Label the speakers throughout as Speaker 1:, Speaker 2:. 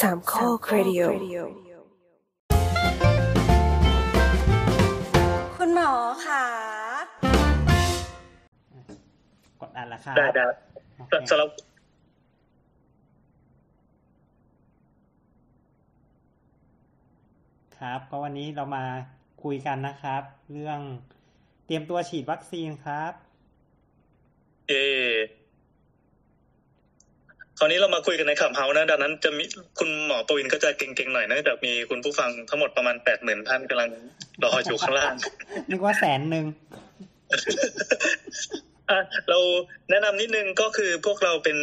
Speaker 1: สามข้อครดิโอ
Speaker 2: คุณหมอค่ะ
Speaker 3: กดอันละครับ
Speaker 4: ได้ได้
Speaker 3: โอเค
Speaker 4: สำหรับ
Speaker 3: ครับ ก็วันนี้เรามาคุยกันนะครับ เรื่องเตรียมตัวฉีดวัคซีนครับ
Speaker 4: เอ คราวนี้เรามาคุยกันในขับเฮานะดังนั้นจะมีคุณหมอประวินก็จะเก่งๆหน่อยเนื่องจากมีคุณผู้ฟังทั้งหมดประมาณแปดหมื่นท่านกำลังรออยู่ข้างล่าง
Speaker 3: นึกว่าแสนหนึ่ง
Speaker 4: อะเราแนะนำนิดนึงก็คือพวกเราเป็น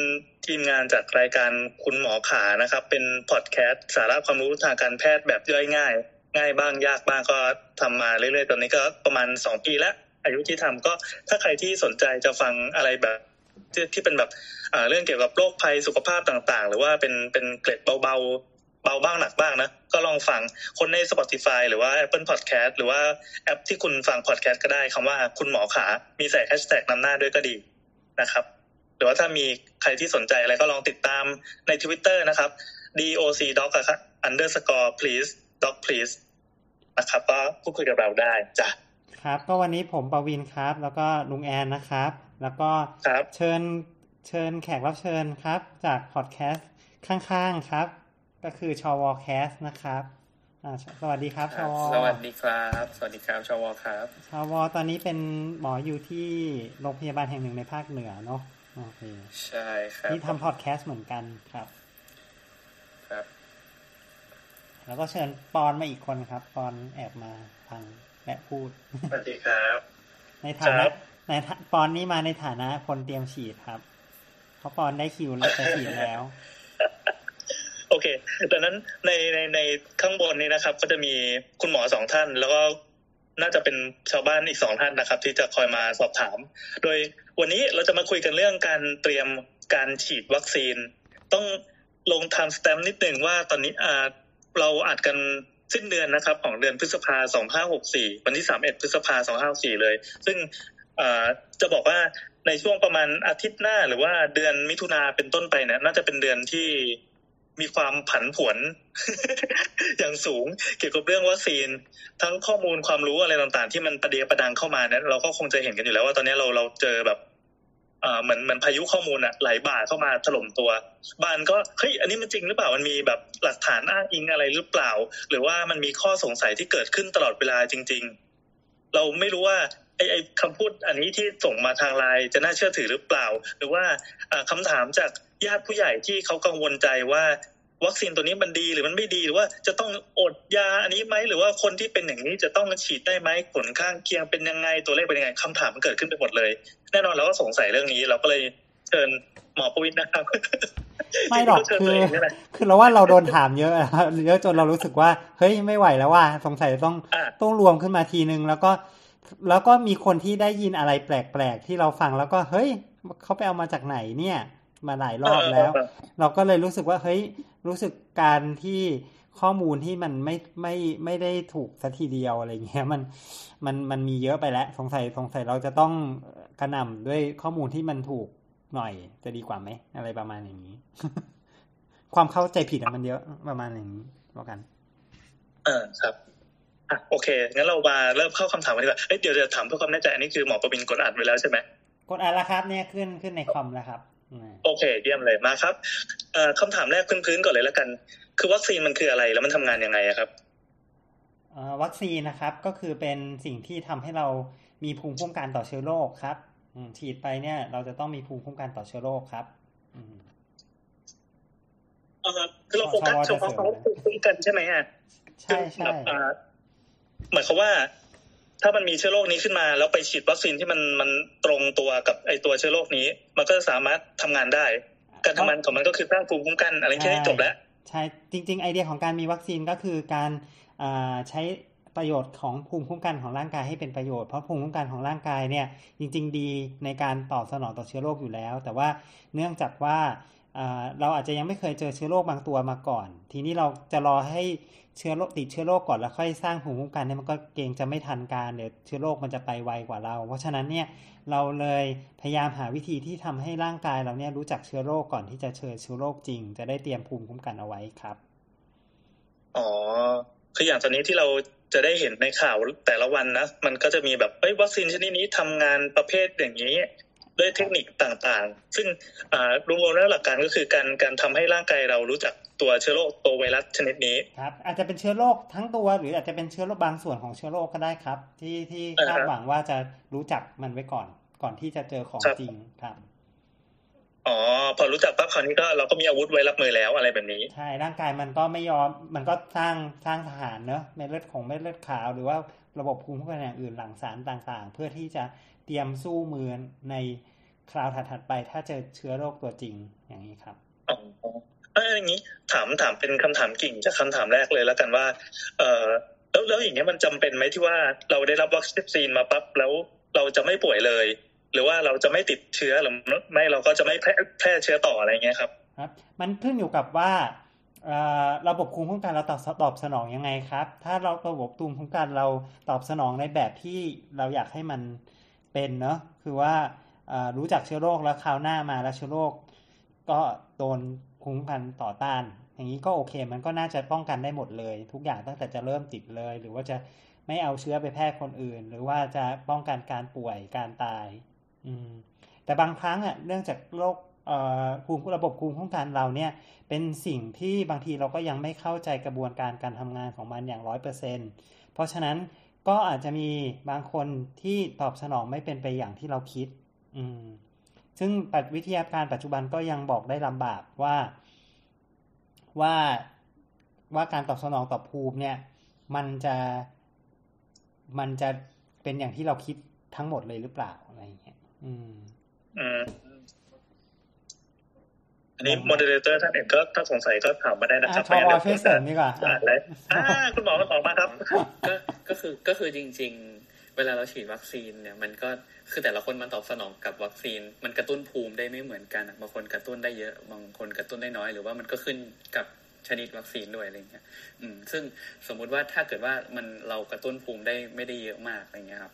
Speaker 4: ทีมงานจากรายการคุณหมอขานะครับ เป็นพอดแคสต์สาระความรู้ทางการแพทย์แบบย่อยง่าย ง่ายบ้างยากบ้างก็ทำมาเรื่อยๆ ตอนนี้ก็ประมาณสองปีแล้ว อายุที่ทำก็ถ้าใครที่สนใจจะฟังอะไรแบบ ที่ที่เป็นแบบอ่าเรื่องเกี่ยวกับโรคภัยสุขภาพต่างๆ หรือว่าเป็นเป็นเกร็ดเบาๆเบาบ้างหนักบ้างนะก็ลองฟังคนใน Spotify หรือว่า Apple Podcast หรือว่าแอปที่คุณฟัง podcast ก็ได้คำว่าคุณหมอขา มีใส่แฮชแท็กนำหน้าด้วยก็ดีนะครับ หรือว่าถ้ามีใครที่สนใจอะไรก็ลองติดตามใน Twitter นะครับ doc doc underscore please doc please นะครับ ก็พูดคุยกับเราได้จ้ะ
Speaker 3: ครับ ก็วันนี้ผมปวินครับ แล้วก็ลุงแอนนะครับ แล้วก็
Speaker 4: ครับ
Speaker 3: เชิญเชิญแขกรับเชิญครับ จากพอดแคสต์ข้างๆครับ ก็คือชวแคสนะครับอ่าสวัสดีครับชว
Speaker 5: สวัสดีครับ สวัสดีครับชวครับ
Speaker 3: ชวตอนนี้เป็นหมออยู่ที่โรงพยาบาลแห่งหนึ่งในภาคเหนือเนาะโอเค
Speaker 5: ใช่ครับ
Speaker 3: ที่ทำพอดแคสต์เหมือนกันครับ
Speaker 5: ครับ
Speaker 3: แล้วก็เชิญปอนมาอีกคนครับ ปอนแอบมาฟังและพูด
Speaker 4: สวัสดีครับ
Speaker 3: ในฐา
Speaker 4: ค
Speaker 3: นะ
Speaker 4: รับ
Speaker 3: ในปอนนี่มาในฐานะคนเตรียมฉีดครับ เพราะปอนได้คิวแล้วจะฉีดแล้ว
Speaker 4: โอเคดังนั้นในในในข้างบนนี้นะครับ ก็จะมีคุณหมอสองท่าน แล้วก็น่าจะเป็นชาวบ้านอีกสองท่านนะครับ ที่จะคอยมาสอบถาม โดยวันนี้เราจะมาคุยกันเรื่องการเตรียมการฉีดวัคซีน ต้องลง timestamp นิดหนึ่งว่าตอนนี้อ่าเราอัดกันสิ้นเดือนนะครับ ของเดือนพฤษภาสองห้หกสี่วันที่สามเอ็ดพฤษภาสองห้าสี่เลย ซึ่ง จะบอกว่าในช่วงประมาณอาทิตย์หน้า หรือว่าเดือนมิถุนาเป็นต้นไปเนี่ยน่าจะเป็นเดือนที่มีความผันผวนอย่างสูง เกี่ยวกับเรื่องวัคซีน ทั้งข้อมูลความรู้อะไรต่างๆ ที่มันประเดียประดังเข้ามาเนี่ยเราก็คงจะเห็นกันอยู่แล้วว่าตอนนี้เราเราเจอแบบเหมือนเหมือนพายุข้อมูลอะไหลบ่าเข้ามาถล่มตัว บานก็เฮ้ยอันนี้มันจริงหรือเปล่ามันมีแบบหลักฐานอ้างอิงอะไรหรือเปล่า หรือว่ามันมีข้อสงสัยที่เกิดขึ้นตลอดเวลาจริง ๆ เราไม่รู้ว่า ไอ้ไอ้คำพูดอันนี้ที่ส่งมาทางไลน์จะน่าเชื่อถือหรือเปล่า หรือว่าอ่าคำถามจากญาติผู้ใหญ่ที่เขากังวลใจว่าวัคซีนตัวนี้มันดีหรือมันไม่ดีหรือว่าจะต้องอดยาอันนี้ไหมหรือว่าคนที่เป็นอย่างนี้จะต้องฉีดได้ไหมผลข้างเคียงเป็นยังไงตัวเลขเป็นยังไงคำถามมันเกิดขึ้นไปหมดเลย แน่นอนเราก็สงสัยเรื่องนี้ เราก็เลยเชิญหมอประวิทย์นะครับ
Speaker 3: ไม่หรอก
Speaker 4: เชิญ
Speaker 3: คื
Speaker 4: ตัว
Speaker 3: อ
Speaker 4: เองนี่แหละ
Speaker 3: คือเราว่าเราโดนถามเยอะอะเยอะจนเรารู้สึกว่าเฮ้ยไม่ไหวแล้วว่าสงสัยต้อง
Speaker 4: อะ
Speaker 3: ต้องรวมขึ้นมาทีนึงแล้วก็ แล้วก็มีคนที่ได้ยินอะไรแปลกๆที่เราฟังแล้วก็เฮ้ยเขาไปเอามาจากไหนเนี่ย มาหลายรอบแล้ว
Speaker 4: เรา
Speaker 3: ก็เลยรู้สึกว่าเฮ้ยรู้สึกการที่ข้อมูลที่มันไม่ไม่ไม่ได้ถูกสัทีเดียวอะไรเงี้ยมันมันมันมีเยอะไปแล้วสงสัยสงสัยเราจะต้องกระนำด้วยข้อมูลที่มันถูกหน่อยจะดีกว่าไหมอะไรประมาณอย่างนี้ ความเข้าใจผิดมันเยอะประมาณอย่างนี้แล้วกัน
Speaker 4: เออครับ อะโอเคงั้นเรามาเริ่มเข้าคำถามกันดีกว่าเอ้ยเดี๋ยวเดี๋ยวถามเพื่อความแน่ใจอันนี้คือหมอประวินกดอัดไว้แล้วใช่ไหม
Speaker 3: กดอ่านแล้วครับเนี่ยขึ้นขึ้นในคอมแล้วครับอืม
Speaker 4: โอเค เยี่ยมเลยมาครับเอ่อคำถามแรกพื้นๆก่อนเลยแล้วกัน คือวัคซีนมันคืออะไรแล้วมันทำงานยังไงอะครับ
Speaker 3: เอ่อวัคซีนนะครับก็คือเป็นสิ่งที่ทำให้เรามีภูมิคุ้มกันต่อเชื้อโรคครับอืมฉีดไปเนี่ย เราจะต้องมีภูมิคุ้มกันต่อเชื้อโรคครับอืม
Speaker 4: เอ่อคือเราโฟกัสเฉพาะเขาคุ้มกันใช่ไหมอะ
Speaker 3: ใช่ใช่
Speaker 4: แบบอ่า หมายความว่า ถ้ามันมีเชื้อโรคนี้ขึ้นมา แล้วไปฉีดวัคซีนที่มันมันตรงตัวกับไอตัวเชื้อโรคนี้ มันก็สามารถทำงานได้ การทำงานของมันก็คือสร้างภูมิคุ้มกัน อะไรแค่นี้จบแล้ว
Speaker 3: ใช่จริง ๆ ไอเดียของการมีวัคซีนก็คือการใช้ประโยชน์ของภูมิคุ้มกันของร่างกายให้เป็นประโยชน์เพราะภูมิคุ้มกันของร่างกายเนี่ยจริง ๆ ดีในการตอบสนองต่อเชื้อโรคอยู่แล้ว แต่ว่าเนื่องจากว่าอ่าเราอาจจะยังไม่เคยเจอเชื้อโรคบางตัวมาก่อน ทีนี้เราจะรอให้ เชื้อโรคติดเชื้อโรคก่อนแล้วค่อยสร้างภูมิคุ้มกันเนี่ยมันก็เกรงจะไม่ทันการเดี๋ยวเชื้อโรคมันจะไปไวกว่าเรา เพราะฉะนั้นเนี่ยเราเลยพยายามหาวิธีที่ทำให้ร่างกายเราเนี่ยรู้จักเชื้อโรคก่อนที่จะเจอเชื้อโรคจริง จะได้เตรียมภูมิคุ้มกันเอาไว้ครับ
Speaker 4: อ๋อคืออย่างตอนนี้ที่เราจะได้เห็นในข่าวแต่ละวันนะมันก็จะมีแบบเอ้ยวัคซีนชนิดนี้ทำงานประเภทอย่างนี้ ด้วยเทคนิคต่างๆ ซึ่งอ่ารวมๆแล้วหลักการก็คือการการทำให้ร่างกายเรารู้จักตัวเชื้อโรคตัวไวรัสชนิดนี้
Speaker 3: ครับอาจจะเป็นเชื้อโรคทั้งตัว หรืออาจจะเป็นเชื้อโรคบางส่วนของเชื้อโรคก็ได้ครับ ที่ที่
Speaker 4: เออ
Speaker 3: คาด
Speaker 4: ครับ
Speaker 3: หวังว่าจะรู้จักมันไว้ก่อน ก่อนที่จะเจอของ
Speaker 4: ครับ
Speaker 3: จริงครับ
Speaker 4: อ๋อพอรู้จักปั๊บคราวนี้ก็เราก็มีอาวุธไว้รับมือแล้วอะไรแบบนี้
Speaker 3: ใช่ร่างกายมันก็ไม่ยอมมันก็สร้างสร้างทหารเนอะเม็ดเลือดของเม็ดเลือดขาว หรือว่าระบบภูมิคุ้มกันอย่างอื่นหลั่งสารต่างๆ เพื่อที่จะ เตรียมสู้มือในคราวถัดๆไป ถ้าเจอเชื้อโรคตัวจริงอย่างนี้ครับ
Speaker 4: อ๋อเอออย่างนี้ถามถามเป็นคำถามกิ่งจากคำถามแรกเลยแล้วกันว่า เออแล้วแล้วอย่างเงี้ยมันจำเป็นไหมที่ว่าเราได้รับวัคซีนมาปั๊บแล้วเราจะไม่ป่วยเลย หรือว่าเราจะไม่ติดเชื้อหรือไม่เราก็จะไม่แพร่แพร่เชื้อต่ออะไรเงี้ยครับ
Speaker 3: ครับ มันขึ้นอยู่กับว่าเอ่อระบบภูมิคุ้มกันเราตอบตอบสนองยังไงครับ ถ้าเราระบบภูมิคุ้มกันเราตอบสนองในแบบที่เราอยากให้มัน เป็นเนาะคือว่ารู้จักเชื้อโรคแล้วคราวหน้ามาแล้วเชื้อโรค ก็โดนคุ้มกันต่อต้าน อย่างนี้ก็โอเค มันก็น่าจะป้องกันได้หมดเลย ทุกอย่างตั้งแต่จะเริ่มติดเลย หรือว่าจะไม่เอาเชื้อไปแพร่คนอื่น หรือว่าจะป้องกันการป่วยการตาย อืม แต่บางครั้งอะเนื่องจากโรคภูมิระบบภูมิคุ้มกันเราเนี่ย เป็นสิ่งที่บางทีเราก็ยังไม่เข้าใจกระบวนการการทำงานของมันอย่างร้อยเปอร์เซ็นเพราะฉะนั้น ก็อาจจะมีบางคนที่ตอบสนองไม่เป็นไปอย่างที่เราคิด อืม ซึ่งปัจวิทยาการปัจจุบันก็ยังบอกได้ลำบากว่า ว่าว่าการตอบสนองต่อภูมิเนี่ย มันจะมันจะเป็นอย่างที่เราคิดทั้งหมดเลยหรือเปล่าอะไรอย่างเงี้ย อืม
Speaker 4: อืม อันนี้ moderator ท่านอื่นก็ถ้าสงสัยก็ถามมาได้นะ
Speaker 3: อะ
Speaker 4: ครับ
Speaker 3: ชอวช่วยเสริมดีกว่า
Speaker 4: อ่านแล้วอ่าคุณหมอมาตอบมาครับ
Speaker 5: ก็ก็คือก็คือจริง ๆ เวลาเราฉีดวัคซีนเนี่ยมันก็คือแต่ละคนมันตอบสนองกับวัคซีน มันกระตุ้นภูมิได้ไม่เหมือนกันอะบางคนกระตุ้นได้เยอะบางคนกระตุ้นได้น้อยหรือว่ามันก็ขึ้นกับชนิดวัคซีนด้วยอะไรเงี้ยอืมซึ่งสมมุติว่าถ้าเกิดว่ามันเรากระตุ้นภูมิได้ไม่ได้เยอะมากอะไรเงี้ยครับ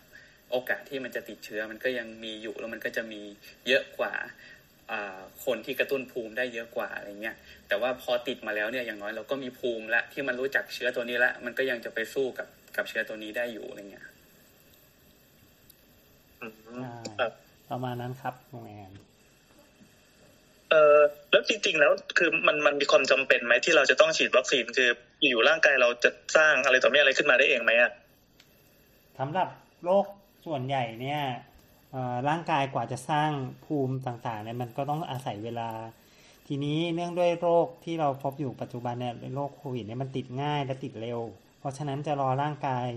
Speaker 5: โอกาสที่มันจะติดเชื้อมันก็ยังมีอยู่แล้วมันก็จะมีเยอะกว่าอ่า คนที่กระตุ้นภูมิได้เยอะกว่าอะไรเงี้ยแต่ว่าพอติดมาแล้วเนี่ยอย่างน้อยเราก็มีภูมิและที่มันรู้จักเชื้อตัวนี้แล้วมันก็ยังจะไปสู้กับกับเชื้อตัวนี้ได้อยู่อะไรเงี้ย
Speaker 4: อืม
Speaker 3: ใช่
Speaker 4: ครับ
Speaker 3: ประมาณนั้นครับโรงแรม
Speaker 4: เออแล้วจริง ๆ แล้วคือมันมันมีความจำเป็นไหมที่เราจะต้องฉีดวัคซีนคืออยู่ร่างกายเราจะสร้างอะไรต่อมีอะไรขึ้นมาได้เองไหมอะ
Speaker 3: สำหรับโรคส่วนใหญ่เนี่ยเอ่อ ร่างกายกว่าจะสร้างภูมิต่างๆเนี่ยมันก็ต้องอาศัยเวลา ทีนี้เนื่องด้วยโรคที่เราพบอยู่ปัจจุบันเนี่ยโรคโควิดเนี่ยมันติดง่ายและติดเร็ว เพราะฉะนั้นจะรอร่างกาย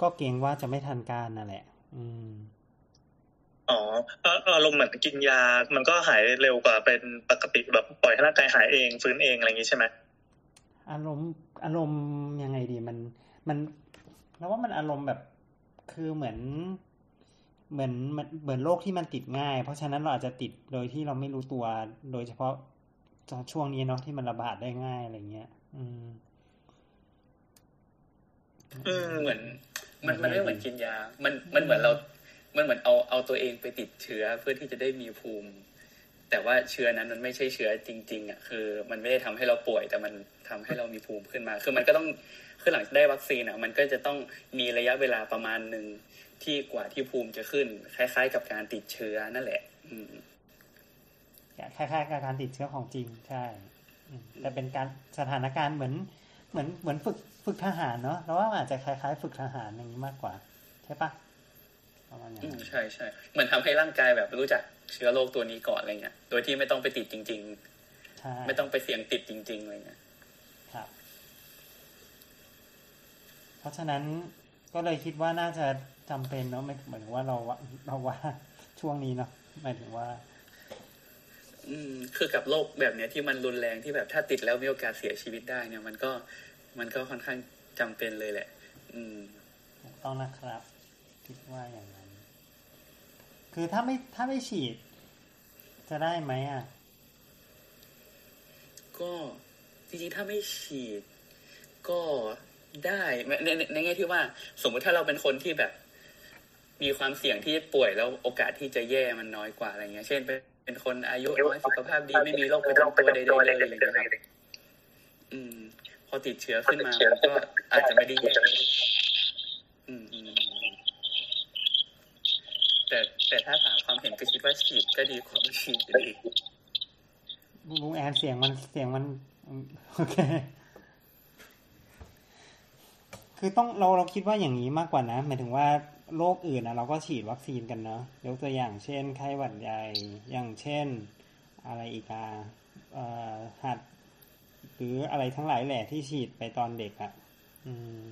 Speaker 3: ก็เกรงว่าจะไม่ทันการนั่นแหละ อืม
Speaker 4: อ๋ออ่าอารมณ์เหมือนกินยา มันก็หายเร็วกว่าเป็นปกติแบบปล่อยให้ร่างกายหายเองฟื้นเองอะไรอย่างนี้ใช่ไหม
Speaker 3: อารมณ์อารมณ์ยังไงดีมันมันแล้วว่ามันอารมณ์แบบคือเหมือน เหมือนเหมือนเหมือนโรคที่มันติดง่าย เพราะฉะนั้นเราอาจจะติดโดยที่เราไม่รู้ตัว โดยเฉพาะช่วงนี้เนาะที่มันระบาดได้ง่ายอะไรเงี้ย อืม
Speaker 4: อืม
Speaker 5: เหมือน มันมันไม่เหมือนกินยา มันมันเหมือนเรา มันเหมือนเอาเอาตัวเองไปติดเชื้อเพื่อที่จะได้มีภูมิ แต่ว่าเชื้อนั้นมันไม่ใช่เชื้อจริง ๆอะคือ มันไม่ได้ทำให้เราป่วย แต่มันทำให้เรามีภูมิขึ้นมา คือมันก็ต้องคือหลังได้วัคซีนอะ มันก็จะต้องมีระยะเวลาประมาณหนึ่ง ที่กว่าที่ภูมิจะขึ้น คล้ายๆ กับการติดเชื้อนั่นแหละ อืม
Speaker 3: คล้ายๆ กับการติดเชื้อของจริงใช่อืมแต่เป็นการสถานการณ์เหมือน เหมือนเหมือนฝึกฝึกทหารเนาะเราว่ามันอาจจะคล้ายๆ ฝึกทหารอย่างนี้มากกว่า ใช่ปะประมาณอย่าง
Speaker 5: อืม
Speaker 3: นั้น
Speaker 5: ใช่ใช่เหมือนทำให้ร่างกายแบบรู้จักเชื้อโรคตัวนี้ก่อนอะไรเงี้ย โดยที่ไม่ต้องไปติดจริง
Speaker 3: ใช่
Speaker 5: ๆไม่ต้องไปเสี่ยงติดจริง ๆอะไรเงี้ย
Speaker 3: ครับ เพราะฉะนั้นก็เลยคิดว่าน่าจะ จำเป็นเนาะไม่หมายถึงว่าเราว่าเราว่าช่วงนี้เนาะหมายถึงว่า
Speaker 5: อืม คือกับโรคแบบเนี้ยที่มันรุนแรงที่แบบถ้าติดแล้วมีโอกาสเสียชีวิตได้เนี่ย มันก็มันก็ค่อนข้างจำเป็นเลยแหละ อืม
Speaker 3: ถูกต้องนะครับ คิดว่าอย่างนั้น คือถ้าไม่ถ้าไม่ฉีด จะได้ไหมอะ
Speaker 5: ก็จริงๆถ้าไม่ฉีด ก็ได้ในในในแง่ที่ว่า สมมุติถ้าเราเป็นคนที่แบบ มีความเสี่ยงที่ป่วยแล้วโอกาสที่จะแย่มันน้อยกว่าอะไรเงี้ย เช่นเป็นเป็นคนอายุน้อยสุขภาพดีไม่มีโรคประจำตัวใดๆเลยอะไรเงี้ยครับอืม พอติดเชื้อขึ้นมาก็อาจจะไม่ได้แย่อืมอืมแต่แต่ถ้าถามความเห็นก็คิดว่าฉีดก็ดีกว่าไม่ฉีดอยู่ดี
Speaker 3: ลุงแอนเสียงมันเสียงมันโอเค คือต้องเราเราคิดว่าอย่างนี้มากกว่านะหมายถึงว่า โรคอื่นนะเราก็ฉีดวัคซีนกันเนาะยกตัวอย่างเช่น ไข้หวัดใหญ่อย่างเช่น อะไรอีกอะเอ่อหัด หรืออะไรทั้งหลายแหละที่ฉีดไปตอนเด็กอะอืม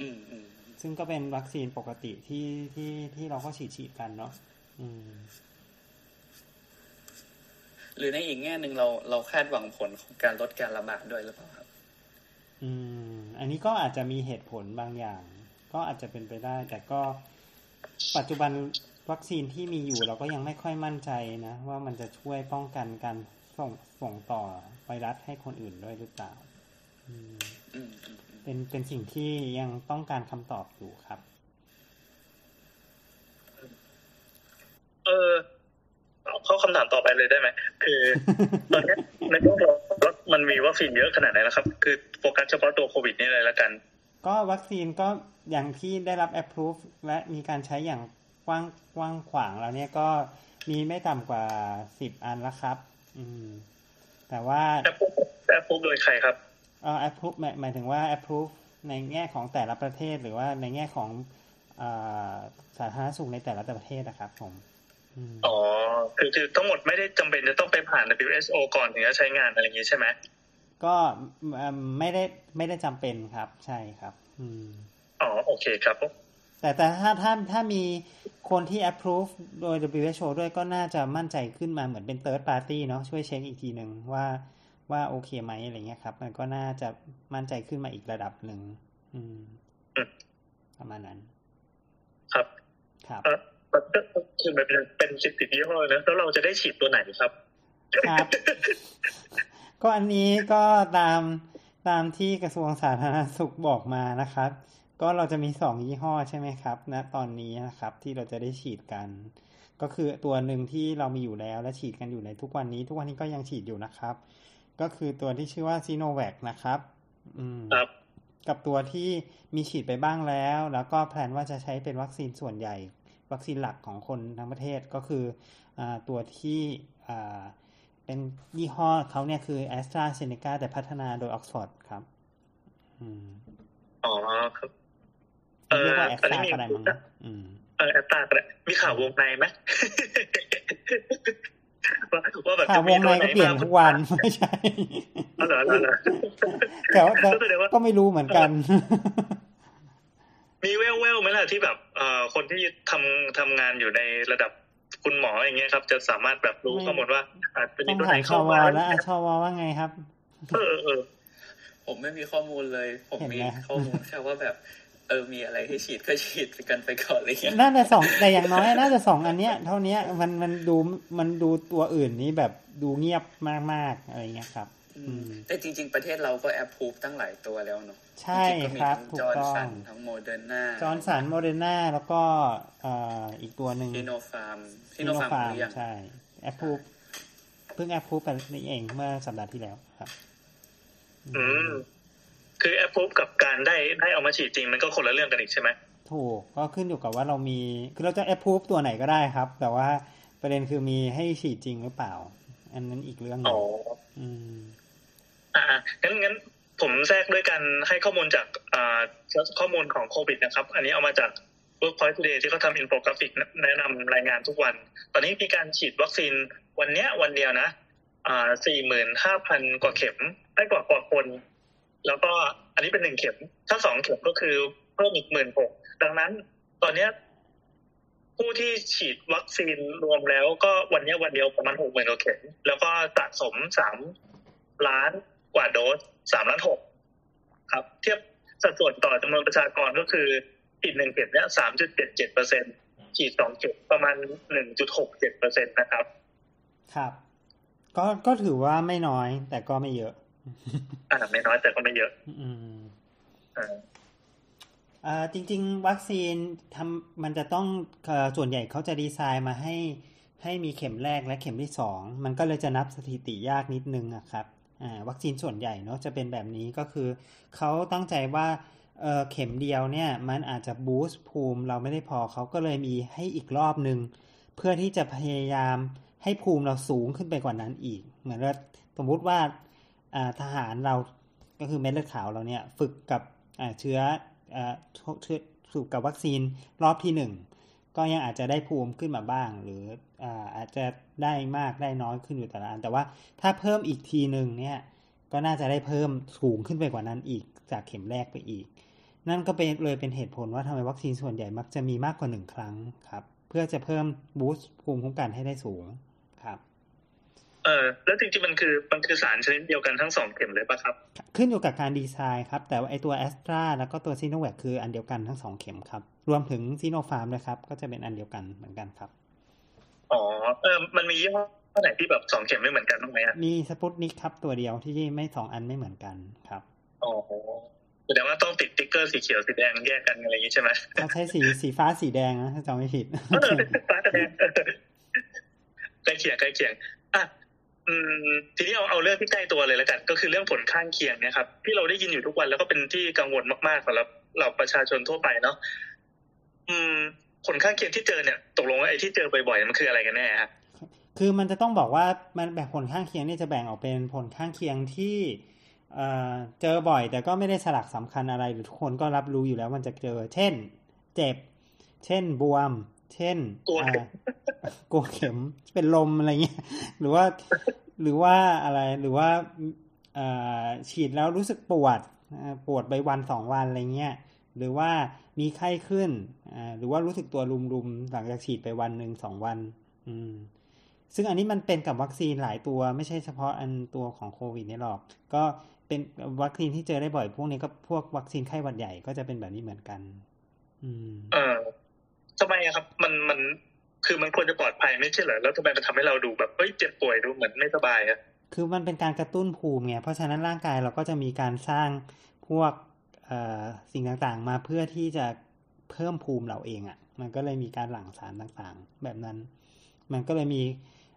Speaker 5: อืมอืม
Speaker 3: ซึ่งก็เป็นวัคซีนปกติที่ที่ที่เราก็ฉีดฉีดกันเนาะอืม
Speaker 5: หรือในอีกแง่หนึ่งเราเราคาดหวังผลของการลดการระบาดด้วยหรือเปล่าครับ
Speaker 3: อืม อันนี้ก็อาจจะมีเหตุผลบางอย่าง ก็อาจจะเป็นไปได้ แต่ก็ปัจจุบันวัคซีนที่มีอยู่เราก็ยังไม่ค่อยมั่นใจนะ ว่ามันจะช่วยป้องกันการส่งส่งต่อไวรัสให้คนอื่นด้วยหรือเปล่าอืม
Speaker 5: อืมอืมอืม
Speaker 3: เป็นเป็นสิ่งที่ยังต้องการคำตอบอยู่ครับ
Speaker 4: เออเข้าคำถามต่อไปเลยได้ไหมคือตอนเนี้ยในโลกเราว่ามันมีวัคซีนเยอะขนาดไหนแล้วครับ คือโฟกัสเฉพาะตัวโควิดนี่เลยละกัน
Speaker 3: ก็วัคซีนก็อย่างที่ได้รับ approve และมีการใช้อย่างกว้างกว้างขวางแล้วเนี่ยก็มีไม่ต่ำกว่าสิบอันแล้วครับ อืม แต่ว่า
Speaker 4: แอปพูแอปพูโดยใครครับ
Speaker 3: เอ่อ approve หมายหมายถึงว่า approve ในแง่ของแต่ละประเทศหรือว่าในแง่ของเอ่อสาธารณสุขในแต่ละประเทศนะครับ ผมอืม
Speaker 4: อ๋อคือคือทั้งหมดไม่ได้จำเป็นจะต้องไปผ่าน WHO ก่อนถึงจะใช้งานอะไรอย่างนี้ใช่ไหม
Speaker 3: ก็เอิ่มไม่ได้ไม่ได้จำเป็นครับ ใช่ครับ อืม
Speaker 4: อ๋อโอเคครับ
Speaker 3: แต่แต่ถ้าถ้าถ้ามีคนที่ approve โดย WHO ด้วยก็น่าจะมั่นใจขึ้นมาเหมือนเป็น third party เนาะช่วยเช็คอีกทีหนึ่งว่าว่าโอเคไหมอะไรเงี้ยครับ มันก็น่าจะมั่นใจขึ้นมาอีกระดับหนึ่งอืม
Speaker 4: อืม
Speaker 3: ประมาณนั้น
Speaker 4: ครับ
Speaker 3: ครับ
Speaker 4: เออมันก็คือมันเป็นเป็นสิบสิบยี่ห้อนะแล้วเราจะได้ฉีดตัวไหนครับ
Speaker 3: ครับ ก็อันนี้ก็ตามตามที่กระทรวงสาธารณสุขบอกมานะครับ ก็เราจะมีสองยี่ห้อใช่ไหมครับณตอนนี้นะครับที่เราจะได้ฉีดกัน ก็คือตัวหนึ่งที่เรามีอยู่แล้วและฉีดกันอยู่ในทุกวันนี้ ทุกวันนี้ก็ยังฉีดอยู่นะครับ ก็คือตัวที่ชื่อว่าซีโนแวคนะครับ อืม
Speaker 4: ครับ
Speaker 3: กับตัวที่มีฉีดไปบ้างแล้ว แล้วก็ plan ว่าจะใช้เป็นวัคซีนส่วนใหญ่ วัคซีนหลักของคนทั้งประเทศก็คืออาตัวที่อ่า เป็นยี่ห้อเขาเนี่ยคือ AstraZeneca แต่พัฒนาโดยออกซฟอร์ดครับอืม
Speaker 4: อ๋อครับเออ
Speaker 3: เรียกว่าแอส
Speaker 4: อัน
Speaker 3: ต
Speaker 4: นี้
Speaker 3: รา
Speaker 4: มี
Speaker 3: ก็ได้มั้งอืม
Speaker 4: เออแอสตร้าก็ได้มีข่าววงในไหมว่าว่าแบบ
Speaker 3: ข่าววงในก็เปลี่ยนทุกวันไม่ใช่
Speaker 4: อ๋อเหรอเหรอเหรอ
Speaker 3: แต่ว่าแต่
Speaker 4: ก็แสดงว่า
Speaker 3: ก็ไม่รู้เหมือนกัน
Speaker 4: มีแววแววๆไหมล่ะที่แบบเอ่อคนที่ทำทำงานอยู่ในระดับ คุณหมออย่างเงี้ยครับจะสามารถแบบรู้
Speaker 3: ไม่
Speaker 4: ข้อมูลว่าอาจจะ
Speaker 3: ต้
Speaker 4: มี
Speaker 3: อง
Speaker 4: ตัวไห
Speaker 3: ถานมช
Speaker 4: เข้าวมา
Speaker 3: แล้วอะชวว่าไงครับ
Speaker 4: เออเออเออ
Speaker 5: ผมไม่มีข้อมูลเลย ผม
Speaker 3: เห็น
Speaker 5: มี
Speaker 3: ไหม
Speaker 5: ข้อมูลแค่ว่าแบบ เออมีอะไรให้ฉีดก็ฉีดกันไปก่อนอะไรเงี้ย
Speaker 3: น่าจะสองแต่อย่างน้อยน่าจะสองอันเนี้ย เท่าเนี้ยมันมันดูมันดูตัวอื่นนี้แบบดูเงียบมากๆอะไรเงี้ยครับอืม
Speaker 5: แต่จริง ๆ ประเทศเราก็แอปพูฟตั้งหลายตัวแล้วเนาะ
Speaker 3: ใช่
Speaker 5: จงๆก็มี
Speaker 3: ครับ
Speaker 5: ทั้ง
Speaker 3: ถูก
Speaker 5: ต้อง
Speaker 3: จอห์น
Speaker 5: สันทั้งโมเดอร์นา
Speaker 3: จอห์นสันโมเดอร์นาแล้วก็เอ่ออีกตัวหนึ่ง
Speaker 5: ซิโนฟาร์มซิโนฟาร์มหรือยัง
Speaker 3: ใช่แอปพูเพิ่งแอปพูไปนี่เองเมื่อสัปดาห์ที่แล้วครับ
Speaker 4: อืมคือแอปพูกับการได้ได้เอามาฉีดจริงมันก็คนละเรื่องกันอีกใช่ไหม
Speaker 3: ถูกก็ขึ้นอยู่กับว่าเรามีคือเราจะแอปพูตัวไหนก็ได้ครับ แต่ว่าประเด็นคือมีให้ฉีดจริงหรือเปล่า อันนั้นอีกเรื่องหนึ
Speaker 4: อ๋
Speaker 3: ง
Speaker 4: อ่างั้นงั้นผมแทรกด้วยการให้ข้อมูลจากอ่าข้อมูลของโควิดนะครับ อันนี้เอามาจาก Workpoint Today ที่เขาทำอินโฟกราฟิกแนะนำรายงานทุกวัน ตอนนี้มีการฉีดวัคซีนวันเนี้ยวันเดียวนะอ่าสี่หมื่นห้าพันกว่าเข็มได้กว่ากว่าคน แล้วก็อันนี้เป็นหนึ่งเข็ม ถ้าสองเข็มก็คือเพิ่มอีกหมื่นหกดังนั้นตอนเนี้ยผู้ที่ฉีดวัคซีนรวมแล้วก็วันเนี้ยวันเดียวประมาณหกหมื่นกว่าเข็ม แล้วก็สะสมสามล้าน กว่าโดสสามล้านหกครับ เทียบสัดส่วนต่อจำนวนประชากรก็คือฉีดหนึ่งเข็มเนี้ยสามจุดเจ็ดเจ็ดเปอร์เซ็นฉีดสองเข็มประมาณหนึ่งจุดหกเจ็ดเปอร์เซ็นตนะครับ
Speaker 3: ครับ ก็ก็ถือว่าไม่น้อยแต่ก็ไม่เยอะ
Speaker 4: อ่าไม่น้อยแต่ก็ไม่เยอะ
Speaker 3: อืม
Speaker 4: อ่า
Speaker 3: อ่าจริง ๆ วัคซีนทำมันจะต้องเอ่อส่วนใหญ่เขาจะดีไซน์มาให้ให้มีเข็มแรกและเข็มที่สอง มันก็เลยจะนับสถิติยากนิดนึงอะครับอ่า วัคซีนส่วนใหญ่เนาะจะเป็นแบบนี้ก็คือเขาตั้งใจว่าเเข็มเดียวเนี่ยมันอาจจะบูสต์ภูมิเราไม่ได้พอเขาก็เลยมีให้อีกรอบหนึ่งเพื่อที่จะพยายามให้ภูมิเราสูงขึ้นไปกว่านั้นอีก เหมือนว่าสมมติว่าทหารเราก็คือเม็ดเลือดขาวเราเนี่ยฝึกกับเชื้ออ่าเชื้อฝึกกับวัคซีนรอบที่หนึ่ง ก็ยังอาจจะได้ภูมิขึ้นมาบ้าง หรืออาอาจจะได้มากได้น้อยขึ้นอยู่แต่ละอัน แต่ว่าถ้าเพิ่มอีกทีหนึ่งเนี่ยก็น่าจะได้เพิ่มสูงขึ้นไปกว่านั้นอีกจากเข็มแรกไปอีก นั่นก็เป็นเลยเป็นเหตุผลว่าทำไมวัคซีนส่วนใหญ่มักจะมีมากกว่าหนึ่งครั้งครับ เพื่อจะเพิ่ม boost ภูมิคุ้มกันให้ได้สูงครับ
Speaker 4: เออแล้วจริงๆมันคือมันคือสารชนิดเดียวกันทั้งสองเข็มเลยปะครับ
Speaker 3: ขึ้นอยู่กับการดีไซน์ครับ แต่ว่าไอตัวแอสตราแล้วก็ตัวซีโนแวคคืออันเดียวกันทั้งสองเข็มครับ รวมถึงซีโนฟาร์มด้วยครับ ก็จะเป็นอันเดียวกันเหมือนกันครับ
Speaker 4: อ๋อ เออ มันมียี่ห้อไหนที่แบบสองเข็มไม่เหมือนกันบ้างไหมอะ
Speaker 3: มีสปุตนิกครับตัวเดียวที่ไม่สองอันไม่เหมือนกันครับ
Speaker 4: อ๋อแสดงว่าต้องติดสติ๊กเกอร์สีเขียวสีแดงแยกกันอะไรอย่างนี้ใช่ไหม
Speaker 3: เขาใช้สีสีฟ้าสีแดงนะถ้าจำไม่ผิด
Speaker 4: เออเป็นฟ้ากับแดงเออใกล้เคียงใกล้เคียงอะอืมทีนี้เอาเอาเรื่องที่ใกล้ตัวเลยแล้วกัน ก็คือเรื่องผลข้างเคียงเนะครับที่เราได้ยินอยู่ทุกวันแล้วก็เป็นที่กังวลมากๆสำหรับเราประชาชนทั่วไปเนาะ อืม ผลข้างเคียงที่เจอเนี่ย ตกลงว่าไอ้ที่เจอบ่อยๆมันคืออะไรกันแน่ฮะ
Speaker 3: คือมันจะต้องบอกว่ามันแบบผลข้างเคียงนี่จะแบ่งออกเป็นผลข้างเคียงที่เอ่อเจอบ่อย แต่ก็ไม่ได้สลักสำคัญอะไรหรือทุกคนก็รับรู้อยู่แล้วมันจะเจอ เช่น เจ็บ เช่นบวม เช่น
Speaker 4: กลัว
Speaker 3: อ่ากลัวเข็มเป็นลมอะไรเงี้ยหรือว่าหรือว่าอะไรหรือว่าเอ่อฉีดแล้วรู้สึกปวดอ่าปวดไปวันสองวันอะไรเงี้ย หรือว่ามีไข้ขึ้นอ่าหรือว่ารู้สึกตัวรุมๆหลังจากฉีดไปวันหนึ่งสองวัน อืมซึ่งอันนี้มันเป็นกับวัคซีนหลายตัวไม่ใช่เฉพาะอันตัวของโควิดนี่หรอก ก็เป็นวัคซีนที่เจอได้บ่อยพวกนี้ก็พวกวัคซีนไข้หวัดใหญ่ก็จะเป็นแบบนี้เหมือนกัน อืม
Speaker 4: เออทำไมอะครับ มันมันคือมันควรจะปลอดภัยไม่ใช่เหรอแล้วทำไมมันทำให้เราดูแบบเฮ้ยเจ็บป่วยดูเหมือนไม่สบายอะ
Speaker 3: คือมันเป็นการกระตุ้นภูมิไงเพราะฉะนั้นร่างกายเราก็จะมีการสร้างพวกเอ่อ สิ่งต่างๆ มาเพื่อที่จะเพิ่มภูมิเราเองอะ่ะ มันก็เลยมีการหลั่งสารต่างๆ แบบนั้น มันก็เลยมี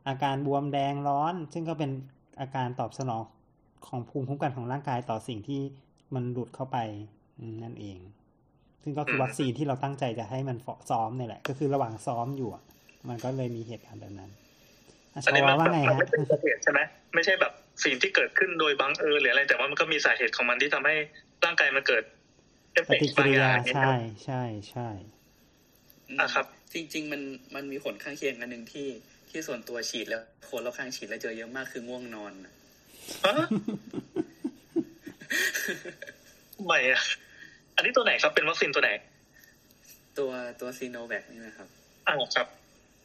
Speaker 3: อาการบวมแดงร้อน ซึ่งก็เป็นอาการตอบสนองของภูมิคุ้มกันของร่างกายต่อสิ่งที่มันหลุดเข้าไปอืมนั่นเอง ซึ่งก็คือวัคซีนที่เราตั้งใจจะให้มันซ้อมเนี่ยแหละ ก็คือระหว่างซ้อมอยู่อะมันก็เลยมีเหตุการณ์แบบนั้นอะช
Speaker 4: อันนี้
Speaker 3: ว
Speaker 4: มัน
Speaker 3: ว่าไง
Speaker 4: มัน
Speaker 3: ฮะ
Speaker 4: ไม่ใช่สาเหตุใช่ไหมไม่ใช่แบบสิ่งที่เกิดขึ้นโดยบังเอิญหรืออะไร แต่ว่ามันก็มีสาเหตุของมันที่ทำให้ ร่างกายมันเกิดเอฟ
Speaker 3: ป
Speaker 4: เฟก
Speaker 3: ฏิ
Speaker 4: ต์
Speaker 3: กิ
Speaker 4: บาง
Speaker 3: ริา
Speaker 4: อยย่าง
Speaker 3: ใช่ใช่ใช่
Speaker 5: อืม
Speaker 4: อะครับ
Speaker 5: จริง ๆ มันมันมีผลข้างเคียงอันหนึ่งที่ที่ส่วนตัวฉีดแล้วคนรอบข้างฉีดแล้วเจอเยอะมากคือง่วงนอนน่ะ
Speaker 4: ฮะทำไมอะอันนี้ตัวไหนครับเป็นวัคซีนตัวไหน
Speaker 5: ตัวตัวซีโนแวคนี่นะครับ
Speaker 4: อ่าครับ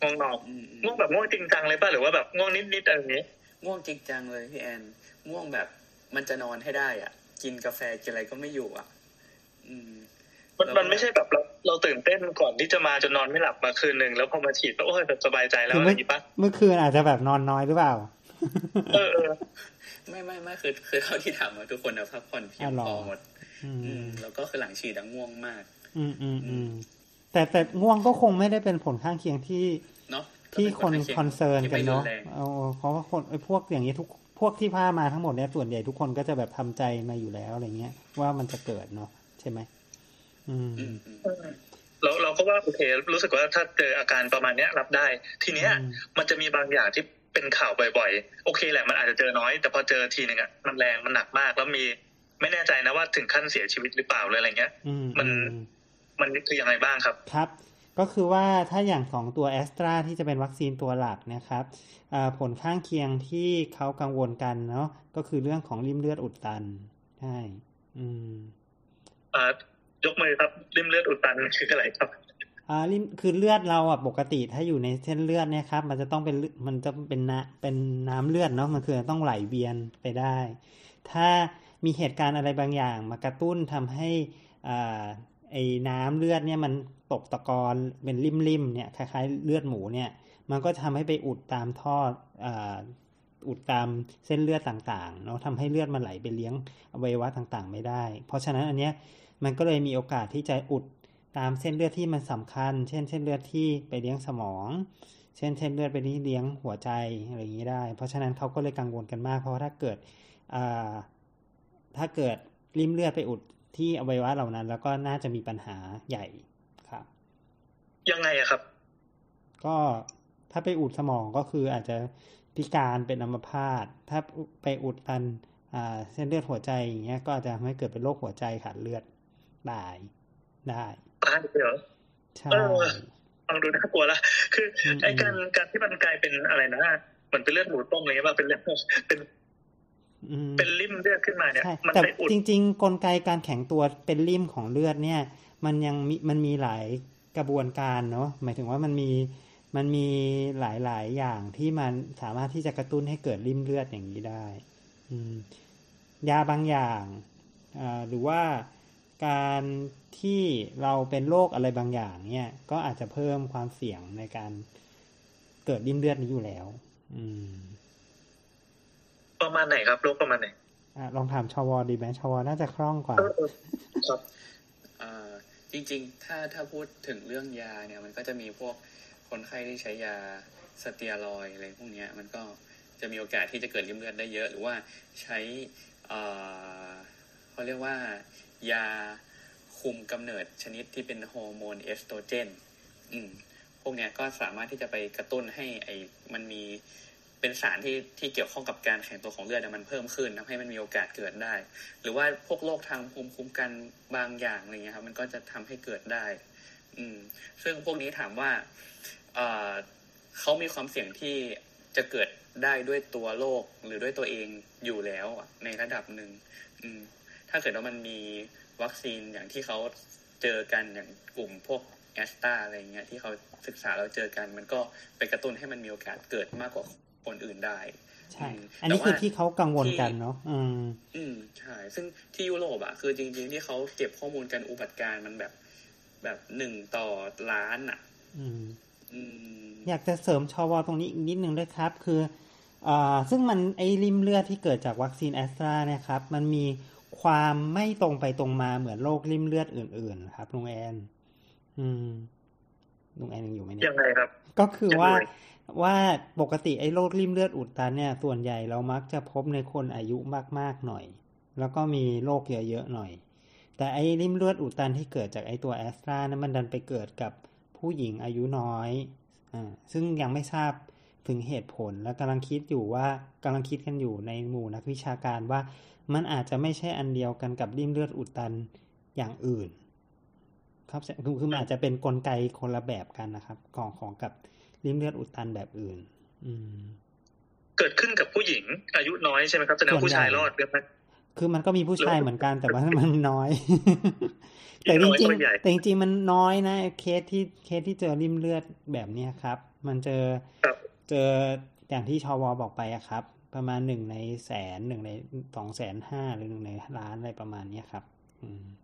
Speaker 4: ง่วงนอน
Speaker 5: อืมอืม
Speaker 4: ง่วงแบบง่วงจริงจังเลยป่ะหรือว่าแบบง่วงนิดๆอะไรอย่างนี้
Speaker 5: ง่วงจริงจังเลยพี่แอนง่วงแบบมันจะนอนให้ได้อะ กินกาแฟกินอะไรก็ไม่อยู่อะ อืม
Speaker 4: มัน
Speaker 5: แล้ว
Speaker 4: มันไม่ใช่แบบเราเราตื่นเต้นก่อนที่จะมาจนนอนไม่หลับมาคืนหนึ่งแล้วพอมาฉีดก็โอ้ยแบบสบายใจแล้ว
Speaker 3: คือ
Speaker 4: อะไรอ
Speaker 3: เมื่อย่าง
Speaker 4: นี้ปะ
Speaker 3: เมื่อคืนอาจจะแบบนอนน้อยหรือเปล่า
Speaker 4: เออเออ
Speaker 5: ไม่ไม่ไม่คือคือเท่าที่ถามมาทุกคนนะพักผ่อนเพียง
Speaker 3: อะหรอ
Speaker 5: พอหมด
Speaker 3: อื
Speaker 5: อื
Speaker 3: ม
Speaker 5: มแล้วก็คือหลังฉีดอะง่วงมาก
Speaker 3: อืมอืมอืมแต่แต่ง่วงก็คงไม่ได้เป็นผลข้างเคียงที่
Speaker 5: เนาะ
Speaker 3: ที่คน
Speaker 5: ก็ป็
Speaker 3: คอนเซิร์น
Speaker 5: ที่
Speaker 3: กัน
Speaker 5: ไม่
Speaker 3: เนาะ
Speaker 5: รุแรง
Speaker 3: เอาเพราะว่าคนไอ้พวกอย่างนี้ทุก พวกที่พามาทั้งหมดเนี่ยส่วนใหญ่ทุกคนก็จะแบบทำใจมาอยู่แล้วอะไรเงี้ย ว่ามันจะเกิดเนาะใช่ไหมอืม
Speaker 5: อืมอืม
Speaker 4: เราเราก็ว่าโอเครู้สึกว่าถ้าเจออาการประมาณเนี้ยรับได้ ทีเนี้ย
Speaker 3: อืม
Speaker 4: มันจะมีบางอย่างที่เป็นข่าวบ่อยๆ โอเคแหละมันอาจจะเจอน้อย แต่พอเจอทีหนึ่งอะมันแรงมันหนักมากแล้วมีไม่แน่ใจนะว่าถึงขั้นเสียชีวิตหรือเปล่าเลยอะไรเงี้ย
Speaker 3: อืม
Speaker 4: มัน
Speaker 3: อืม
Speaker 4: มันคือยังไงบ้างครับ
Speaker 3: ครับ ก็คือว่าถ้าอย่างของตัวแอสตราที่จะเป็นวัคซีนตัวหลักนะครับอ่าผลข้างเคียงที่เขากังวลกันเนาะก็คือเรื่องของริ่มเลือดอุดตันใช่อืม
Speaker 4: อ่ายกมือครับริมเลือดอุดตันคืออะไรครับ
Speaker 3: อ่าริ่มคือเลือดเราอะปกติถ้าอยู่ในเส้นเลือดเนี่ยครับมันจะต้องเป็นเลือดมันจะเป็นน้ำเป็นน้ำเลือดเนาะมันคือต้องไหลเวียนไปได้ ถ้ามีเหตุการณ์อะไรบางอย่าง มากระตุ้นทำให้อ่าไอ้น้ำเลือดเนี่ยมัน ตกตะกอนเป็นริมๆเนี่ยคล้ายๆเลือดหมูเนี่ย มันก็ทำให้ไปอุดตามท่ออ่าอุดตามเส้นเลือดต่างๆเนาะทำให้เลือดมันไหลไปเลี้ยงอวัยวะต่างๆ ไม่ได้ เพราะฉะนั้นอันเนี้ยมันก็เลยมีโอกาสที่จะอุดตามเส้นเลือดที่มันสำคัญ เช่น เส้นเลือดที่ไปเลี้ยงสมอง เช่นเส้นเลือดไปที่เลี้ยงหัวใจอะไรอย่างนี้ได้ เพราะฉะนั้นเขาก็เลยกังวลกันมาก เพราะว่าถ้าเกิดถ้าเกิดริมเลือดไปอุดที่อวัยวะเหล่านั้น แล้วก็น่าจะมีปัญหาใหญ่
Speaker 4: ยังไงอะครับ
Speaker 3: ก็ถ้าไปอุดสมองก็คืออาจจะพิการเป็นอัมพาตถ้าไปอุดตันเส้นเลือดหัวใจอย่างเงี้ยก็อาจจะทำให้เกิดเป็นโรคหัวใจขาดเลือดได้ได้
Speaker 4: ตายเหรอใช่ฟังดูน่ากลัวละคือไอ้การการที่มันกลายเป็นอะไรนะเหมือนเป็นเลือดหมูต้มอะไรเงี้ยเป็นเลือดเป็นเป็นริ่มเลือดขึ้นมาเนี่ย
Speaker 3: มันแต่จริง ๆ กลไกการแข็งตัวเป็นริ่มของเลือดเนี่ย มันยังมีมันมีหลาย กระบวนการเนาะหมายถึงว่ามันมีมันมีหลาย ๆ อย่างที่มันสามารถที่จะกระตุ้นให้เกิดริ่มเลือดอย่างนี้ได้อืมยาบางอย่างหรือว่าการที่เราเป็นโรคอะไรบางอย่างเนี่ย ก็อาจจะเพิ่มความเสี่ยงในการเกิดริ่มเลือดนี้อยู่แล้วอืม
Speaker 4: ประมาณไหนครับโรคประมาณไหน
Speaker 3: อ่าลองถามชวดีไหมชวน่าจะคล่องกว่า
Speaker 5: ครับอ่า จริง ๆ ถ้าถ้าพูดถึงเรื่องยาเนี่ยมันก็จะมีพวกคนไข้ที่ใช้ยาสเตียรอยอะไรพวกนี้มันก็จะมีโอกาสที่จะเกิดริ่มเลือดได้เยอะ หรือว่าใช้เขาเรียกว่ายาคุมกำเนิดชนิดที่เป็นฮอร์โมนเอสโตรเจน อืม พวกนี้ก็สามารถที่จะไปกระตุ้นให้ไอ้มันมี เป็นสารที่ที่เกี่ยวข้องกับการแข็งตัวของเลือดมันเพิ่มขึ้นทำให้มันมีโอกาสเกิดได้ หรือว่าพวกโรคทางภูมิคุ้มกันบางอย่างอะไรเงี้ยครับ มันก็จะทำให้เกิดได้ อืม ซึ่งพวกนี้ถามว่าเขามีความเสี่ยงที่จะเกิดได้ด้วยตัวโรคหรือด้วยตัวเองอยู่แล้วในระดับหนึ่งถ้าเกิดว่ามันมีวัคซีนอย่างที่เขาเจอกันอย่างกลุ่มพวกแอสตราอะไรเงี้ยที่เขาศึกษาแล้วเจอกัน มันก็ไปกระตุ้นให้มันมีโอกาสเกิดมากกว่า คนอื่นได้
Speaker 3: ใช่ อันนี้คือที่เขากังวลกันเนาะอืม
Speaker 5: อืมใช่ซึ่งที่ยุโรปอะคือจริง ๆ ที่เขาเก็บข้อมูลกันอุบัติการมันแบบ แบบหนึ่งต่อล้านอะ
Speaker 3: อืมอยากจะเสริมชอวอตรงนี้อีกนิดนึงด้วยครับ คืออซึ่งมันไอ้ลิ่มเลือดที่เกิดจากวัคซีนแอสตราเนี่ยครับ มันมีความไม่ตรงไปตรงมาเหมือนโรคริมเลือดอื่น ๆ ครับลุงแอน อืมลุงแอนยังอยู่ไหมเนี่ย
Speaker 4: ยังไงครับ
Speaker 3: ก็คือว่า ว่าปกติไอ้โรคริมเลือดอุดตันเนี่ย ส่วนใหญ่เรามักจะพบในคนอายุมากๆหน่อย แล้วก็มีโรคเยอะๆหน่อย แต่ไอ้ริมเลือดอุดตันที่เกิดจากไอ้ตัวแอสตรานั้นมันดันไปเกิดกับผู้หญิงอายุน้อยอ่าซึ่งยังไม่ทราบถึงเหตุผลและกำลังคิดอยู่ว่ากำลังคิดกันอยู่ในหมู่นักวิชาการว่ามันอาจจะไม่ใช่อันเดียวกันกับริ่มเลือดอุดตันอย่างอื่น ครับคือคือมันอาจจะเป็นนกลไกคนละแบบกันนะครับ ของของกับ ริ่มเลือดอุดตันแบบอื่น อืม
Speaker 4: เกิดขึ้นกับผู้หญิง อายุน้อยใช่ไหมครับแสดงผู้ชายรอดไหม
Speaker 3: คือมันก็มีผู้ชายเหมือนกันแต่ว่ามันน้อย แต่จริงๆแต่จริงๆมันน้อยนะเคสที่เคสที่เจอริมเลือดแบบเนี้ยครับ มันเจอเจออย่างที่ชวบอกไปอะครับ ประมาณหนึ่งในแสนหนึ่งในสองแสนห้าหรือหนึ่งในล้านอะไรประมาณเนี้ยครับ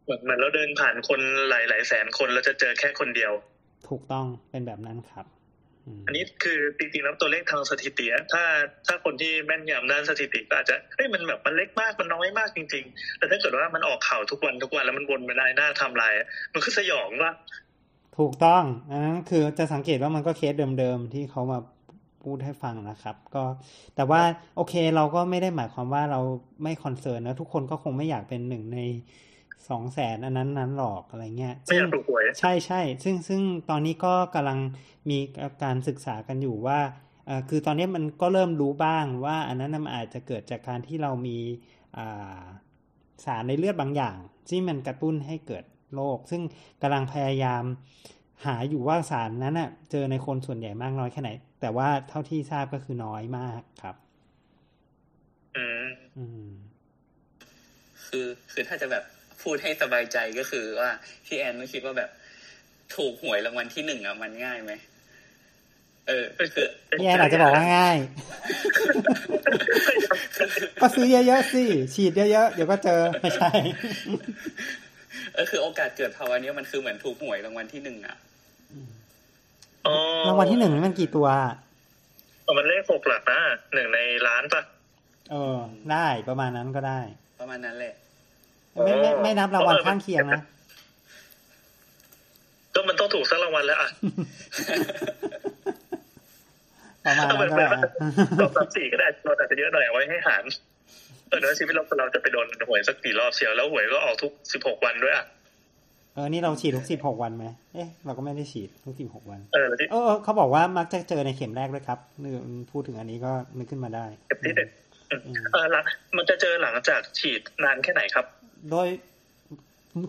Speaker 4: เหมือนเราเดินผ่านคนหลายหลายแสนคนเราจะเจอแค่คนเดียว
Speaker 3: ถูกต้องเป็นแบบนั้นครับ
Speaker 4: อันนี้คือจริงๆแล้วตัวเลขทางสถิติถ้าถ้าคนที่แม่นยำด้านสถิติก็อาจจะเฮ้ยมันแบบมันเล็กมากมันน้อยมากจริง ๆ แต่ถ้าเกิดว่ามันออกข่าวทุกวันทุกวันแล้วมันวนไปได้หน้าทำลายมันคือสยองว่า
Speaker 3: ถูกต้องอันนั้นคือจะสังเกตว่ามันก็เคสเดิมๆที่เขามาพูดให้ฟังนะครับ ก็แต่ว่าโอเคเราก็ไม่ได้หมายความว่าเราไม่ concern นะทุกคนก็คงไม่อยากเป็นหนึ่งใน สองแสนอันนั้นนั้นหรอกอะไรเงี้ย
Speaker 4: ซึ่ง
Speaker 3: ใช่ใช่ซึ่งซึ่งตอนนี้ก็กำลังมีการศึกษากันอยู่ว่าคือตอนนี้มันก็เริ่มรู้บ้างว่าอันนั้นมันอาจจะเกิดจากการที่เรามีสารในเลือดบางอย่าง ที่มันกระตุ้นให้เกิดโรคซึ่งกำลังพยายามหาอยู่ว่าสารนั้นอะเจอในคนส่วนใหญ่มากน้อยแค่ไหน แต่ว่าเท่าที่ทราบก็คือน้อยมากครับ
Speaker 4: อืมอื
Speaker 5: มคือ คือถ้าจะแบบ พูดให้สบายใจก็คือว่าพี่แอนไม่คิดว่าแบบ ถูกหวยรางวัลที่หนึ่งอะมันง่ายไหมเออคือ
Speaker 3: พี่แอนอาจจะบอกว่าง่าย ก็ซื้อเยอะๆสิฉีดเยอะๆเดี๋ยวก็เจอไม่ใช่
Speaker 5: เออคือโอกาสเกิดภาวะนี้มันคือเหมือนถูกหวยรางวัลที่หนึ่งอะ
Speaker 3: รางวัลที่หนึ่งมันกี่ตัว
Speaker 4: มันเลขหกหลักนะหนึ่งในล้านปะ
Speaker 3: เออ ได้ประมาณนั้นก็ได้
Speaker 5: ประมาณนั้นแหละ
Speaker 3: ไม่ไม่ไม่นับรางวัลข้างเคียงนะ
Speaker 4: ก็มันต้องถูกสักรางวัลแล้วอะ
Speaker 3: ประมาณ
Speaker 4: ถ้า
Speaker 3: นั้
Speaker 4: มันน
Speaker 3: ก็
Speaker 4: เป็น
Speaker 3: ได้
Speaker 4: สองสามสี่ก็ได้เราอาจจะเยอะหน่อยเอาไว้ให้หารเออเดี๋ยวชีวิตเราเราจะไปโดนหวยสักกี่รอบเชียวแล้วหวยก็ออกทุกสิบหกวันด้วยอะ
Speaker 3: เออ นี่เราฉีดทุกสิบหกวันไหม เอ๊ะ เราก็ไม่ได้ฉีดทุกสิบหกวัน
Speaker 4: เออแล้วที่
Speaker 3: เออเออ เขาบอกว่ามักจะเจอในเข็มแรกด้วยครับนี่พูดถึงอันนี้ก็นึกขึ้นมาได้
Speaker 4: เก็บที่เด็ด
Speaker 3: อืม
Speaker 4: เออหลังมันจะเจอหลังจากฉีดนานแค่ไหนครับ
Speaker 3: โดย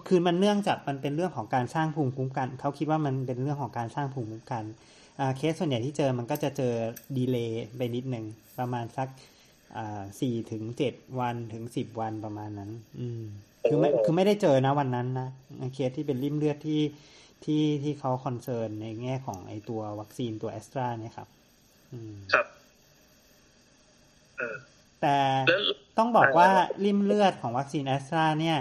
Speaker 3: คือมันเนื่องจากมันเป็นเรื่องของการสร้างภูมิคุ้มกันเขาคิดว่ามันเป็นเรื่องของการสร้างภูมิคุ้มกันอ่าเคสส่วนใหญ่ที่เจอมันก็จะเจอ delay ไปนิดหนึ่งประมาณสักอ่าสี่ถึงเจ็ดวันถึงสิบวันประมาณนั้น อืม คือไม่
Speaker 4: โอ้
Speaker 3: คือไม่ได้เจอนะวันนั้นนะเคสที่เป็นลิ่มเลือดที่ที่ที่เขา concern ในแง่ของไอตัววัคซีนตัวแอสตราเนี่ยครับ อืม
Speaker 4: ครับ เออ
Speaker 3: แต่
Speaker 4: แล้ว
Speaker 3: ต้องบอกว่าลิ่มเลือดของวัคซีนแอสตราเนี่ย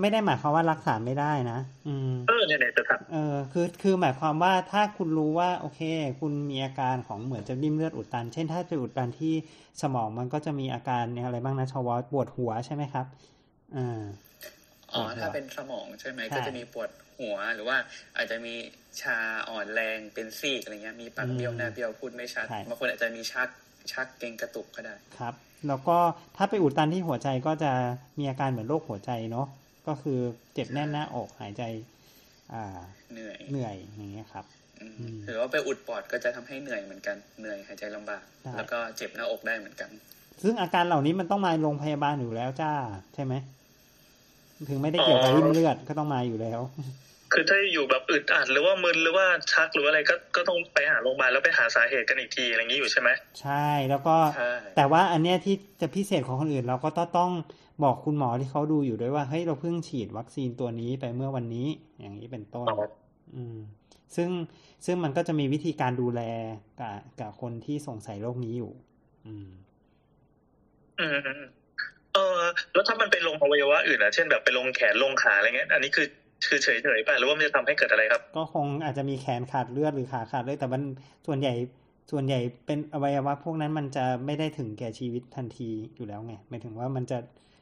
Speaker 3: ไม่ได้หมายความว่ารักษาไม่ได้นะอืม
Speaker 4: เออเนี่ยเนี่ยจะถาม
Speaker 3: เออคือคือหมายความว่าถ้าคุณรู้ว่า โอเค คุณมีอาการของเหมือนจะริ่มเลือดอุดตัน เช่นถ้าจะอุดตันที่สมองมันก็จะมีอาการเนี่ยอะไรบ้างนะชวปวดหัวใช่ไหมครับอ่า
Speaker 5: อ๋อ
Speaker 3: ปวดหัว
Speaker 5: ถ้าเป็นสมองใช่ไหม
Speaker 3: ใช่
Speaker 5: ก็จะมีปวดหัวหรือว่าอาจจะมีชาอ่อนแรงเป็นซีกอะไรเงี้ยมีปากเบี้ยว
Speaker 3: อืม
Speaker 5: หน้าเบี้ยวพูดไม่ชัด
Speaker 3: ใช่
Speaker 5: บางคนอาจจะมีชักชักเกร็งกระตุกก็ได้
Speaker 3: ครับ แล้วก็ถ้าไปอุดตันที่หัวใจก็จะมีอาการเหมือนโรคหัวใจเนาะก็คือเจ็บแน่นหน้าอกหายใจ อ่า
Speaker 5: เหนื่อย
Speaker 3: เหนื่อยอย่างเงี้ยครับ
Speaker 5: อืม
Speaker 3: อืม
Speaker 5: หรือว่าไปอุดปอดก็จะทำให้เหนื่อยเหมือนกันเหนื่อยหายใจลำบาก
Speaker 3: ได้
Speaker 5: แล้วก็เจ็บหน้าอกได้เหมือนกัน
Speaker 3: ซึ่งอาการเหล่านี้มันต้องมาโรงพยาบาลอยู่แล้วจ้า ใช่ไหมถึงไม่ได้เกี่ยวกับริ่มเลือดก็ต้องมาอยู่แล้ว
Speaker 4: คือถ้าอยู่แบบอึดอัดหรือว่ามึนหรือว่าชักหรือว่าอะไรก็ก็ต้องไปหาโรงพยาบาลแล้วไปหาสาเหตุกันอีกทีอะไรอย่างนี้อยู่ใช่ไหม
Speaker 3: ใช่แล้วก็
Speaker 5: ใช่
Speaker 3: แต่ว่าอันเนี้ยที่จะพิเศษของคนอื่นเราก็ต้องต้องบอกคุณหมอที่เขาดูอยู่ด้วยว่าเฮ้ยเราเพิ่งฉีดวัคซีนตัวนี้ไปเมื่อวันนี้ อย่างนี้เป็นต้น
Speaker 4: อ๋อ
Speaker 3: อืม ซึ่งซึ่งมันก็จะมีวิธีการดูแลกับกับคนที่สงสัยโรคนี้อยู่อืม
Speaker 4: อืม อืมเออแล้วถ้ามันไปลงอวัยวะอื่นอะเช่นแบบไปลงแขนลงขาอะไรเงี้ยอันนี้คือ คือเฉยเฉยๆป่ะหรือว่ามันจะทำให้เกิดอะไรครับ
Speaker 3: ก็คงอาจจะมีแขนขาดเลือดหรือขาขาดเลือดแต่มันส่วนใหญ่ส่วนใหญ่เป็นอวัยวะพวกนั้นมันจะไม่ได้ถึงแก่ชีวิตทันทีอยู่แล้วไงหมายถึงว่ามันจะ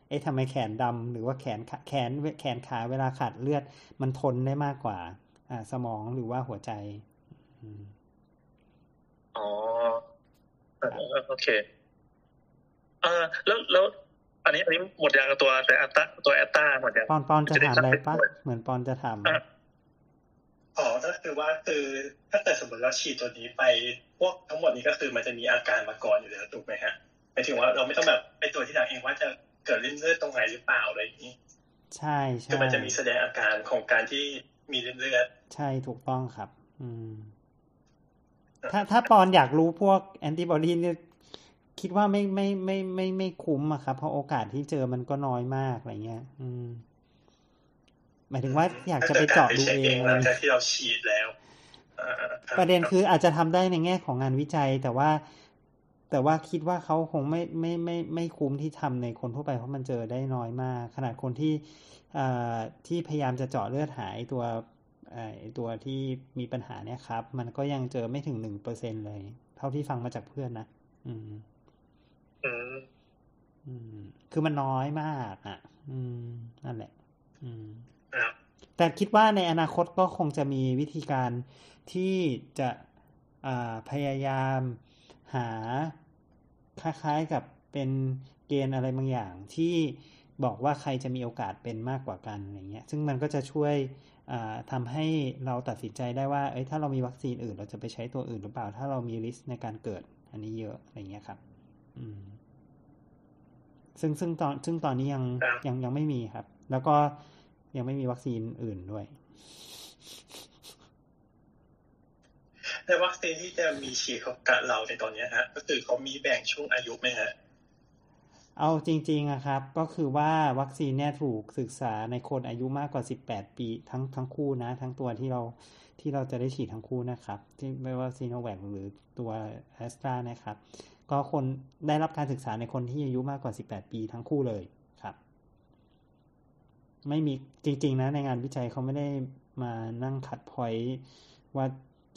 Speaker 3: เอ๊ะทำไมแขนดำหรือว่าแขนขาแขนแขนขาเวลาขาดเลือด มันทนได้มากกว่า อ่า สมองหรือว่าหัวใจอืม
Speaker 4: อ๋อเออเออโอเคเออแล้วแล้ว อันนี้อันนี้หมดยังตัวแต่อัตตาตัวแอตตาหมดยัง
Speaker 3: ปอนปอนจะ
Speaker 4: จะได้
Speaker 3: ถามอะไร
Speaker 4: ทรา
Speaker 3: ปะ
Speaker 4: บด้วย
Speaker 3: เหมือนปอนจะถาม
Speaker 4: อะ
Speaker 1: อ๋อก็คือว่าคือถ้าเกิดสมมติเราฉีดตัวนี้ไปพวกทั้งหมดนี้ก็คือมันจะมีอาการมาก่อนอยู่แล้วถูกไหมฮะหมายถึงว่าเราไม่ต้องแบบไปตรวจที่หลังเองว่าจะเกิดริ่มเลือดตรงไหนหรือเปล่าอะไรอย่างนี้
Speaker 3: ใช่ใช่
Speaker 1: คือมันจะมีแสดงอาการของการที่มีริ่มเลือด
Speaker 3: ใช่ถูกต้องครับ อืม ถ้าถ้าปอนอยากรู้พวกแอนติบอดีเนี่ย คิดว่าไม่ไม่ไม่ไม่ไม่ไม่คุ้มอะครับเพราะโอกาสที่เจอมันก็น้อยมากอะไรเงี้ย อืม หมายถึงว่าอยากจะไปเจาะดู
Speaker 1: ถ้กิ
Speaker 3: เอ
Speaker 1: การ
Speaker 3: ง
Speaker 1: ไป
Speaker 3: อะไร
Speaker 1: เช็คหลังจาก
Speaker 3: เงี้ย
Speaker 1: ที่เราฉีดแล้วอ่าครับ
Speaker 3: ประเด็นคืออาจจะทำได้ในแง่ของงานวิจัย แต่ว่า แต่ว่าคิดว่าเขาคงไม่ไม่ไม่ไม่คุ้มที่ทำในคนทั่วไปเพราะมันเจอได้น้อยมาก ขนาดคนที่อ่าที่พยายามจะเจาะเลือดหายตัวเอ่อไอ้ตัวที่มีปัญหาเนี่ยครับ มันก็ยังเจอไม่ถึงหนึ่งเปอร์เซ็นเลย เท่าที่ฟังมาจากเพื่อนนะ อืม
Speaker 4: อืม
Speaker 3: อืม คือมันน้อยมากอะ อืม นั่นแหละ อืมแต่คิดว่าในอนาคตก็คงจะมีวิธีการที่จะพยายามหาคล้ายๆกับเป็นเกณฑ์อะไรบางอย่างที่บอกว่าใครจะมีโอกาสเป็นมากกว่ากันอย่างเงี้ย ซึ่งมันก็จะช่วยอ่าทำให้เราตัดสินใจได้ว่า เอ้ย ถ้าเรามีวัคซีนอื่น เราจะไปใช้ตัวอื่นหรือเปล่า ถ้าเรามีริสในการเกิด อันนี้เยอะอะไรเงี้ยครับ อืม ซึ่งซึ่งตอนซึ่งตอนนี้ยัง
Speaker 1: ครับ
Speaker 3: ยังยังไม่มีครับ แล้วก็ยังไม่มีวัคซีนอื่นด้วย
Speaker 1: ในวัคซีนที่จะมีฉีดกับเราในตอนเนี้ยฮะก็คือเขามีแบ่งช่วงอายุไหมฮะ
Speaker 3: เอาจริงๆอะครับ ก็คือว่าวัคซีนเนี่ยถูกศึกษาในคนอายุมากกว่า 18 ปีทั้งทั้งคู่นะ ทั้งตัวที่เราที่เราจะได้ฉีดทั้งคู่นะครับ ที่ไม่ว่าซีโนแวคหรือตัวแอสตรานะครับ ก็คนได้รับการศึกษาในคนที่อายุมากกว่า 18 ปีทั้งคู่เลยครับ ไม่มีจริง ๆ นะ ในงานวิจัยเขาไม่ได้มานั่งคัดพอยว่า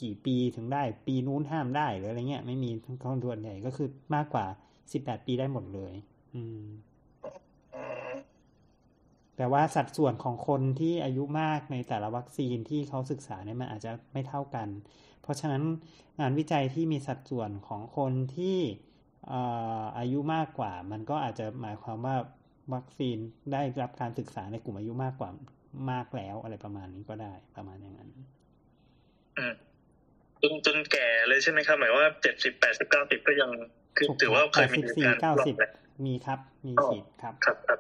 Speaker 3: กี่ปีถึงได้ ปีนู้นห้ามได้หรืออะไรเงี้ย ไม่มีทั้งคนส่วนใหญ่ก็คือมากกว่า 18 ปีได้หมดเลย อืมแต่ว่าสัดส่วนของคนที่อายุมากในแต่ละวัคซีนที่เขาศึกษาเนี่ยมันอาจจะไม่เท่ากัน ราะฉะนั้นงานวิจัยที่มีสัดส่วนของคนที่อายุมากกว่า มันก็อาจจะหมายความว่าวัคซีนได้รับการศึกษาในกลุ่มอายุมากกว่ามากแล้วอะไรประมาณนี้ก็ได้ประมาณอย่างนั้น
Speaker 4: จนจนแก่เลยใช่ไหมครับ หมายว่าเจ็ดสิบแปดสิบเก้าสิบก็ยังคือถือว่าเคยมี
Speaker 3: การเก้าสิบมีครับ มีฉีดครับ
Speaker 4: ครับครับ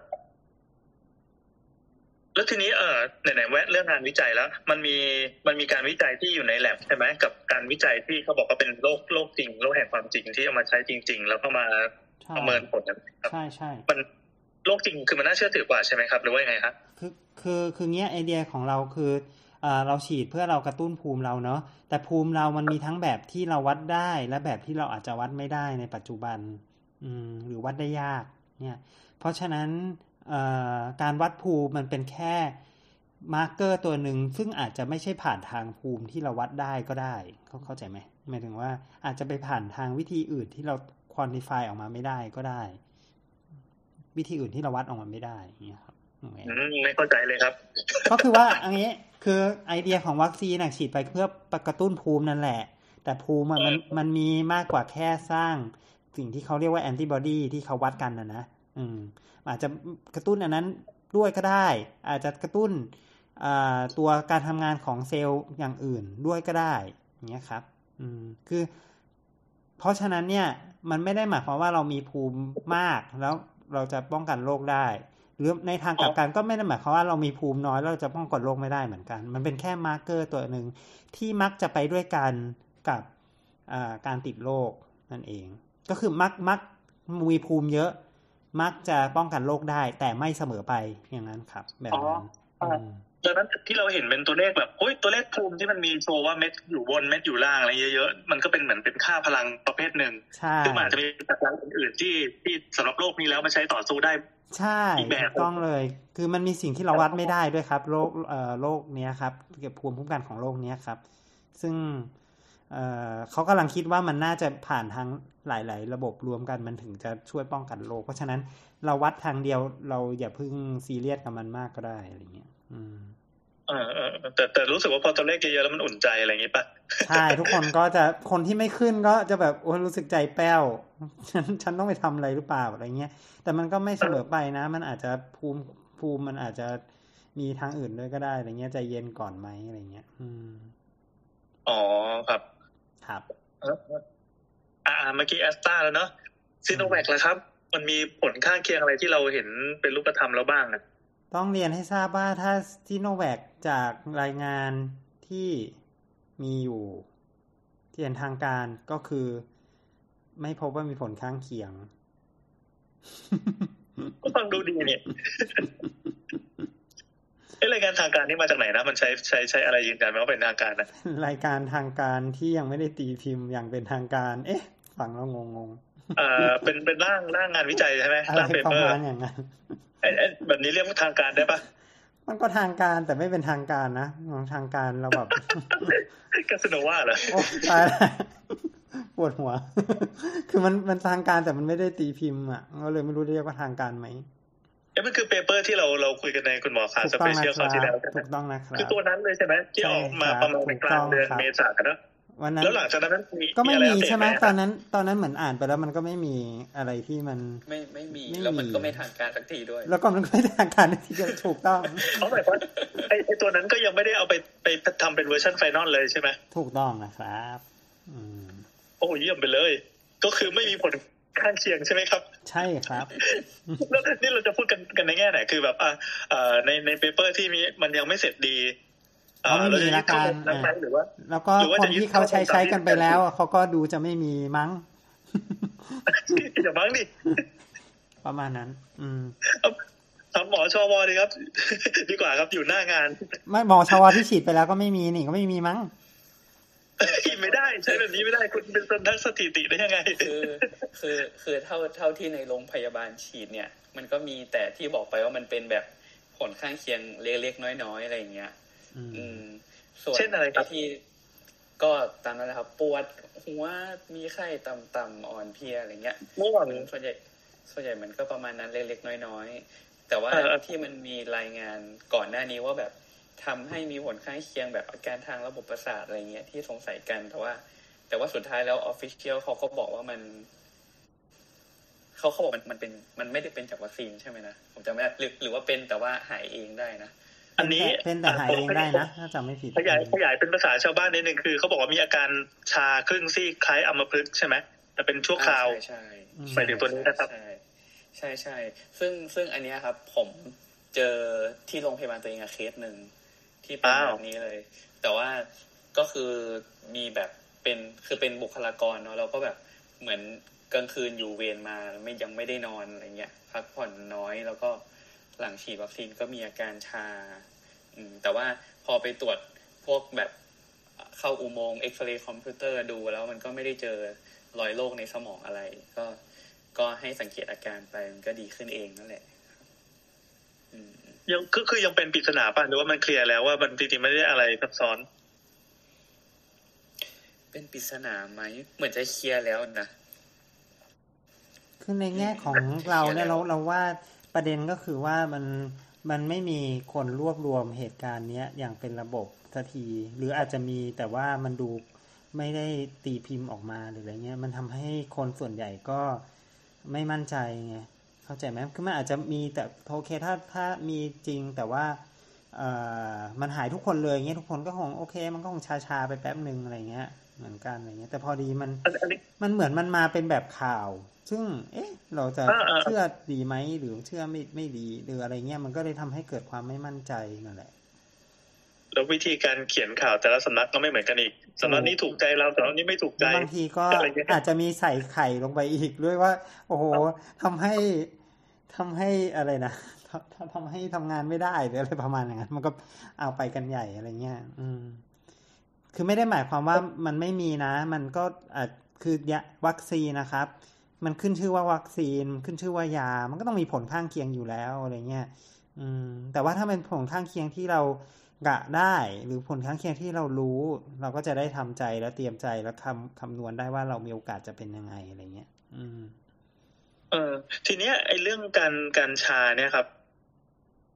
Speaker 4: แล้วทีนี้เออไหนๆแวะเรื่องงานวิจัยแล้ว มันมีมันมีการวิจัยที่อยู่ในแลบใช่ไหมกับการวิจัยที่เขาบอกว่าเป็นโลกโลกจริงโลกแห่งความจริงที่เอามาใช้จริง ๆ แล้วก็มาประเมินผล
Speaker 3: ใช่ใช่
Speaker 4: มันโลกจริงคือมันน่าเชื่อถือกว่าใช่ไหมครับหรือว่ายังไงครับ
Speaker 3: คือคือคือเงี้ยไอเดียของเราคือเราฉีดเพื่อเรากระตุ้นภูมิเราเนาะแต่ภูมิเรามันมีทั้งแบบที่เราวัดได้และแบบที่เราอาจจะวัดไม่ได้ในปัจจุบัน อืมหรือวัดได้ยาก เนี่ย เพราะฉะนั้น การวัดภูมิมันเป็นแค่ marker ตัวหนึ่งซึ่งอาจจะไม่ใช่ผ่านทางภูมิที่เราวัดได้ก็ได้เขาเข้าใจไหมหมายถึงว่าอาจจะไปผ่านทางวิธีอื่นที่เรา quantify ออกมาไม่ได้ก็ได้ วิธีอื่นที่เราวัดออกมาไม่ได้เนี่ยครับ
Speaker 4: ไม่เข้าใจเลยครับ
Speaker 3: ก็คือว่าอันนี้คือไอเดียของวัคซีนฉีดไปเพื่อกระตุ้นภูมินั่นแหละ แต่ภูมิมันมันมีมากกว่าแค่สร้างสิ่งที่เขาเรียกว่าแอนติบอดีที่เขาวัดกันนะนะ อืมอาจจะกระตุ้นอันนั้นด้วยก็ได้ อาจจะกระตุ้นตัวการทำงานของเซลล์อย่างอื่นด้วยก็ได้อย่างเงี้ยครับ อืมคือ เพราะฉะนั้นเนี่ยมันไม่ได้หมายความว่าเรามีภูมิมากแล้วเราจะป้องกันโรคได้ หรือในทางกลับกันก็ไม่ได้หมายความว่าเรามีภูมิน้อยเราจะป้องกันโรคไม่ได้เหมือนกัน มันเป็นแค่ marker ตัวหนึ่งที่มักจะไปด้วยกันกับการติดโรคนั่นเอง ก็คือมักมักมีภูมิเยอะ มักจะป้องกันโรคได้ แต่ไม่เสมอไปอย่างนั้นครับ แบบนั้น
Speaker 4: ดังนั้นที่เราเห็นเป็นตัวเลขแบบโอ้ยตัวเลขภูมิที่มันมีโชว์ว่าเม็ดอยู่บนเม็ดอยู่ล่างอะไรเยอะๆมันก็เป็นเหมือนเป็นค่าพลังประเภทหนึ่งซึ่งอาจจะมีพลังอื่นๆที่ที่สำหรับโลกนี้แล้วมาใช้ต่อสู้ได้
Speaker 3: ใช่ถูกต้องเลย คือมันมีสิ่งที่เราวัดไม่ได้ด้วยครับ โรคเอ่อโรคเนี้ยครับ เกี่ยวกับภูมิคุ้มกันของโรคเนี้ยครับ ซึ่ง เอ่อเขากำลังคิดว่ามันน่าจะผ่านทางหลาย ๆ ระบบรวมกันมันถึงจะช่วยป้องกันโรคเพราะฉะนั้นเราวัดทางเดียวเราอย่าเพิ่งซีเรียสกับมันมากก็ได้อะไรเงี้ย อืม
Speaker 4: เออแต่แต่รู้สึกว่าพอตัวเลขเยอะแล้วมันอุ่นใจอะไรอย่างนี้ปะ
Speaker 3: ใช่ทุกคนก็จะคนที่ไม่ขึ้นก็จะแบบโอ้รู้สึกใจแป้วฉันฉันต้องไปทำอะไรหรือเปล่าอะไรเงี้ยแต่มันก็ไม่เสมอไปนะ มันอาจจะภูมิภูมิมันอาจจะมีทางอื่นด้วยก็ได้อะไรเงี้ยใจเย็นก่อนไหมอะไรเงี้ย อืม
Speaker 4: อ๋อครับ
Speaker 3: ครับ
Speaker 4: อ่าเมื่อกี้แอสตาแล้วเนาะซีโนแวคแล้วครับ มันมีผลข้างเคียงอะไรที่เราเห็นเป็นรูปธรรมแล้วบ้างอะ
Speaker 3: ต้องเรียนให้ทราบว่าถ้าซีโนแวคจากรายงานที่มีอยู่ที่เป็นทางการก็คือ ไม่พบว่ามีผลข้างเคียง
Speaker 4: ก็ฟังดูดีเนี่ย เอ้รายการทางการนี่มาจากไหนนะ มันใช้ใช้ใช้อะไรยืนยันไหมว่าเป็นทางการนะ
Speaker 3: รายการทางการที่ยังไม่ได้ตีพิมพ์อย่างเป็นทางการ เอ๊ะ ฟังแล้วงงง
Speaker 4: อ่าเป็นเป็นร่างร่างงานวิจัยใช่ไหมร่างเปเปอร์อย่างนั้นไอ้แบบนี้เรียกว่าทางการได้ปะ
Speaker 3: มันก็ทางการแต่ไม่เป็นทางการนะทางการเราแบบ
Speaker 4: ก็สนุกว่าเหรอโอ้
Speaker 3: ตายปวดหัว คือมันมันทางการแต่มันไม่ได้ตีพิมพ์อะก็เลยไม่รู้เรียกว่าทางการไหม
Speaker 4: เอ้มันคือ paper ที่เราเราคุยกันในคุณหมอขา special คราวที่แล้ว
Speaker 3: ถูกต้องนะครับ
Speaker 4: คือตัวนั้นเลยใช่ไหมที่ออกมาประมาณกลางเดือนเมษายนนะวันนั้นแล้วหลังจากนั้นมี
Speaker 3: ก็ไม่มีใช่ไหมตอนนั้น ตอนนั้นเหมือนอ่านไปแล้วมันก็ไม่มีอะไรที่มัน
Speaker 5: ไม่ไม่มีแล้วมันก็ไม่ทางการสักทีด้วย
Speaker 3: แล้วก็มันก็ไม่ทางการที่จะถูกต้อง
Speaker 4: เขาหมายว่าไอ้ตัวนั้นก็ยังไม่ได้เอาไปไปทำเป็น version final เลยใช่ไหม
Speaker 3: ถูกต้องนะครับ อืม
Speaker 4: โอ้เยี่ยมไปเลย ก็คือไม่มีผล ข้างเคียงใช่ไหมครับ
Speaker 3: ใช่ครับ
Speaker 4: แล้วนี่เราจะพูดกันกันในแง่ไหนคือแบบอ่าในใน paper ที่มีมันยังไม่เสร็จดี
Speaker 3: เขาไม่มีละกันแล้วก็คนที่เขาใช้ใช้กันไปแล้วเขาก็ดูจะไม่มีมั้ง
Speaker 4: จะมั้งดิ
Speaker 3: ประมาณนั้น อืม
Speaker 4: ทำหมอชวดีครับ ดีกว่าครับอยู่หน้างาน
Speaker 3: ไม่หมอชวที่ฉีดไปแล้วก็ไม่มีนี่ก็ไม่มีมั้ง
Speaker 4: ไม่ได้ใช้แบบนี้ไม่ได้คุณเป็นนักสถิติได้ยังไง
Speaker 5: คือคือคือเท่าเท่าที่ในโรงพยาบาลฉีดเนี่ย มันก็มีแต่ที่บอกไปว่ามันเป็นแบบผลข้างเคียงเล็กๆน้อยๆอะไรอย่างเงี้ย อืม
Speaker 4: ส่วนเช่นอะไรครับที่
Speaker 5: ก็ตามนั้นแหละครับปวดหัวมีไข้ต่ำๆอ่อนเพลียอะไรเงี้ย
Speaker 4: ม่วง
Speaker 5: ส่วนใหญ่ส่วนใหญ่มันก็ประมาณนั้นเล็กๆน้อยๆแต่ว่าที่มันมีรายงานก่อนหน้านี้ว่าแบบ ทำให้มีผลข้างเคียงแบบอาการทางระบบประสาทอะไรเงี้ยที่สงสัยกันแต่ว่า แต่ว่าสุดท้ายแล้วออฟฟิเชียลเขาก็บอกว่ามันเขาเขาบอกมันมันเป็นมันไม่ได้เป็นจากวัคซีนใช่ไหมนะผมจำไม่ได้หรือหรือว่าเป็นแต่ว่าหายเองได้นะ
Speaker 3: อันนี้เป็นแต่หายเองได้นะถ้าจำไม่ผิด
Speaker 4: ขยายขยายเป็นภาษาชาวบ้านนิดนึงคือเขาบอกว่ามีอาการชาครึ่งซี่คล้ายอัมพฤกษ์ใช่ไหมแต่เป็นชั่วคราว
Speaker 5: ใช่
Speaker 4: ใส่ถึงตัวนี้นะครับ
Speaker 5: ใช่ใช่ซึ่งซึ่งอันนี้ครับ ผมเจอที่โรงพยาบาลตัวเองเคสหนึ่ง ที่เป็นแบบนี้เลย แต่ว่าก็คือมีแบบเป็นคือเป็นบุคลากรเนาะเราก็แบบเหมือนกลางคืนอยู่เวรมาไม่ยังไม่ได้นอนอะไรเงี้ยพักผ่อนน้อยแล้วก็หลังฉีดวัคซีนก็มีอาการชาอืมแต่ว่าพอไปตรวจพวกแบบเข้าอุโมงค์เอ็กซเรย์คอมพิวเตอร์ดูแล้วมันก็ไม่ได้เจอรอยโรคในสมองอะไร ก็ก็ให้สังเกตอาการไปมันก็ดีขึ้นเองนั่นแหละ
Speaker 4: ยังก็คือยังเป็นปริศนาป่ะหรือว่ามันเคลียร์แล้วว่ามันจริงๆไม่ได้อะไรซับซ้อน
Speaker 5: เป็นปริศนาไหมเหมือนจะเคลียร์แล้วนะ
Speaker 3: คือในแง่ของเราเนี่ยเราเราว่าประเด็นก็คือว่ามันมันไม่มีคนรวบรวมเหตุการณ์เนี้ยอย่างเป็นระบบสักที หรืออาจจะมีแต่ว่ามันดูไม่ได้ตีพิมพ์ออกมาหรืออะไรเงี้ย มันทำให้คนส่วนใหญ่ก็ไม่มั่นใจไง เข้าใจไหมคือมันอาจจะมีแต่โอเคถ้าถ้ามีจริงแต่ว่าเอ่อมันหายทุกคนเลยเงี้ยทุกคนก็คงโอเค มันก็คงชาชาไปแป๊บหนึ่งอะไรเงี้ยเหมือนกันอะไรเงี้ยแต่พอดีมันมันเหมือนมันมาเป็นแบบข่าว ซึ่ง เอ๊ะ เราจะเชื่อดีไหมหรือเชื่อไม่ไม่ดีหรืออะไรเงี้ยมันก็เลยทำให้เกิดความไม่มั่นใจนั่นแหละ
Speaker 4: แล้ววิธีการเขียนข่าวแต่ละสำนักก็ไม่เหมือนกันอีกสำนักนี้ถูกใจเราสำนักนี้ไม่ถูกใจ
Speaker 3: บางทีก็อาจจะมีใส่ไข่ลงไปอีกด้วยว่า โอ้โหทำให้ ทำให้อะไรนะทำให้ทำงานไม่ได้หรืออะไรประมาณอย่างนั้นมันก็เอาไปกันใหญ่อะไรเงี้ยอืม คือไม่ได้หมายความว่ามันไม่มีนะ มันก็อาคือยาวัคซีนนะครับ มันขึ้นชื่อว่าวัคซีนขึ้นชื่อว่ายา มันก็ต้องมีผลข้างเคียงอยู่แล้วอะไรเงี้ยอืม แต่ว่าถ้าเป็นผลข้างเคียงที่เรากะได้หรือผลข้างเคียงที่เรารู้ เราก็จะได้ทำใจแล้วเตรียมใจแล้วคำคำนวณได้ว่าเรามีโอกาสจะเป็นยังไงอะไรเงี้ย อืม
Speaker 4: เออ ทีเนี้ยไอ้เรื่องการการชาเนี่ยครับ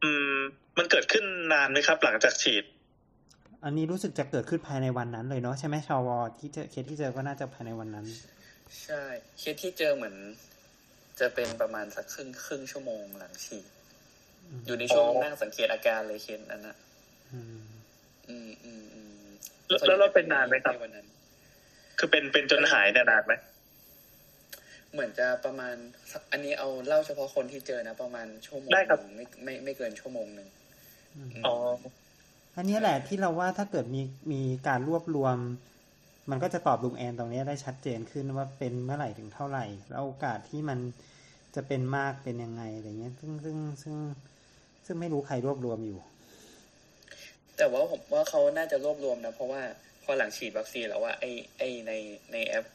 Speaker 4: อืม มันเกิดขึ้นนานไหมครับ หลังจากฉีด
Speaker 3: อันนี้รู้สึกจะเกิดขึ้นภายในวันนั้นเลยเนาะใช่ไหมชาวอที่เจอเคสที่เจอก็น่าจะภายในวันนั้น
Speaker 5: ใช่เคสที่เจอเหมือน จะเป็นประมาณสักครึ่งครึ่งชั่วโมงหลังฉีด อยู่ในช่วงนั่งสังเกตอาการเลยเคสนั้นนะอืมอืมอืมอืม
Speaker 4: แล้วเราเป็นนานไหมครับวันนั้นคือเป็นเป็นจนหายนานไหม
Speaker 5: เหมือนจะประมาณ อันนี้เอาเล่าเฉพาะคนที่เจอนะ ประมาณชั่วโมงไม่ไม่ไม่เกินชั่วโมงหนึ่ง
Speaker 3: อ๋ออันนี้แหละที่เราว่าถ้าเกิดมีมีการรวบรวม มันก็จะตอบลุงแอนตรงนี้ได้ชัดเจนขึ้นว่าเป็นเมื่อไหร่ถึงเท่าไหร่ แล้วโอกาสที่มันจะเป็นมากเป็นยังไงอะไรเงี้ย ซึ่งซึ่งซึ่งซึ่งไม่รู้ใครรวบรวมอยู่
Speaker 5: แต่ว่าผมว่าเขาน่าจะรวบรวมนะ เพราะว่าพอหลังฉีดวัคซีนแล้วว่าไอ้ไอ้ในในแอป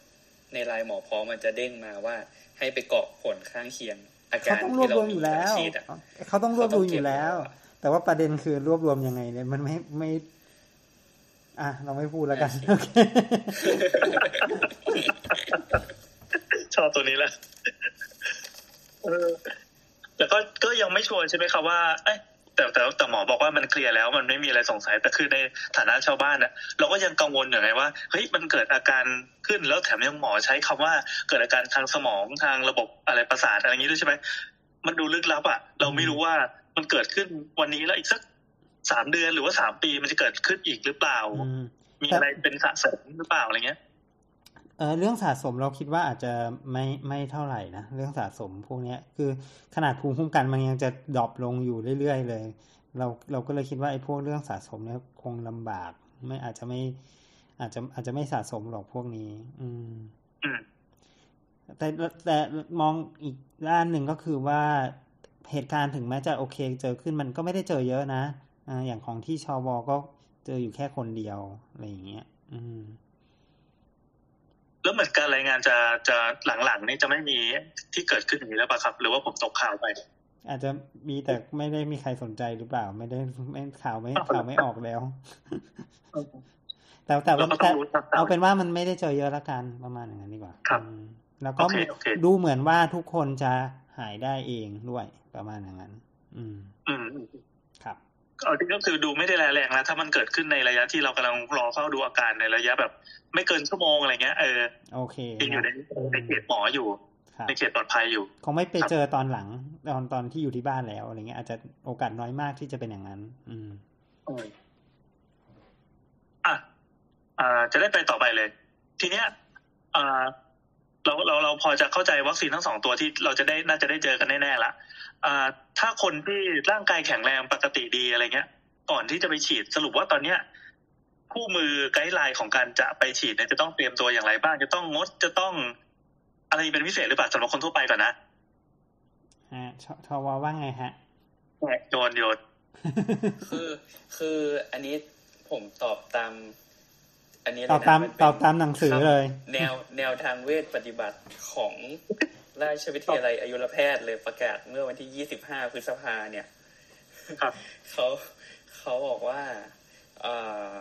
Speaker 5: ในไลน์หมอพร้อมมันจะเด้งมาว่า ให้ไปเกาะผลข้างเคียง อาการที่เรา
Speaker 3: อยู่แล้วเขาต้องรวบรวมอยู่แล้ว แต่ว่าประเด็นคือรวบรวมยังไงเนี่ยมันไม่ไม่ อะเราไม่พูดแล้วกันโอเค
Speaker 4: ชอบตัวนี้แหละเออแต่ก็ก็ยังไม่ชวนใช่ไหมครับว่า เอ้ แต่แต่แต่หมอบอกว่ามันเคลียร์แล้วมันไม่มีอะไรสงสัยแต่คือในฐานะชาวบ้านอะเราก็ยังกังวลอยู่ไงว่าเฮ้ยมันเกิดอาการขึ้นแล้วแถมยังหมอใช้คำว่าเกิดอาการทางสมองทางระบบอะไรประสาทอะไรอย่างนี้ด้วยใช่ไหมมันดูลึกลับอะเราไม่รู้ว่ามันเกิดขึ้นวันนี้แล้วอีกสักสามเดือนหรือว่าสามปีมันจะเกิดขึ้นอีกหรือเปล่า มีอะไรเป็นสะสมหรือเปล่าอะไรเงี้ย
Speaker 3: เออเรื่องสะสมเราคิดว่าอาจจะไม่ไม่เท่าไหร่นะเรื่องสะสมพวกนี้คือขนาดภูมิคุ้มกันมันยังจะดรอปลงอยู่เรื่อยๆเลย เราเราก็เลยคิดว่าไอ้พวกเรื่องสะสมเนี่ยคงลำบาก ไม่อาจจะไม่อาจจะอาจจะไม่สะสมหรอกพวกนี้ อืมแต่แต่มองอีกด้านหนึ่งก็คือว่าเหตุการณ์ถึงแม้จะโอเคเจอขึ้นมันก็ไม่ได้เจอเยอะนะอ่าอย่างของที่ชอวก็เจออยู่แค่คนเดียวอะไรอย่างเงี้ย อืม
Speaker 4: แล้วเหมือนการรายงานจะจะหลังๆนี่จะไม่มีที่เกิดขึ้นอย่างนี้แล้วป่ะครับ หรือว่าผมตกข่าวไป
Speaker 3: อาจจะมีแต่ไม่ได้มีใครสนใจหรือเปล่า ไม่ได้ไม่ข่าวไม่ข่าวไม่ออกแล้วแต่แต่แต่เอาเป็นว่ามันไม่ได้เจอเยอะละกันประมาณอย่างนั้นดีกว่า
Speaker 4: ครับ
Speaker 3: แล้วก็ดูเหมือนว่าทุกคนจะหายได้เองด้วยประมาณอย่างนั้น อืม
Speaker 4: อืม ก็คือดูไม่ได้แรงแรงนะถ้ามันเกิดขึ้นในระยะที่เรากำลังรอเฝ้าดูอาการในระยะแบบ ไม่เกินชั่วโมงอะไรเงี้ยเออ
Speaker 3: โอเค
Speaker 4: ยังอยู่ในในเขตหมออยู่
Speaker 3: ครับ
Speaker 4: ในเขตปลอดภัยอยู่
Speaker 3: คงไม่ไปเจอตอนหลัง ตอนตอนที่อยู่ที่บ้านแล้วอะไรเงี้ยอาจจะโอกาสน้อยมากที่จะเป็นอย่างนั้น อืม
Speaker 4: อะอ่า จะได้ไปต่อไปเลย ทีเนี้ยอ่าเราเราเราพอจะเข้าใจวัคซีนทั้งสองตัวที่เราจะได้น่าจะได้เจอกันแน่ๆละอ่า ถ้าคนที่ร่างกายแข็งแรงปกติดีอะไรเงี้ย ก่อนที่จะไปฉีดสรุปว่าตอนเนี้ยคู่มือไกด์ไลน์ของการจะไปฉีดเนี่ยจะต้องเตรียมตัวอย่างไรบ้าง จะต้องงดจะต้อง อะไรเป็นพิเศษหรือเปล่าสำหรับคนทั่วไปก่อนนะ
Speaker 3: ฮะชชวว่าไงฮะ
Speaker 4: โยนโยน
Speaker 5: คือคืออันนี้ผมตอบตาม อันนี้เลย
Speaker 3: ตอบ
Speaker 5: นะ
Speaker 3: ตาม
Speaker 5: นเป็น
Speaker 3: ตอบตามหนังสือเลย
Speaker 5: แนวแนวทางเวทปฏิบัติของ ราชวิทยาลัยอายุรแพทย์เลยประกาศเมื่อวันที่ 25 พฤษภาเนี่ย
Speaker 4: ครับ
Speaker 5: เขาเขาบอกว่าอ่า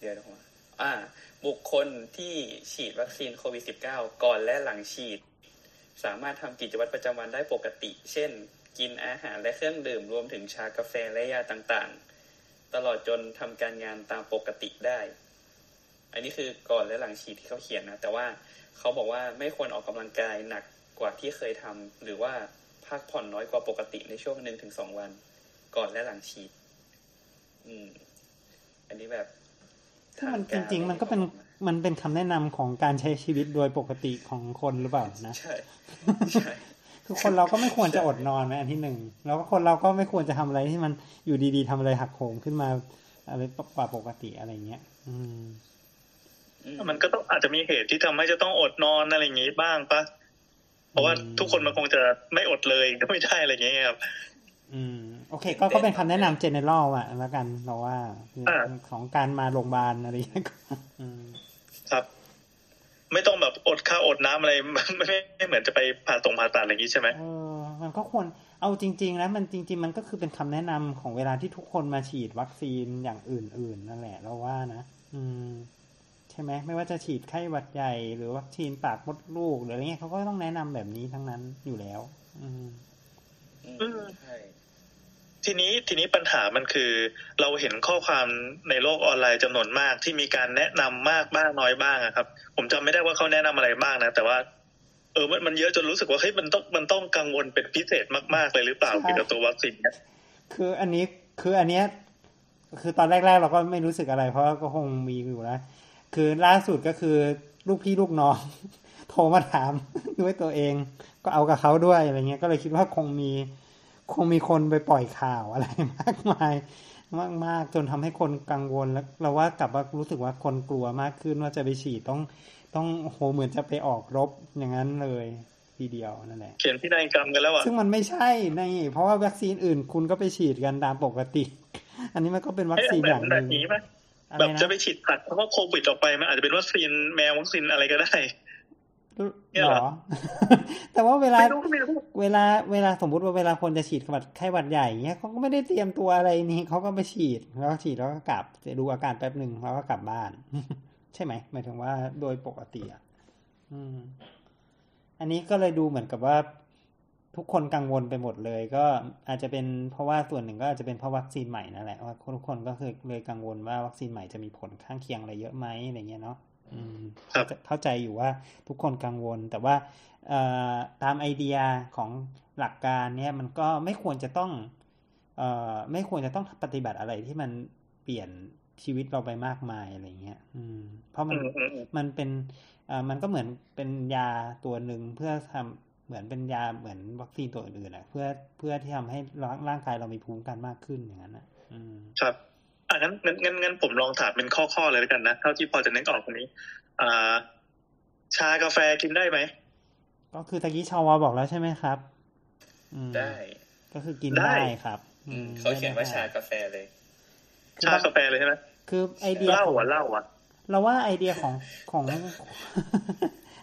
Speaker 5: เดี๋ยวนะอ่า บุคคลที่ฉีดวัคซีนโควิด -19 ก่อนและหลังฉีด สามารถทำกิจวัตรประจำวันได้ปกติ เช่น กินอาหารและเครื่องดื่มรวมถึงชากาแฟและยาต่างๆ ตลอดจนทำการงานตามปกติได้ อันนี้คือก่อนและหลังฉีดที่เขาเขียนนะ แต่ว่า เขาบอกว่าไม่ควรออกกำลังกายหนักกว่าที่เคยทำหรือว่าพักผ่อนน้อยกว่าปกติในช่วงหนึ่งถึงสองวัน ก่อนและหลังฉีด อืม อันนี้แบบ
Speaker 3: ถ้ามัน
Speaker 5: ท
Speaker 3: จ
Speaker 5: กา
Speaker 3: ริง ๆ มันก็เป็นมันเป็นคำแนะนำของการใช้ชีวิตโดยปกติของคนหรือเปล่านะ
Speaker 5: ใช่ใช่
Speaker 3: คือคนเราก็ไม่ควรจะอดนอนไหมอันที่หนึ่งแล้วก็คนเราก็ไม่ควรจะทำอะไรที่มันอยู่ดีๆทำอะไรหักโหมขึ้นมาอะไรกว่าปกติอะไรเงี้ย อืม
Speaker 5: อื
Speaker 4: มันก็ต้องอาจจะมีเหตุที่ทำให้จะต้องอดนอนอะไรอย่างงี้บ้างปะเพราะว่า
Speaker 3: อืม
Speaker 4: ทุกคนมันคงจะไม่อดเลยก็ไม่ได้อะไรอย่างเงี้ยครับ
Speaker 3: อืม โอเค ก็ก็เป็นคำแนะนำ general อะแล้วกันเราว่า
Speaker 4: อ่า
Speaker 3: ของการมาโรงพยาบาลอะไรเงี้ยก็อืม
Speaker 4: ครับ ไม่ต้องแบบอดข้าวอดน้ำอะไรไม่ไม่ไม่เหมือนจะไปผ่าตรงผ่าตัดอะไรอย่างงี้ใช่ไหม
Speaker 3: เออมันก็ควรเอาจริง ๆ แล้วมันจริง ๆ มันก็คือเป็นคำแนะนำของเวลาที่ทุกคนมาฉีดวัคซีนอย่างอื่น ๆ นั่นแหละ เราว่านะ อืมใช่ไหมไม่ว่าจะฉีดไข้หวัดใหญ่หรือวัคซีนปากมดลูกหรืออะไรเงี้ยเขาก็ต้องแนะนำแบบนี้ทั้งนั้นอยู่แล้วอืม
Speaker 5: อืมใช่
Speaker 4: ทีนี้ทีนี้ปัญหามันคือ เราเห็นข้อความในโลกออนไลน์จำนวนมากที่มีการแนะนำมากบ้างน้อยบ้างอะครับ ผมจำไม่ได้ว่าเขาแนะนำอะไรบ้างนะ แต่ว่า เออมันมันเยอะจนรู้สึกว่าเฮ้ยมันต้องมันต้องกังวลเป็นพิเศษมากๆเลยหรือเปล่า
Speaker 3: ใช่
Speaker 4: เกี่ยวกับตัววัคซีนเนี่ย
Speaker 3: คืออันนี้คืออันเนี้ยคือตอนแรกๆเราก็ไม่รู้สึกอะไร เพราะว่าก็คงมีอยู่แล้ว คือล่าสุดก็คือลูกพี่ลูกน้อง โทรมาถามด้วยตัวเอง ก็เอากับเขาด้วยอะไรเงี้ยก็เลยคิดว่าคงมีคงมีคนไปปล่อยข่าวอะไรมากมาย มากๆจนทำให้คนกังวลแล้วเราว่ากลับว่ารู้สึกว่าคนกลัวมากขึ้นว่าจะไปฉีดต้องต้องโหเหมือนจะไปออกรบอย่างนั้นเลยทีเดียวนั่นแหละ
Speaker 4: เขียนพินัยกรรมกันแล้วอะ
Speaker 3: ซึ่งมันไม่ใช่นี่เพราะว่าวัคซีนอื่นคุณก็ไปฉีดกันตามปกติ อันนี้มันก็เป็นวัค
Speaker 4: เอ๊ะ
Speaker 3: ซีน
Speaker 4: แบ
Speaker 3: อบย่างห
Speaker 4: แบ
Speaker 3: นึ่
Speaker 4: บ
Speaker 3: ง
Speaker 4: นี้ไหม
Speaker 3: อะไร
Speaker 4: แบบ
Speaker 3: นะ
Speaker 4: จะไปฉีดตัดเพราะว่าโควิดออกไปมันอาจจะเป็นวัคซีนแมววัคซีนอะไรก็ได้เนี่ย
Speaker 3: ห
Speaker 4: เห
Speaker 3: ร
Speaker 4: ร
Speaker 3: อ
Speaker 4: อ
Speaker 3: แต่ว่าเวลา
Speaker 4: ไม่รู้ไม่รู้
Speaker 3: เวลาเวลาสมมุติว่าเวลาคนจะฉีดหวัดไข้หวัดใหญ่เนี้ยเขาก็ไม่ได้เตรียมตัวอะไรนี่เขาก็ไปฉีดแล้วก็ฉีดแล้วก็กลับจะดูอาการแป๊บหนึ่งแล้วก็กลับบ้าน ใช่ไหมหมายถึงว่าโดยปกติอะอืม อันนี้ก็เลยดูเหมือนกับว่า ทุกคนกังวลไปหมดเลย ก็อาจจะเป็นเพราะว่าส่วนหนึ่งก็อาจจะเป็นเพราะวัคซีนใหม่นั่นแหละว่าทุกคนก็คือเลยกังวลว่าวัคซีนใหม่จะมีผลข้างเคียงอะไรเยอะไหมอะไรเงี้ยเนาะอืม
Speaker 4: ครับ
Speaker 3: เข้าใจเข้าใจอยู่ว่าทุกคนกังวล แต่ว่าเอ่อตามไอเดียของหลักการเนี่ยมันก็ไม่ควรจะต้องเอ่อไม่ควรจะต้องปฏิบัติอะไรที่มันเปลี่ยนชีวิตเราไปมากมายอะไรเงี้ย อืม เพราะมัน
Speaker 4: อืมอืมอืม
Speaker 3: มันเป็นเอ่อมันก็เหมือนเป็นยาตัวหนึ่งเพื่อทำ เหมือนเป็นยาเหมือนวัคซีนตัวอื่นๆอะ เพื่อเพื่อที่ทำให้ร่างร่างกายเรามีภูมิคุ้มกันมากขึ้นอย่างนั้นอะอืม
Speaker 4: ครับอะงั้นงั้นงั้นงั้นผมลองถามเป็นข้อข้อๆเลยแล้วกันนะเท่าที่พอจะนึกออกตรงนี้ อ่า ชากาแฟกินได้ไหม
Speaker 3: ก็คือตะกี้ชาวาบอกแล้วใช่ไหมครับอืม
Speaker 5: ได้
Speaker 3: ก็คือกิน
Speaker 4: ได้
Speaker 3: ได้ครับอืม
Speaker 5: เขาเขียนว่า
Speaker 3: ไม่ได้
Speaker 5: ชากาแฟเลย
Speaker 3: คือ
Speaker 4: ชากาแฟเลยใช่ไหม
Speaker 3: คือไอเดีย
Speaker 4: เหล้า
Speaker 3: ของ
Speaker 4: อะเหล้าอะ
Speaker 3: เราว่าไอเดียของของ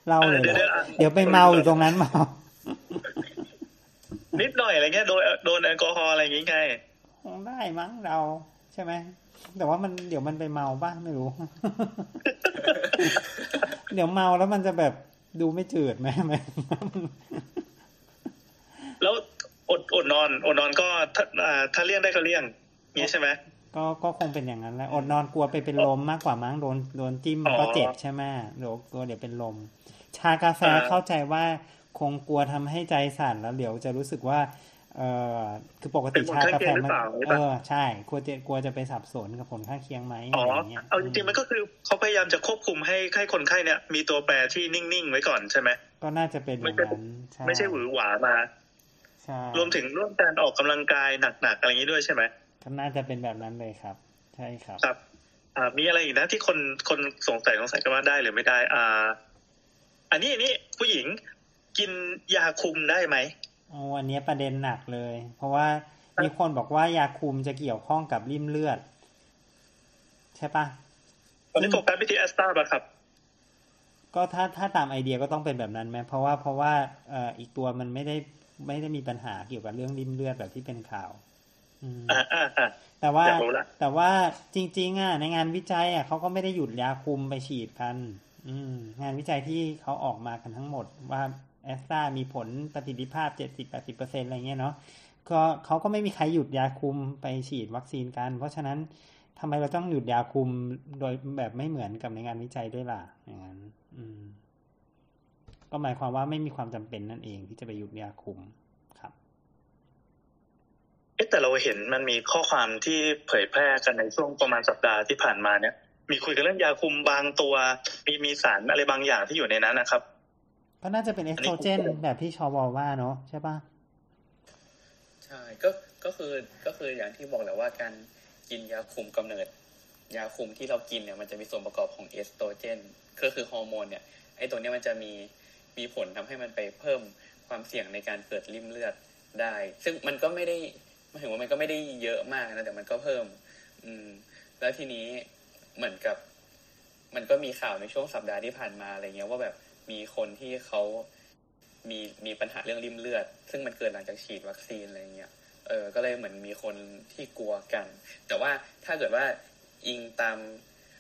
Speaker 3: เราเลยเหรอ
Speaker 4: เดี๋ยวๆอะ
Speaker 3: เดี๋ยวไปเมาอยู่ตรงนั้นเมา
Speaker 4: นิดหน่อยอะไรเงี้ยโดนโดนแอลกอฮอล์อะไรอย่างงี้ไง
Speaker 3: คงได้มั้งเราใช่ไหมแต่ว่ามันเดี๋ยวมันไปเมาบ้างไม่รู้ เดี๋ยวเมาแล้วมันจะแบบดูไม่จืดไหมไหม
Speaker 4: แล้วอดออดนอน อดนอนก็ถ้าอ่าถ้าเลี่ยงได้ก็เลี่ยงนี้ใช่ไหม
Speaker 3: ก็ก็คงเป็นอย่างนั้นแหละอดนอนกลัวไปเป็นลมมากกว่ามั้งโดนโดนจิ้ม
Speaker 4: อ๋อ
Speaker 3: ก็เจ็บใช่ไหมเดี๋ยวกลัวเดี๋ยวเป็นลม ชากาแฟ
Speaker 4: อ่า
Speaker 3: เข้าใจว่าคงกลัวทำให้ใจสั่นแล้วเดี๋ยวจะรู้สึกว่าเออคือปกติชากาแฟมันเออใช่กลัวจะกลัวจะไปสับสนกับผลข้างเคียงไหม
Speaker 4: อ๋อ
Speaker 3: อะไรอย่างเงี้ย
Speaker 4: เอาจริงๆมันก็คือเขาพยายามจะควบคุมให้ให้คนไข้เนี่ยมีตัวแปรที่นิ่งๆไว้ก่อนใช่ไหม
Speaker 3: ก็น่าจะเป็นอย่างนั้นใช่
Speaker 4: ไม่ใช่หวือหวามา
Speaker 3: ใช่
Speaker 4: รวมถึงร่วมการออกกำลังกายหนักๆอะไรอย่างนี้ด้วยใช่ไหม
Speaker 3: ก็น่าจะเป็นแบบนั้นเลยครับ ใช่ครับ
Speaker 4: ครับ อ่ามีอะไรอีกนะที่คนคนสงสัยสงสัยกันว่าได้หรือไม่ได้ อ่า อันนี้อันนี้ผู้หญิงกินยาคุมได้ไหม
Speaker 3: โอ้อันเนี้ยประเด็นหนักเลย เพราะว่ามีคนบอกว่ายาคุมจะเกี่ยวข้องกับริ่มเลือด ใช่ปะ
Speaker 4: ตอนนี้โฟกัสไปที่แอสตราป่ะครับ
Speaker 3: ก็ถ้าถ้าตามไอเดียก็ต้องเป็นแบบนั้นไหมเพราะว่าเพราะว่าเอ่ออีกตัวมันไม่ได้ไม่ได้มีปัญหาเกี่ยวกับเรื่องริ่มเลือดแบบที่เป็นข่าวอืม
Speaker 4: อ่าอ่าอ่า
Speaker 3: แต่ว่า
Speaker 4: อยากรู้ละ
Speaker 3: แต่ว่าจริง ๆ อะ ในงานวิจัยอะเขาก็ไม่ได้หยุดยาคุมไปฉีดกันอืม งานวิจัยที่เขาออกมากันทั้งหมดว่าแอสตรามีผลประสิทธิภาพเจ็ดสิบแปดสิบเปอร์เซ็นอะไรเงี้ยเนาะก็เขาก็ไม่มีใครหยุดยาคุมไปฉีดวัคซีนกัน เพราะฉะนั้นทำไมเราต้องหยุดยาคุมโดยแบบไม่เหมือนกับในงานวิจัยด้วยล่ะอย่างนั้นก็หมายความว่าไม่มีความจำเป็นนั่นเองที่จะไปหยุดยาคุมครับ
Speaker 4: เอ๊ะแต่เราเห็นมันมีข้อความที่เผยแพร่กันในช่วงประมาณสัปดาห์ที่ผ่านมาเนี่ย มีคุยกันเรื่องยาคุมบางตัว มีมีสารอะไรบางอย่างที่อยู่ในนั้นนะครับ
Speaker 3: ก็น่าจะเป็นเอสโตรเจนแบบที่ชอวอว่าเนาะใช่ปะ
Speaker 5: ใช่ก็ก็คือก็คืออย่างที่บอกแหละว่าการกินยาคุมกำเนิด ยาคุมที่เรากินเนี่ยมันจะมีส่วนประกอบของเอสโตรเจนก็คือฮอร์โมนเนี่ยไอ้ตัวเนี้ยมันจะมีมีผลทำให้มันไปเพิ่มความเสี่ยงในการเกิดริ่มเลือดได้ ซึ่งมันก็ไม่ได้หมายถึงว่ามันก็ไม่ได้เยอะมากนะแต่มันก็เพิ่ม อืม แล้วทีนี้ เหมือนกับ มันก็มีข่าวในช่วงสัปดาห์ที่ผ่านมาอะไรเงี้ยว่าแบบมีคนที่เขามีมีปัญหาเรื่องลิ่มเลือด ซึ่งมันเกิดหลังจากฉีดวัคซีนอะไรเงี้ยเออก็เลยเหมือนมีคนที่กลัวกัน แต่ว่าถ้าเกิดว่าอิงตาม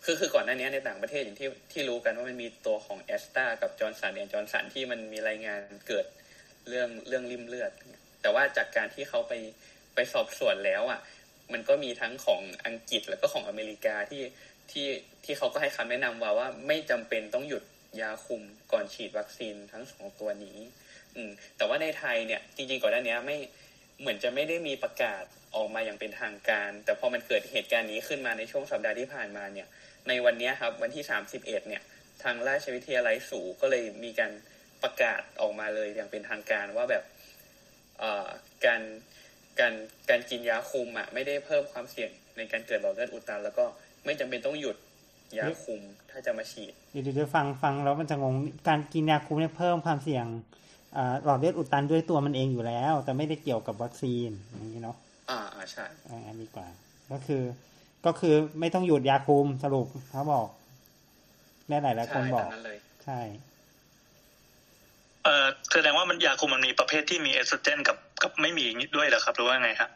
Speaker 5: คือคือก่อนหน้านี้ในต่างประเทศอย่างที่ที่รู้กันว่ามันมีตัวของแอสตรากับจอห์นสันแอนด์จอห์นสันที่มันมีรายงานเกิดเรื่องเรื่องลิ่มเลือด แต่ว่าจากการที่เขาไปไปสอบสวนแล้วอะ มันก็มีทั้งของอังกฤษแล้วก็ของอเมริกาที่ ที่ที่เขาก็ให้คำแนะนำว่าว่าไม่จำเป็นต้องหยุดยาคุมก่อนฉีดวัคซีนทั้งสองตัวนี้ อืม แต่ว่าในไทยเนี่ย จริงๆก่อนหน้านี้ไม่เหมือนจะไม่ได้มีประกาศออกมาอย่างเป็นทางการ แต่พอมันเกิดเหตุการณ์นี้ขึ้นมาในช่วงสัปดาห์ที่ผ่านมาเนี่ย ในวันนี้ครับวันที่ 31 เนี่ย ทางราชวิทยาลัยสูก็เลยมีการประกาศออกมาเลยอย่างเป็นทางการว่าแบบการการการกินยาคุมอะไม่ได้เพิ่มความเสี่ยงในการเกิดหลอดเลือดอุดตันแล้วก็ ไม่จำเป็นต้องหยุดยาคุมถ้าจะมาฉีด
Speaker 3: เดี๋ยวเดี๋ยวฟังฟังแล้วมันจะงงการกินยาคุมเนี่ยเพิ่มความเสี่ยงอ่าหลอดเลือดอุดตันด้วยตัวมันเองอยู่แล้ว แต่ไม่ได้เกี่ยวกับวัคซีนอย่างนี้เนาะ
Speaker 5: อ่าอ่าใช่
Speaker 3: อ่าอันนี้กว่า ก็คือ ก็คือไม่ต้องหยุดยาคุมสรุปเขาบอกได้หลายหลายๆคน
Speaker 5: ใช่
Speaker 3: บอ
Speaker 5: ตากมนั้นเลย
Speaker 3: ใช่
Speaker 4: เอ่อแสดงว่ามันยาคุมมันมีประเภทที่มีเอสโตรเจนกับกับไม่มีด้วยเหรอครับหรือว่าไงครับ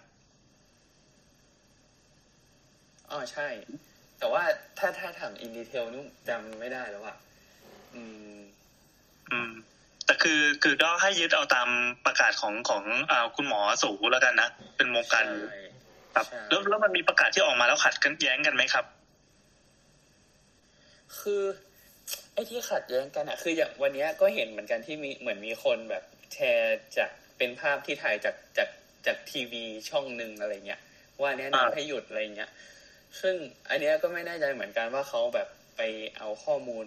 Speaker 5: อ๋อใช่ แต่ว่าถ้าถ้าถาม in detail นี่จำไม่ได้แล้วอะอืม
Speaker 4: อืม แต่คือคือก็ให้ยึดเอาตามประกาศของของอ่าคุณหมอสูฯแล้วกันนะ เป็นวงการ
Speaker 5: ใช่
Speaker 4: ครับ
Speaker 5: ใช่
Speaker 4: แล้วแล้วมันมีประกาศที่ออกมาแล้วขัดกันแย้งกันไหมครับ
Speaker 5: คือไอ้ที่ขัดแย้งกันอะคืออย่างวันเนี้ยก็เห็นเหมือนกันที่มีเหมือนมีคนแบบแชร์จากเป็นภาพที่ถ่ายจากจากจากทีวีช่องหนึ่งอะไรเงี้ยว่าแนะนำ
Speaker 4: อ่า
Speaker 5: ให้หยุดอะไรเงี้ย ซึ่งอันเนี้ยก็ไม่แน่ใจเหมือนกันว่าเขาแบบไปเอาข้อมูล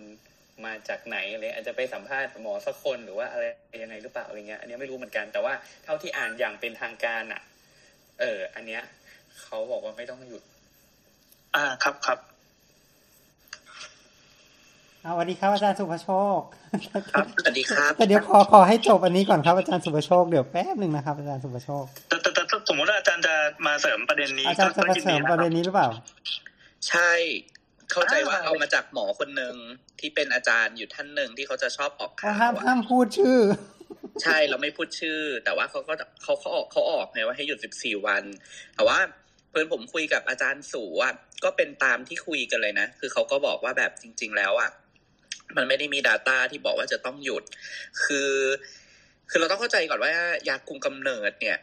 Speaker 5: มาจากไหนอะไรอาจจะไปสัมภาษณ์หมอสักคนหรือว่าอะไรยังไงหรือเปล่าอะไรเงี้ย อันเนี้ยไม่รู้เหมือนกัน แต่ว่าเท่าที่อ่านอย่างเป็นทางการอะเออ อันเนี้ยเขาบอกว่าไม่ต้องหยุด
Speaker 4: อ่าครับครับ
Speaker 3: เอาสวัสดีครับอาจารย์สุภโชค
Speaker 4: ครับ
Speaker 2: สวัสดีครับ
Speaker 3: แต่เดี๋ยวขอขอให้จบอันนี้ก่อนครับอาจารย์สุภโชคเดี๋ยวแป๊บหนึ่งนะครับอาจารย์สุภโชค
Speaker 4: แต่แต่แต่แต่ส มมติว่าอาจารย์จะมาเสริมประเด็นนี้
Speaker 3: อาจารย์จะ
Speaker 4: ก็
Speaker 3: มา
Speaker 4: ยิน
Speaker 3: เสริ
Speaker 4: ดี
Speaker 3: ม
Speaker 4: นะค
Speaker 3: ป
Speaker 4: รั
Speaker 3: ระ
Speaker 4: บ
Speaker 3: เด็นนี้หรือเปล่า
Speaker 2: ใช่เข้าใจว่า
Speaker 4: อ่า
Speaker 2: เอามาจากหมอคนหนึ่งที่เป็นอาจารย์อยู่ท่านหนึ่งที่เขาจะชอบออก
Speaker 3: ก็
Speaker 2: ข่าว
Speaker 3: ห้าม
Speaker 2: อะ
Speaker 3: ห้ามพูดชื่อ
Speaker 2: ใช่เราไม่พูดชื่อ แต่ว่าเขาก็เขาเขาออกเขาออกไงว่าให้หยุดสิบสี่วัน แต่ว่าเพื่อนผมคุยกับอาจารย์สูฯอะก็เป็นตามที่คุยกันเลยนะ คือเขาก็บอกว่าแบบจริง ๆ แล้วอะมันไม่ได้มี data ที่บอกว่าจะต้องหยุด คือ คือเราต้องเข้าใจก่อนว่ายาคุมกำเนิดเนี่ย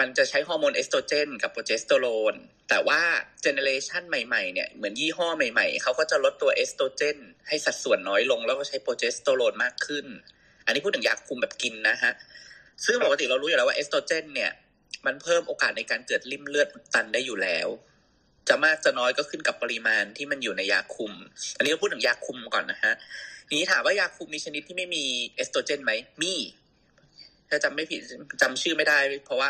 Speaker 2: มันจะใช้ฮอร์โมนเอสโตรเจนกับโปรเจสเตอโรน แต่ว่า generation ใหม่ๆเนี่ยเหมือนยี่ห้อใหม่ๆ เขาก็จะลดตัวเอสโตรเจนให้สัดส่วนน้อยลง แล้วก็ใช้โปรเจสเตอโรนมากขึ้น อันนี้พูดถึงยาคุมแบบกินนะฮะ ซึ่งปกติเรารู้อยู่แล้วว่าเอสโตรเจนเนี่ย มันเพิ่มโอกาสในการเกิดริ่มเลือดอุดตันได้อยู่แล้ว จะมากจะน้อยก็ขึ้นกับปริมาณที่มันอยู่ในยาคุม อันนี้เราพูดถึงยาคุมก่อนนะฮะนี้ถามว่ายาคุมมีชนิดที่ไม่มีเอสโตรเจนไหมมี ถ้าจำไม่ผิดจำชื่อไม่ได้ เพราะว่า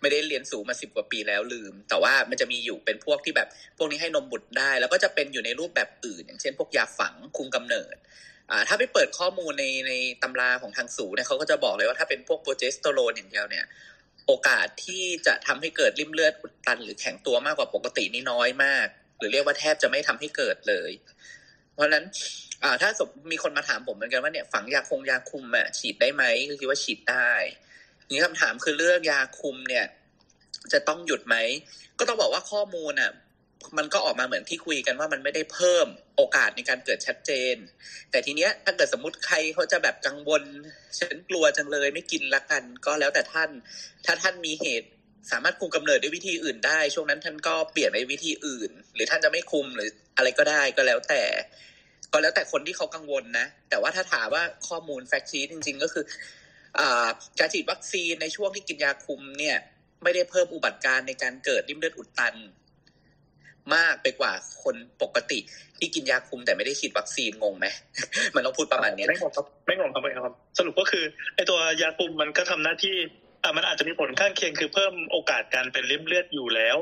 Speaker 2: ไม่ได้เรียนสูงมาสิบกว่าปีแล้วลืม แต่ว่ามันจะมีอยู่เป็นพวกที่แบบ พวกนี้ให้นมบุตรได้ แล้วก็จะเป็นอยู่ในรูปแบบอื่น อย่างเช่น พวกยาฝังคุมกำเนิดอ่าถ้าไปเปิดข้อมูลในในตำราของทางสูฯเนี่ยเขาก็จะบอกเลยว่าถ้าเป็นพวกโปรเจสเตอโรนอย่างเดียวเนี่ยโอกาสที่จะทำให้เกิดลิ่มเลือดอุดตัน หรือแข็งตัวมากกว่าปกตินี่น้อยมาก หรือเรียกว่าแทบจะไม่ทำให้เกิดเลย เพราะฉะนั้น อ่าถ้าสมมติมีคนมาถามผมเหมือนกันว่าเนี่ยฝังยาคุมยาคุมอะฉีดได้ไหมก็คิดว่าฉีดได้นี้คำถามคือเรื่องยาคุมเนี่ย จะต้องหยุดไหมก็ต้องบอกว่าข้อมูลอะมันก็ออกมาเหมือนที่คุยกันว่ามันไม่ได้เพิ่มโอกาสในการเกิดชัดเจน แต่ทีเนี้ยถ้าเกิดสมมติใครเขาจะแบบกังวลฉันกลัวจังเลยไม่กินละกัน ก็แล้วแต่ท่าน ถ้าท่านมีเหตุสามารถคุมกำเนิดด้วยวิธีอื่นได้ ช่วงนั้นท่านก็เปลี่ยนไปวิธีอื่น หรือท่านจะไม่คุมหรืออะไรก็ได้ก็แล้วแต่ ก็แล้วแต่คนที่เขากังวลนะ แต่ว่าถ้าถามว่าข้อมูลแฟกซีจริง ๆ ก็คืออการฉีดวัคซีนในช่วงที่กินยาคุมเนี่ย ไม่ได้เพิ่มอุบัติการณ์ในการเกิดริ่มเลือดอุดตัน มากไปกว่าคนปกติ ที่กินยาคุมแต่ไม่ได้ฉีดวัคซีนงงไหมมันต้องพูดประมาณนี้
Speaker 4: ไม่งงครับไม่งงครับไม่ครับ สรุปก็คือไอตัวยาคุมมันก็ทำหน้าที่อ่ามันอาจจะมีผลข้างเคียงคือเพิ่มโอกาสการเป็นริ่มเลือดอยู่แล้ว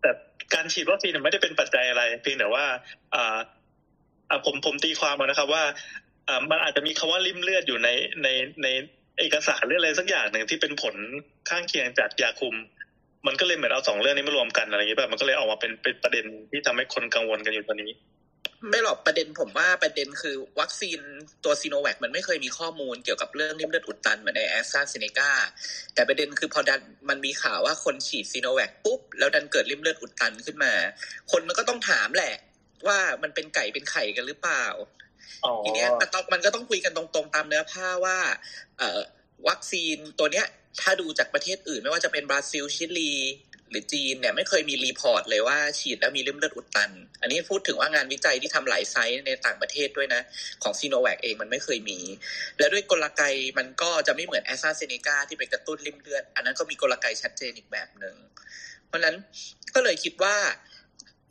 Speaker 4: แต่การฉีดวัคซีนไม่ได้เป็นปัจจัยอะไร เพียงแต่ว่าอ่า ผมผมตีความมานะครับว่าอ่ามันอาจจะมีคำว่าริ่มเลือดอยู่ในในในเอกสารหรืออะไรสักอย่างหนึ่งที่เป็นผลข้างเคียงจากยาคุม มันก็เลยเหมือนเอาสองเรื่องนี้มารวมกันอะไรอย่างนี้แบบมันก็เลยออกมาเป็นเป็นประเด็นที่ทำให้คนกังวลกันอยู่ตอนนี้
Speaker 2: ไม่หรอกประเด็นผมว่าประเด็นคือวัคซีนตัวซีโนแวคมันไม่เคยมีข้อมูลเกี่ยวกับเรื่องริ่มเลือดอุดตันเหมือนในแอสตราเซเนกาแต่ประเด็นคือพอดันมันมีข่าวว่าคนฉีดซีโนแวคปุ๊บแล้วดันเกิดริ่มเลือดอุดตันขึ้นมา คนมันก็ต้องถามแหละ ว่ามันเป็นไก่เป็นไข่กันหรือเปล่า
Speaker 4: อ๋อ
Speaker 2: ทีเนี้ยมันต้องมันก็ต้องคุยกันตรงๆตามเนื้อผ้าว่า เอ่อวัคซีนตัวเนี้ย ถ้าดูจากประเทศอื่น ไม่ว่าจะเป็นบราซิลชิลี หรือจีนเนี่ยไม่เคยมี report เลยว่าฉีดแล้วมีลิ่มเลือดอุดตัน อันนี้พูดถึงว่างานวิจัยที่ทำหลาย site ในต่างประเทศด้วยนะ ของซิโนแวคเองมันไม่เคยมี และด้วยกลไกมันก็จะไม่เหมือนแอสตราเซเนกาที่ไปกระตุ้นลิ่มเลือด อันนั้นก็มีกลไกชัดเจนอีกแบบหนึ่งเพราะฉะนั้นก็เลยคิดว่า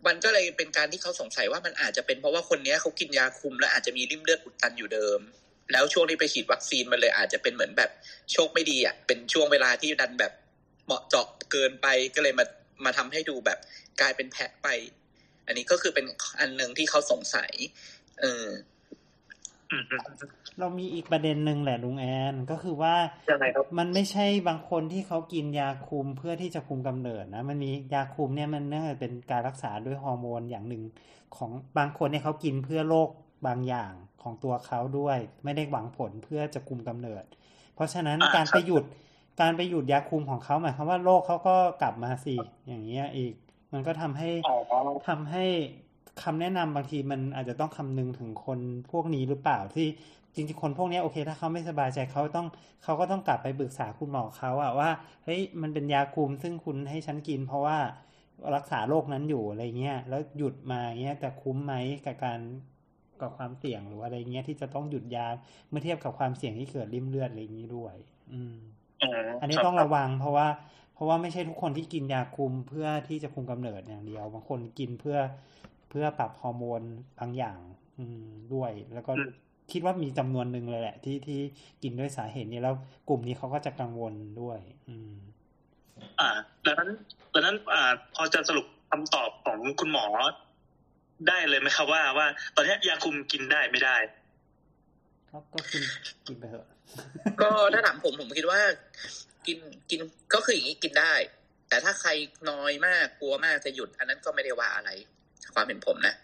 Speaker 2: มันก็เลยเป็นการที่เขาสงสัยว่ามันอาจจะเป็นเพราะว่าคนนี้เขากินยาคุม และอาจจะมีริ่มเลือดอุดตันอยู่เดิม แล้วช่วงที่ไปฉีดวัคซีนมันเลยอาจจะเป็นเหมือนแบบโชคไม่ดีอะเป็นช่วงเวลาที่ดันแบบเหมาะเจาะเกินไปก็เลยมามาทำให้ดูแบบกลายเป็นแพะไป อันนี้ก็คือเป็นอันหนึ่งที่เขาสงสัย เออ
Speaker 3: เรามีอีกประเด็นหนึ่งแหละลุงแอนก็คือว่า
Speaker 4: ยังไงครับ
Speaker 3: มันไม่ใช่บางคนที่เขากินยาคุมเพื่อที่จะคุมกำเนิดนะมันมียาคุมเนี่ยมันเนื่องจากเป็นการรักษาด้วยฮอร์โมนอย่างหนึ่งของบางคนเนี่ยเขากินเพื่อโรคบางอย่างของตัวเขาด้วย ไม่ได้หวังผลเพื่อจะคุมกำเนิด เพราะฉะนั้น
Speaker 4: อ่า
Speaker 3: การ
Speaker 4: ครับ
Speaker 3: ไปหยุดการไปหยุดยาคุมของเขาหมายความว่าโรคเขาก็กลับมาสิอย่างเงี้ยอีก มันก็ทำให้
Speaker 4: อ๋อ
Speaker 3: ทำให้คำแนะนำบางทีมันอาจจะต้องคำนึงถึงคนพวกนี้หรือเปล่าที่ จริงๆคนพวกเนี้ยโอเค ถ้าเขาไม่สบายใจเขาต้องเขาก็ต้องกลับไปปรึกษาคุณหมอเขาอะว่าเฮ้ยมันเป็นยาคุมซึ่งคุณให้ฉันกิน เพราะว่ารักษาโรคนั้นอยู่อะไรเงี้ยแล้วหยุดมาเงี้ยแต่คุ้มไหมกับการกับความเสี่ยงหรือว่าอะไรเงี้ยที่จะต้องหยุดยาเมื่อเทียบกับความเสี่ยงที่เกิดริ่มเลือดอะไรอย่างนี้ด้วย อืม
Speaker 4: อ๋อ
Speaker 3: อันนี้
Speaker 4: ครับ
Speaker 3: ต้องระวังเพราะว่า เพราะว่าไม่ใช่ทุกคนที่กินยาคุมเพื่อที่จะคุมกำเนิดอย่างเดียวบางคนกินเพื่อเพื่อปรับฮอร์โมนบางอย่าง อืมด้วย แล้วก็ คิดว่ามีจำนวนหนึ่งเลยแหละ ที่ที่กินด้วยสาเหตุนี้แล้วกลุ่มนี้เขาก็จะกังวลด้วย อืม
Speaker 4: อ่าดังนั้นดังนั้น อ่า พอจะสรุปคำตอบของคุณหมอ ได้เลยไหมครับว่าว่า ตอนเนี้ยยาคุมกินได้ไม่ได้
Speaker 3: ก็ก็กินกินไปเถอะ
Speaker 2: ก็ถ้าถามผมผมคิดว่า กินกินก็คืออย่างนี้กินได้ แต่ถ้าใครน้อยมากกลัวมากจะหยุด อันนั้นก็ไม่ได้ว่าอะไร ความเห็นผมนะ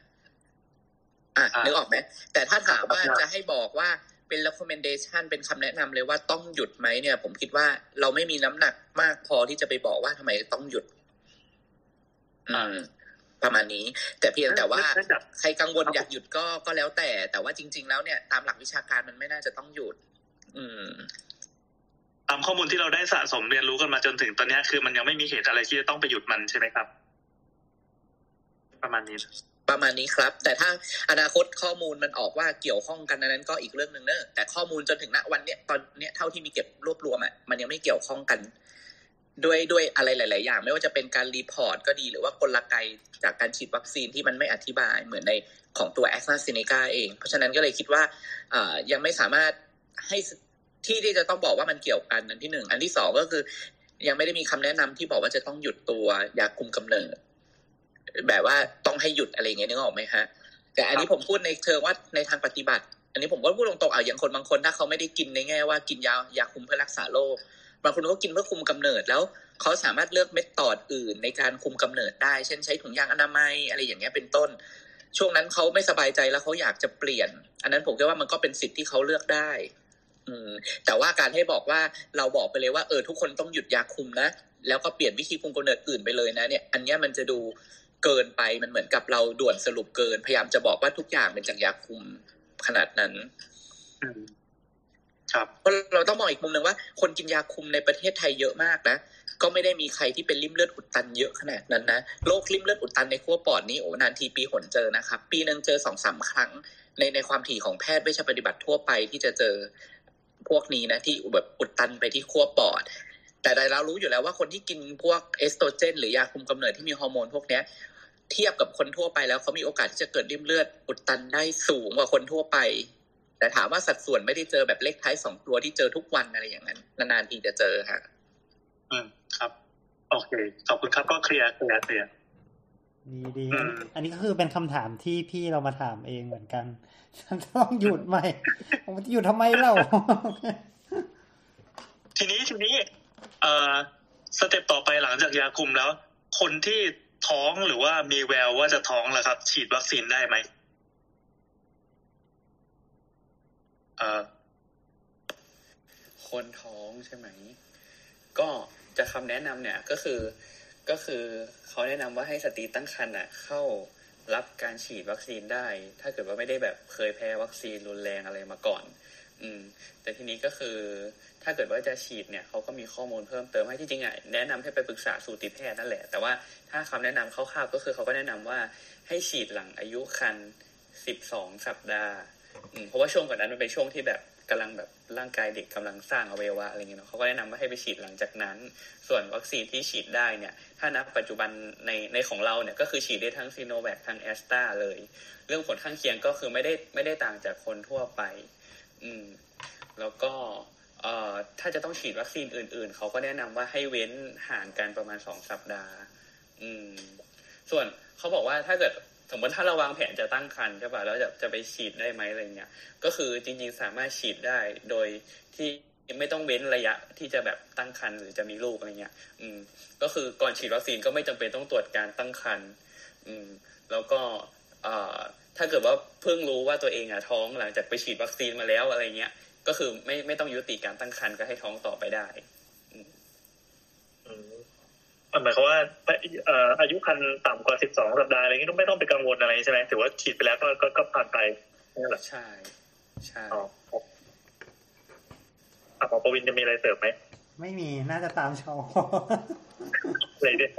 Speaker 2: อะ
Speaker 4: อ่านึ
Speaker 2: นึกออกไหมแต่ถ้าถามว่า
Speaker 4: ครับ
Speaker 2: จะให้บอกว่าเป็น recommendation เป็นคำแนะนำเลยว่าต้องหยุดไหมเนี่ย ผมคิดว่าเราไม่มีน้ำหนักมากพอที่จะไปบอกว่าทำไมต้องหยุด อืมประมาณนี้ แต่เพียงแต่ว่า
Speaker 4: เนื่องจาก
Speaker 2: ใครกังวล
Speaker 4: ครับ
Speaker 2: อยากหยุดก็ก็แล้วแต่ แต่ว่าจริง ๆ แล้วเนี่ย ตามหลักวิชาการมันไม่น่าจะต้องหยุด อืม
Speaker 4: เอาามข้อมูลที่เราได้สะสมเรียนรู้กันมาจนถึงตอนนี้คือมันยังไม่มีเหตุอะไรที่จะต้องไปหยุดมันใช่ไหมครับ ประมาณนี้
Speaker 2: ประมาณนี้ครับ แต่ถ้าอนาคตข้อมูลมันออกว่าเกี่ยวข้องกันนั้นก็อีกเรื่องหนึ่งเนอะแต่ข้อมูลจนถึงณวันเนี้ยตอนเนี้ยเท่าที่มีเก็บรวบรวมอะมันยังไม่เกี่ยวข้องกัน ด้วยด้วยอะไรหลาย ๆ อย่าง ไม่ว่าจะเป็นการ report ก็ดีหรือว่ากลไกจากการฉีดวัคซีนที่มันไม่อธิบายเหมือนในของตัวแอสตราเซเนกาเอง เพราะฉะนั้นก็เลยคิดว่าอ่ายังไม่สามารถให้ที่ที่จะต้องบอกว่ามันเกี่ยวกันอันที่หนึ่งอันที่สองก็คือ ยังไม่ได้มีคำแนะนำที่บอกว่าจะต้องหยุดตัวยาคุมกำเนิด แบบว่าต้องให้หยุดอะไรเงี้ยนึกออกไหมฮะแต่อันนี้ผมพูดในเชิงว่าในทางปฏิบัติ อันนี้ผมก็พูดตรงๆเอาอย่างคนบางคนถ้าเขาไม่ได้กินในแง่ว่ากินยายาคุมเพื่อรักษาโรคบางคนก็กินเพื่อคุมกำเนิดแล้วเขาสามารถเลือกเม็ดตอดอื่นในการคุมกำเนิดได้ เช่นใช้ถุงยางอนามัยอะไรอย่างเงี้ยเป็นต้น ช่วงนั้นเขาไม่สบายใจแล้วเขาอยากจะเปลี่ยน อันนั้นผมคิดว่ามันก็เป็นสิทธิ์ที่เขาเลือกได้ อืม แต่ว่าการให้บอกว่าเราบอกไปเลยว่าเออทุกคนต้องหยุดยาคุมนะแล้วก็เปลี่ยนวิธีคุมกำเนิดอื่นไปเลยนะ เนี่ย อันเนี้ยมันจะดู เกินไปมันเหมือนกับเราด่วนสรุปเกิน พยายามจะบอกว่าทุกอย่างเป็นจากยาคุมขนาดนั้น
Speaker 4: อืมครับ
Speaker 2: เพราะเราต้องมองอีกมุมหนึ่งว่า คนกินยาคุมในประเทศไทยเยอะมากนะก็ไม่ได้มีใครที่เป็นริ่มเลือดอุดตันเยอะขนาดนั้นนะโรคริ่มเลือดอุดตันในขั้วปอดนี้โอ้นานทีปีหนเจอนะครับปีหนึ่งเจอสองสามครั้ง ในในความถี่ของแพทย์เวชปฏิบัติทั่วไปที่จะเจอพวกนี้นะที่แบบอุดตันไปที่ขั้วปอด แต่เรารู้อยู่แล้วว่าคนที่กินพวกเอสโตรเจน หรือยาคุมกำเนิดที่มีฮอร์โมนพวกเนี้ยเทียบกับคนทั่วไปแล้วเขามีโอกาสที่จะเกิดริ่มเลือดอุดตันได้สูงกว่าคนทั่วไป แต่ถามว่าสัดส่วนไม่ได้เจอแบบเลขท้ายสองตัวที่เจอทุกวันอะไรอย่างนั้นนานๆทีจะเจอฮะ
Speaker 4: อืมครับ โอเค ขอบคุณครับก็เคลียร์เคลียร์เคลียร์
Speaker 3: ดีดี
Speaker 4: อืม
Speaker 3: อันนี้ก็คือเป็นคำถามที่พี่เรามาถามเองเหมือนกันฉันต้องหยุดไหมผมจะหยุดทำไมเล่า
Speaker 4: ทีนี้ทีนี้เอ่อ สเต็ปต่อไปหลังจากยาคุมแล้ว คนที่ท้องหรือว่ามีแววว่าจะท้องล่ะครับ ฉีดวัคซีนได้ไหมเออ
Speaker 5: คนท้องใช่ไหม ก็จะคำแนะนำเนี่ยก็คือก็คือเขาแนะนำว่าให้สตรีตั้งครรภ์อะ เข้ารับการฉีดวัคซีนได้ ถ้าเกิดว่าไม่ได้แบบเคยแพ้วัคซีนรุนแรงอะไรมาก่อน อืม แต่ทีนี้ก็คือ ถ้าเกิดว่าจะฉีดเนี่ยเขาก็มีข้อมูลเพิ่มเติมให้ที่จริงอะแนะนำให้ไปปรึกษาสูติแพทย์นั่นแหละ แต่ว่าถ้าคำแนะนำคร่าวๆก็คือเขาก็แนะนำว่าให้ฉีดหลังอายุครรภ์สิบสองสัปดาห์เพราะว่าช่วงก่อนนั้นมันเป็นช่วงที่แบบกำลังแบบร่างกายเด็กกำลังสร้างอวัยวะอะไรเงี้ยเนาะเขาก็แนะนำว่าให้ไปฉีดหลังจากนั้น ส่วนวัคซีนที่ฉีดได้เนี่ย ถ้านับปัจจุบันในในของเราเนี่ยก็คือฉีดได้ทั้งซีโนแวคทั้งแอสตราเลย เรื่องผลข้างเคียงก็คือไม่ได้ไม่ได้ต่างจากคนทั่วไป อืม แล้วก็ ถ้าจะต้องฉีดวัคซีนอื่น ๆ เขาก็แนะนำว่าให้เว้นห่างกันประมาณสองสัปดาห์ อืม ส่วนเขาบอกว่าถ้าเกิดสมมติถ้าเราวางแผนจะตั้งครรภ์ใช่ป่ะแล้วจะจะไปฉีดได้ไหมอะไรเงี้ย ก็คือจริง ๆ สามารถฉีดได้โดยที่ไม่ต้องเว้นระยะที่จะแบบตั้งครรภ์หรือจะมีลูกอะไรเงี้ย อืม ก็คือก่อนฉีดวัคซีนก็ไม่จำเป็นต้องตรวจการตั้งครรภ์อืม แล้วก็อ่อถ้าเกิดว่าเพิ่งรู้ว่าตัวเองอะท้องหลังจากไปฉีดวัคซีนมาแล้วอะไรเงี้ย ก็คือไม่ไม่ต้องยุติการตั้งครรภ์ก็ให้ท้องต่อไปได้
Speaker 4: อืมหมายความว่าเอ่ออายุคันต่ำกว่าสิบสองสัปดาห์อะไรเงี้ยไม่ต้องไปกังวลอะไรใช่ไหมถือว่าฉีดไปแล้วก็ก็ก็ผ่านไปนี่แหละ
Speaker 5: ใช่ใช่
Speaker 4: อ๋อครับอะหมอประวินจะมีอะไรเสริมไหม
Speaker 3: ไม่มีน่าจะตามชาว
Speaker 4: อะไรเนี่ย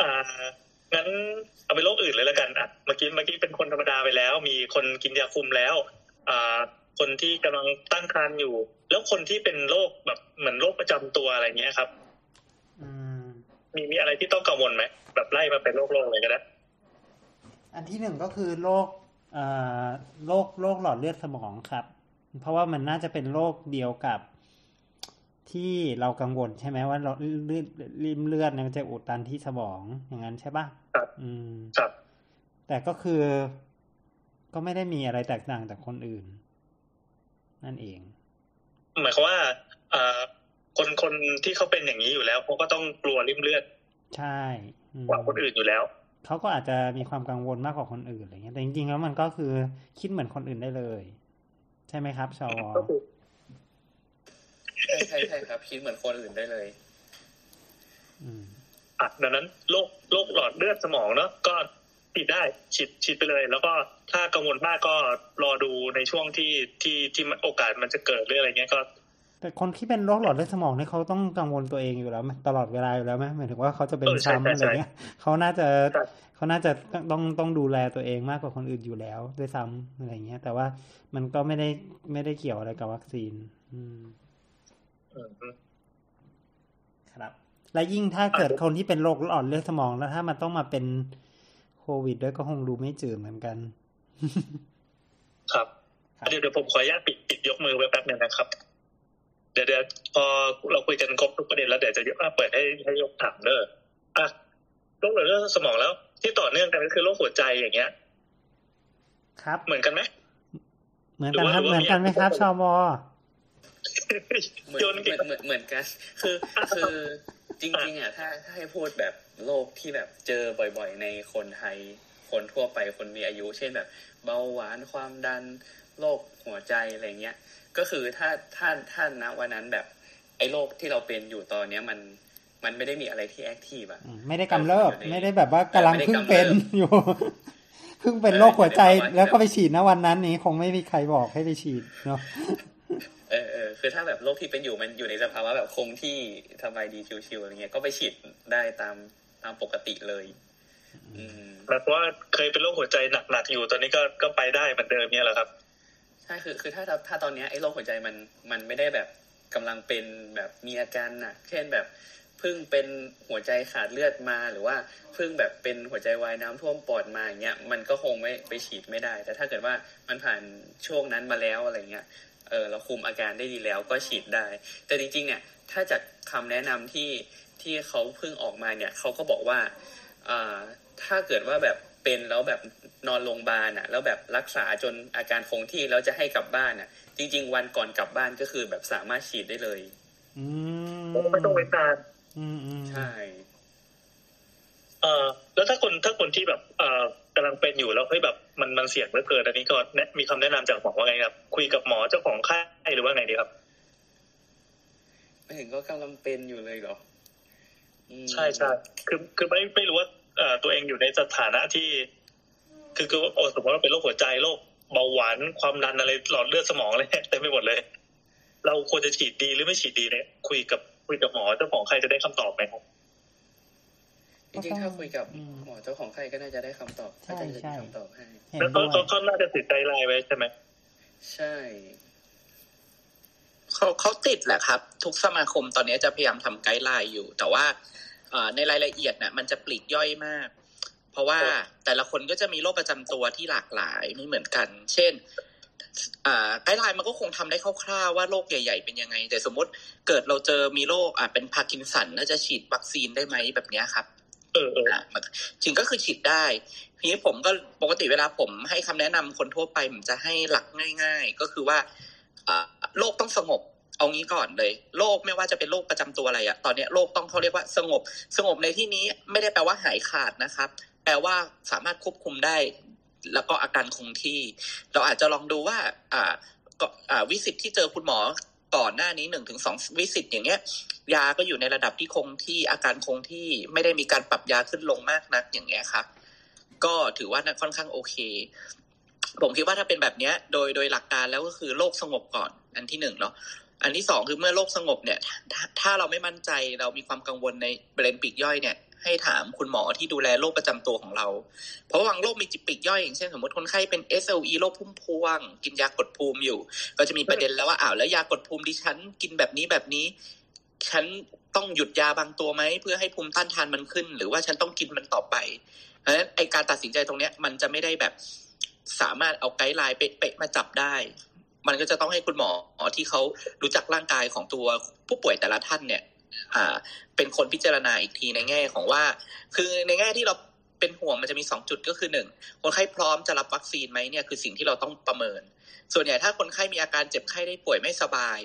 Speaker 4: อ่างั้นเอาไปโรคอื่นเลยแล้วกันอะเมื่อกี้เมื่อกี้เป็นคนธรรมดาไปแล้ว มีคนกินยาคุมแล้วอ่า คนที่กำลังตั้งครรภ์อยู่ แล้วคนที่เป็นโรคแบบเหมือนโรคประจำตัวอะไรเงี้ยครับ
Speaker 3: อืม
Speaker 4: มีมีอะไรที่ต้องกังวลไหมแบบไล่มาเป็นโรคโรคเลยก็ได้
Speaker 3: อันที่หนึ่งก็คือโรคเอ่อโรคโรคหลอดเลือดสมองครับ เพราะว่ามันน่าจะเป็นโรคเดียวกับที่เรากังวลใช่ไหมว่าเราเลือดริมเลือดเนี่ยมันจะอุดตันที่สมองอย่างนั้นใช่ปะ
Speaker 4: ครับ
Speaker 3: อืม
Speaker 4: ครับ
Speaker 3: แต่ก็คือ ก็ไม่ได้มีอะไรแตกต่างจากคนอื่น นั่นเอง
Speaker 4: หมายความว่าอ่าคนคนที่เขาเป็นอย่างนี้อยู่แล้วเขาก็ต้องกลัวริ่มเลือด
Speaker 3: ใช่อืม
Speaker 4: กว่าคนอื่นอยู่แล้ว
Speaker 3: เขาก็อาจจะมีความกังวลมากกว่าคนอื่นอะไรเงี้ยแต่จริงๆแล้วมันก็คือคิดเหมือนคนอื่นได้เลย ใช่ไหมครับชาว
Speaker 4: ก็คือ
Speaker 5: ใช่ใช่ใช่ครับคิดเหมือนคนอื่นได้เลย
Speaker 3: อืม
Speaker 4: อะดังนั้นโรคโรคหลอดเลือดสมองเนาะก็ ฉีดได้ฉีดฉีดไปเลย แล้วก็ถ้ากังวลมากก็รอดูในช่วงที่ที่ที่มันโอกาสมันจะเกิดหรืออะไรเงี้ยก็
Speaker 3: แต่คนที่เป็นโรคหลอดเลือดสมองเนี่ยเขาต้องกังวลตัวเองอยู่แล้วไหมตลอดเวลาอยู่แล้วไหมหมายถึงว่าเขาจะเป็น
Speaker 4: เออใช่
Speaker 3: ซ้ำอะไร
Speaker 4: ใช่
Speaker 3: เงี้ยเขาน่าจะ
Speaker 4: ใช่
Speaker 3: เขาน่าจะต้องต้องดูแลตัวเองมากกว่าคนอื่นอยู่แล้วด้วยซ้ำอะไรเงี้ย แต่ว่ามันก็ไม่ได้ไม่ได้เกี่ยวอะไรกับวัคซีน อืม
Speaker 4: อืม
Speaker 3: ครับและยิ่งถ้าเกิดคนที่เป็นโรคหลอดเลือดสมองแล้วถ้ามันต้องมาเป็นโค วิดด้วยก็คงดูไม่จืดเหมือนกัน
Speaker 4: ครับ
Speaker 3: ครับ
Speaker 4: เดี๋ยวเดี๋ยวผมขออนุญาตปิดปิดยกมือไว้แป๊บหนึงนะครับ เดี๋ยวเดี๋ยวพอเราคุยกันครบทุกประเด็นแล้วเดี๋ยวจะยกอะเปิดให้ให้ยกถามเด้ออะโรคหลอดเลือดสมองแล้ว ที่ต่อเนื่องกันก็คือโรคหัวใจอย่างเงี้ย
Speaker 3: ครับ
Speaker 4: เหมือนกันไหม
Speaker 3: เหมือนกันครับ
Speaker 4: หรือว่า
Speaker 3: เหมือนกันไหมครับ
Speaker 4: หรือ
Speaker 3: ช
Speaker 4: ว่า
Speaker 3: ว
Speaker 5: เหมือน
Speaker 4: โยน
Speaker 5: เห
Speaker 4: เก่
Speaker 5: มื
Speaker 4: ง
Speaker 5: อนเหมือนเหมือนกัน คือคือจริงๆอะถ้าถ้าให้พูดแบบ โรคที่แบบเจอบ่อยๆ ในคนไทย คนทั่วไปคนมีอายุ เช่นแบบ เบาหวานความดันโรคหัวใจอะไรเงี้ย ก็คือถ้าถ้าถ้าณวันนั้นแบบไอ้โรคที่เราเป็นอยู่ตอนเนี้ยมันมันไม่ได้มีอะไรที่แอคทีฟอะ
Speaker 3: อืมไม่ได้กำเริบ
Speaker 5: อยู่ใน
Speaker 3: ไม่ได้แบบว่ากำลัง
Speaker 5: ไม่ได้
Speaker 3: เพิ่ง
Speaker 5: กำเริบ
Speaker 3: เป็นอยู่เพิ่งเป็นโรคหัวใจ
Speaker 5: เอออยู่ในภาวะที่
Speaker 3: แล้วก็ไปฉีดนะวันนั้นนี้คงไม่มีใครบอกให้ไปฉีดเนาะ
Speaker 5: เออเออคือถ้าแบบโรคที่เป็นอยู่มันอยู่ในสภาวะแบบคงที่สบายดีชิวๆอะไรเงี้ยก็ไปฉีดได้ตาม ตามปกติเลยอืม
Speaker 4: แบบว่าเคยเป็นโรคหัวใจหนักๆอยู่ตอนนี้ก็ก็ไปได้เหมือนเดิมเนี่ยแหละครับ
Speaker 5: ใช่คือคือถ้าถ้าถ้าตอนเนี้ยไอ้โรคหัวใจมันมันไม่ได้แบบกำลังเป็นแบบมีอาการหนักเช่นแบบเพิ่งเป็นหัวใจขาดเลือดมาหรือว่าเพิ่งแบบเป็นหัวใจวายน้ำท่วมปอดมาอย่างเงี้ยมันก็คงไม่ไปฉีดไม่ได้ แต่ถ้าเกิดว่ามันผ่านช่วงนั้นมาแล้วอะไรเงี้ยเออเราคุมอาการได้ดีแล้วก็ฉีดได้ แต่จริงๆเนี่ยถ้าจากคำแนะนำที่ ที่เขาเพิ่งออกมาเนี่ยเขาก็บอกว่าอ่าถ้าเกิดว่าแบบเป็นแล้วแบบนอนโรงพยาบาลอะแล้วแบบรักษาจนอาการคงที่แล้วจะให้กลับบ้านอะ จริง ๆ วันก่อนกลับบ้านก็คือแบบสามารถฉีดได้เลย
Speaker 3: อืม
Speaker 4: ไม่ต้องเว้นนาน
Speaker 3: อืมอืม
Speaker 5: ใช่
Speaker 4: เอ่อแล้วถ้าคนถ้าคนที่แบบเอ่อกำลังเป็นอยู่แล้วเฮ้ยแบบมันมันเสี่ยงเหลือเกินอันนี้ก็แนะมีคำแนะนำจากหมอว่าไงครับ คุยกับหมอเจ้าของไข้หรือว่าไงดีครับ
Speaker 5: ไม่เห็นก็กำลังเป็นอยู่เลยเหรออืม
Speaker 4: ใช่ใช่คือคือไม่ไม่รู้ว่าเอ่อตัวเองอยู่ในสถานะที่ คือคือโอ้สมมติว่าเป็นโรคหัวใจโรคเบาหวานความดันอะไรหลอดเลือดสมองอะไรเต็มไปหมดเลย เราควรจะฉีดดีหรือไม่ฉีดดีเนี่ย คุยกับคุยกับหมอเจ้าของไข้จะได้คำตอบไหมครับ
Speaker 5: จริงๆถ้าคุยกับหมอเจ้าของไข้ก็น่าจะได้คำตอบน่าจะได้คำตอบให้
Speaker 3: เห็น
Speaker 4: แล้ว
Speaker 3: ด้
Speaker 4: เขา
Speaker 3: วย
Speaker 4: เขาเขาน่าจะติดใจไลน์ไว้ใช่ไหม
Speaker 5: ใช่
Speaker 2: เขาเขาติดแหละครับ ทุกสมาคมตอนนี้จะพยายามทำไกด์ไลน์อยู่ แต่ว่าเอ่อในรายละเอียดน่ะมันจะปลีกย่อยมาก เพราะว่าแต่ละคนก็จะมีโรคประจำตัวที่หลากหลายไม่เหมือนกัน เช่นอ่า guideline มันก็คงทำได้คร่าวๆว่าโรคใหญ่ ๆ เป็นยังไง แต่สมมติเกิดเราเจอมีโรคอ่าเป็นพาร์กินสันน่าจะฉีดวัคซีนได้ไหมแบบเนี้ยครับ
Speaker 4: เออเออ
Speaker 2: อะมันจริงก็คือฉีดได้ ทีนี้ผมก็ปกติเวลาผมให้คำแนะนำคนทั่วไปผมจะให้หลักง่าย ๆ ก็คือว่าอ่า โรคต้องสงบ เอางี้ก่อนเลย โรคไม่ว่าจะเป็นโรคประจำตัวอะไรอะตอนนี้โรคต้องเขาเรียกว่าสงบ สงบในที่นี้ไม่ได้แปลว่าหายขาดนะครับ แปลว่าสามารถควบคุมได้ แล้วก็อาการคงที่ เราอาจจะลองดูว่า อ่าก็อ่าวิสิตที่เจอคุณหมอก่อนหน้านี้หนึ่งถึงสองวิสิตอย่างเงี้ย ยาก็อยู่ในระดับที่คงที่อาการคงที่ไม่ได้มีการปรับยาขึ้นลงมากนักอย่างเงี้ยครับ ก็ถือว่าค่อนข้างโอเค ผมคิดว่าถ้าเป็นแบบเนี้ย โดยโดยหลักการแล้วก็คือโรคสงบก่อน อันที่หนึ่งเนาะอันที่สองคือเมื่อโรคสงบเนี่ยถ้าถ้าเราไม่มั่นใจเรามีความกังวลในประเด็นปีกย่อยเนี่ยให้ถามคุณหมอที่ดูแลโรคประจำตัวของเรา เพราะว่าบางโรคมีจิตปีกย่อยอย่างเช่นสมมติคนไข้เป็น SLE โรคพุ่มพวง กินยากดภูมิอยู่ ก็จะมีประเด็นแล้วว่าอ้าวแล้วยากดภูมิดิฉันกินแบบนี้แบบนี้ ฉันต้องหยุดยาบางตัวไหมเพื่อให้ภูมิต้านทานมันขึ้น หรือว่าฉันต้องกินมันต่อไปเพราะฉะนั้นไอการตัดสินใจตรงเนี้ยมันจะไม่ได้แบบสามารถเอาไกด์ไลน์เป๊ะๆมาจับได้ มันก็จะต้องให้คุณหมอที่เขารู้จักร่างกายของตัวผู้ป่วยแต่ละท่านเนี่ยอ่าเป็นคนพิจารณาอีกทีในแง่ของว่า คือในแง่ที่เราเป็นห่วงมันจะมีสองจุดก็คือหนึ่งคนไข้พร้อมจะรับวัคซีนไหมเนี่ยคือสิ่งที่เราต้องประเมิน ส่วนใหญ่ถ้าคนไข้มีอาการเจ็บไข้ได้ป่วยไม่สบาย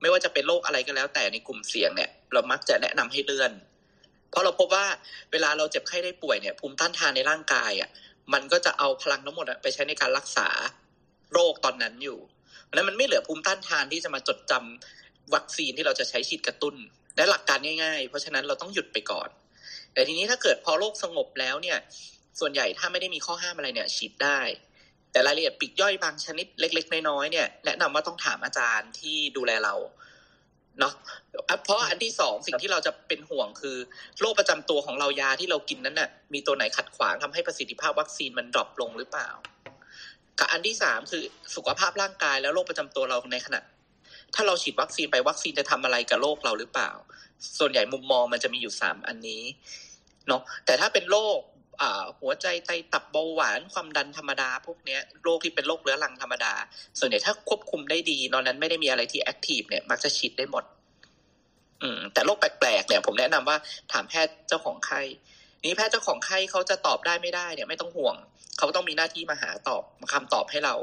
Speaker 2: ไม่ว่าจะเป็นโรคอะไรก็แล้ว แต่ในกลุ่มเสี่ยงเนี่ยเรามักจะแนะนำให้เลื่อน เพราะเราพบว่าเวลาเราเจ็บไข้ได้ป่วยเนี่ยภูมิต้านทานในร่างกายอะมันก็จะเอาพลังทั้งหมดไปใช้ในการรักษาโรคตอนนั้นอยู่ เพราะนั้นมันไม่เหลือภูมิต้านทานที่จะมาจดจำวัคซีนที่เราจะใช้ฉีดกระตุ้นและหลักการง่ายๆ เพราะฉะนั้นเราต้องหยุดไปก่อน แต่ทีนี้ถ้าเกิดพอโรคสงบแล้วเนี่ย ส่วนใหญ่ถ้าไม่ได้มีข้อห้ามอะไรเนี่ยฉีดได้ แต่รายละเอียดปลีกย่อยบางชนิดเล็ก ๆ น้อยๆเนี่ยแนะนำว่าต้องถามอาจารย์ที่ดูแลเราเนาะเพราะอันที่สองสิ่งที่เราจะเป็นห่วงคือโรคประจำตัวของเรายาที่เรากินนั้นน่ะมีตัวไหนขัดขวางทำให้ประสิทธิภาพวัคซีนมัน drop ลงหรือเปล่า กับอันที่สามคือสุขภาพร่างกายแล้วโรคประจำตัวเราในขณะ ถ้าเราฉีดวัคซีนไปวัคซีนจะทำอะไรกับโรคเราหรือเปล่า ส่วนใหญ่มุมมองมันจะมีอยู่สามอันนี้เนาะแต่ถ้าเป็นโรคหัวใจไตตับเบาหวานความดันธรรมดา พวกเนี้ยโรคที่เป็นโรคเรื้อรังธรรมดา ส่วนใหญ่ถ้าควบคุมได้ดีนอกนั้นไม่ได้มีอะไรที่ active เนี่ยมักจะฉีดได้หมด อืม แต่โรคแปลกๆเนี่ย ผมแนะนำว่าถามแพทย์เจ้าของไข้ นี้แพทย์เจ้าของไข้เขาจะตอบได้ไม่ได้เนี่ยไม่ต้องห่วง เขาต้องมีหน้าที่มาหาตอบคำตอบให้เรา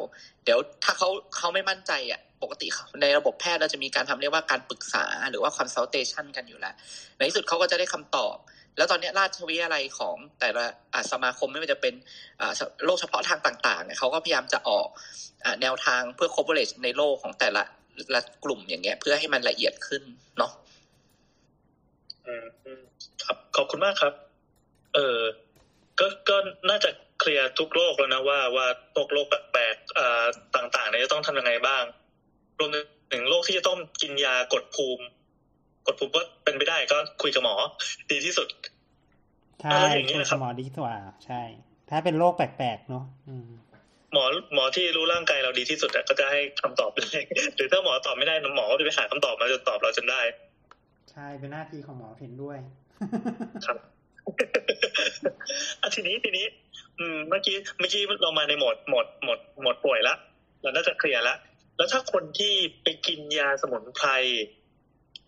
Speaker 2: เดี๋ยวถ้าเขาเขาไม่มั่นใจอะปกติในระบบแพทย์เราจะมีการทำเรียกว่าการปรึกษาหรือว่า consultation กันอยู่แล้ว ในที่สุดเขาก็จะได้คำตอบ แล้วตอนนี้ราชวิทยาลัยของแต่ละสมาคมไม่ว่าจะเป็นโรคเฉพาะทางต่างๆเนี่ยเขาก็พยายามจะออกแนวทางเพื่อ coverage ในโลกของแต่ละละกลุ่มอย่างเงี้ย เพื่อให้มันละเอียดขึ้นเนาะ
Speaker 4: ครับขอบคุณมากครับ เออก็ก็น่าจะเคลียร์ทุกโรคแล้วนะว่าว่าโรคโรคแปลกๆต่างๆเนี่ยจะต้องทำยังไงบ้าง รวมถึงโรคที่จะต้องกินยากดภูมิ กดปุ่มก็เป็นไปได้ก็คุยกับหมอ ดีที่สุด
Speaker 3: ใช่คุยกับหมอดีกว่า ใช่ ถ้าเป็นโรคแปลกๆเนาะ
Speaker 4: หมอหมอที่รู้ร่างกายเราดีที่สุดก็จะให้คำตอบเลยหรือถ้าหมอตอบไม่ได้หมอก็จะไปหาคำตอบมาจนตอบเราจนได้
Speaker 3: ใช่เป็นหน้าที่ของหมอเห็นด้วย
Speaker 4: ครับ ทีนี้ทีนี้ อืมเมื่อกี้เมื่อกี้เรามาในหมดหมดหมดหมดป่วยละเราน่าจะเคลียร์ละแล้วถ้าคนที่ไปกินยาสมุนไพร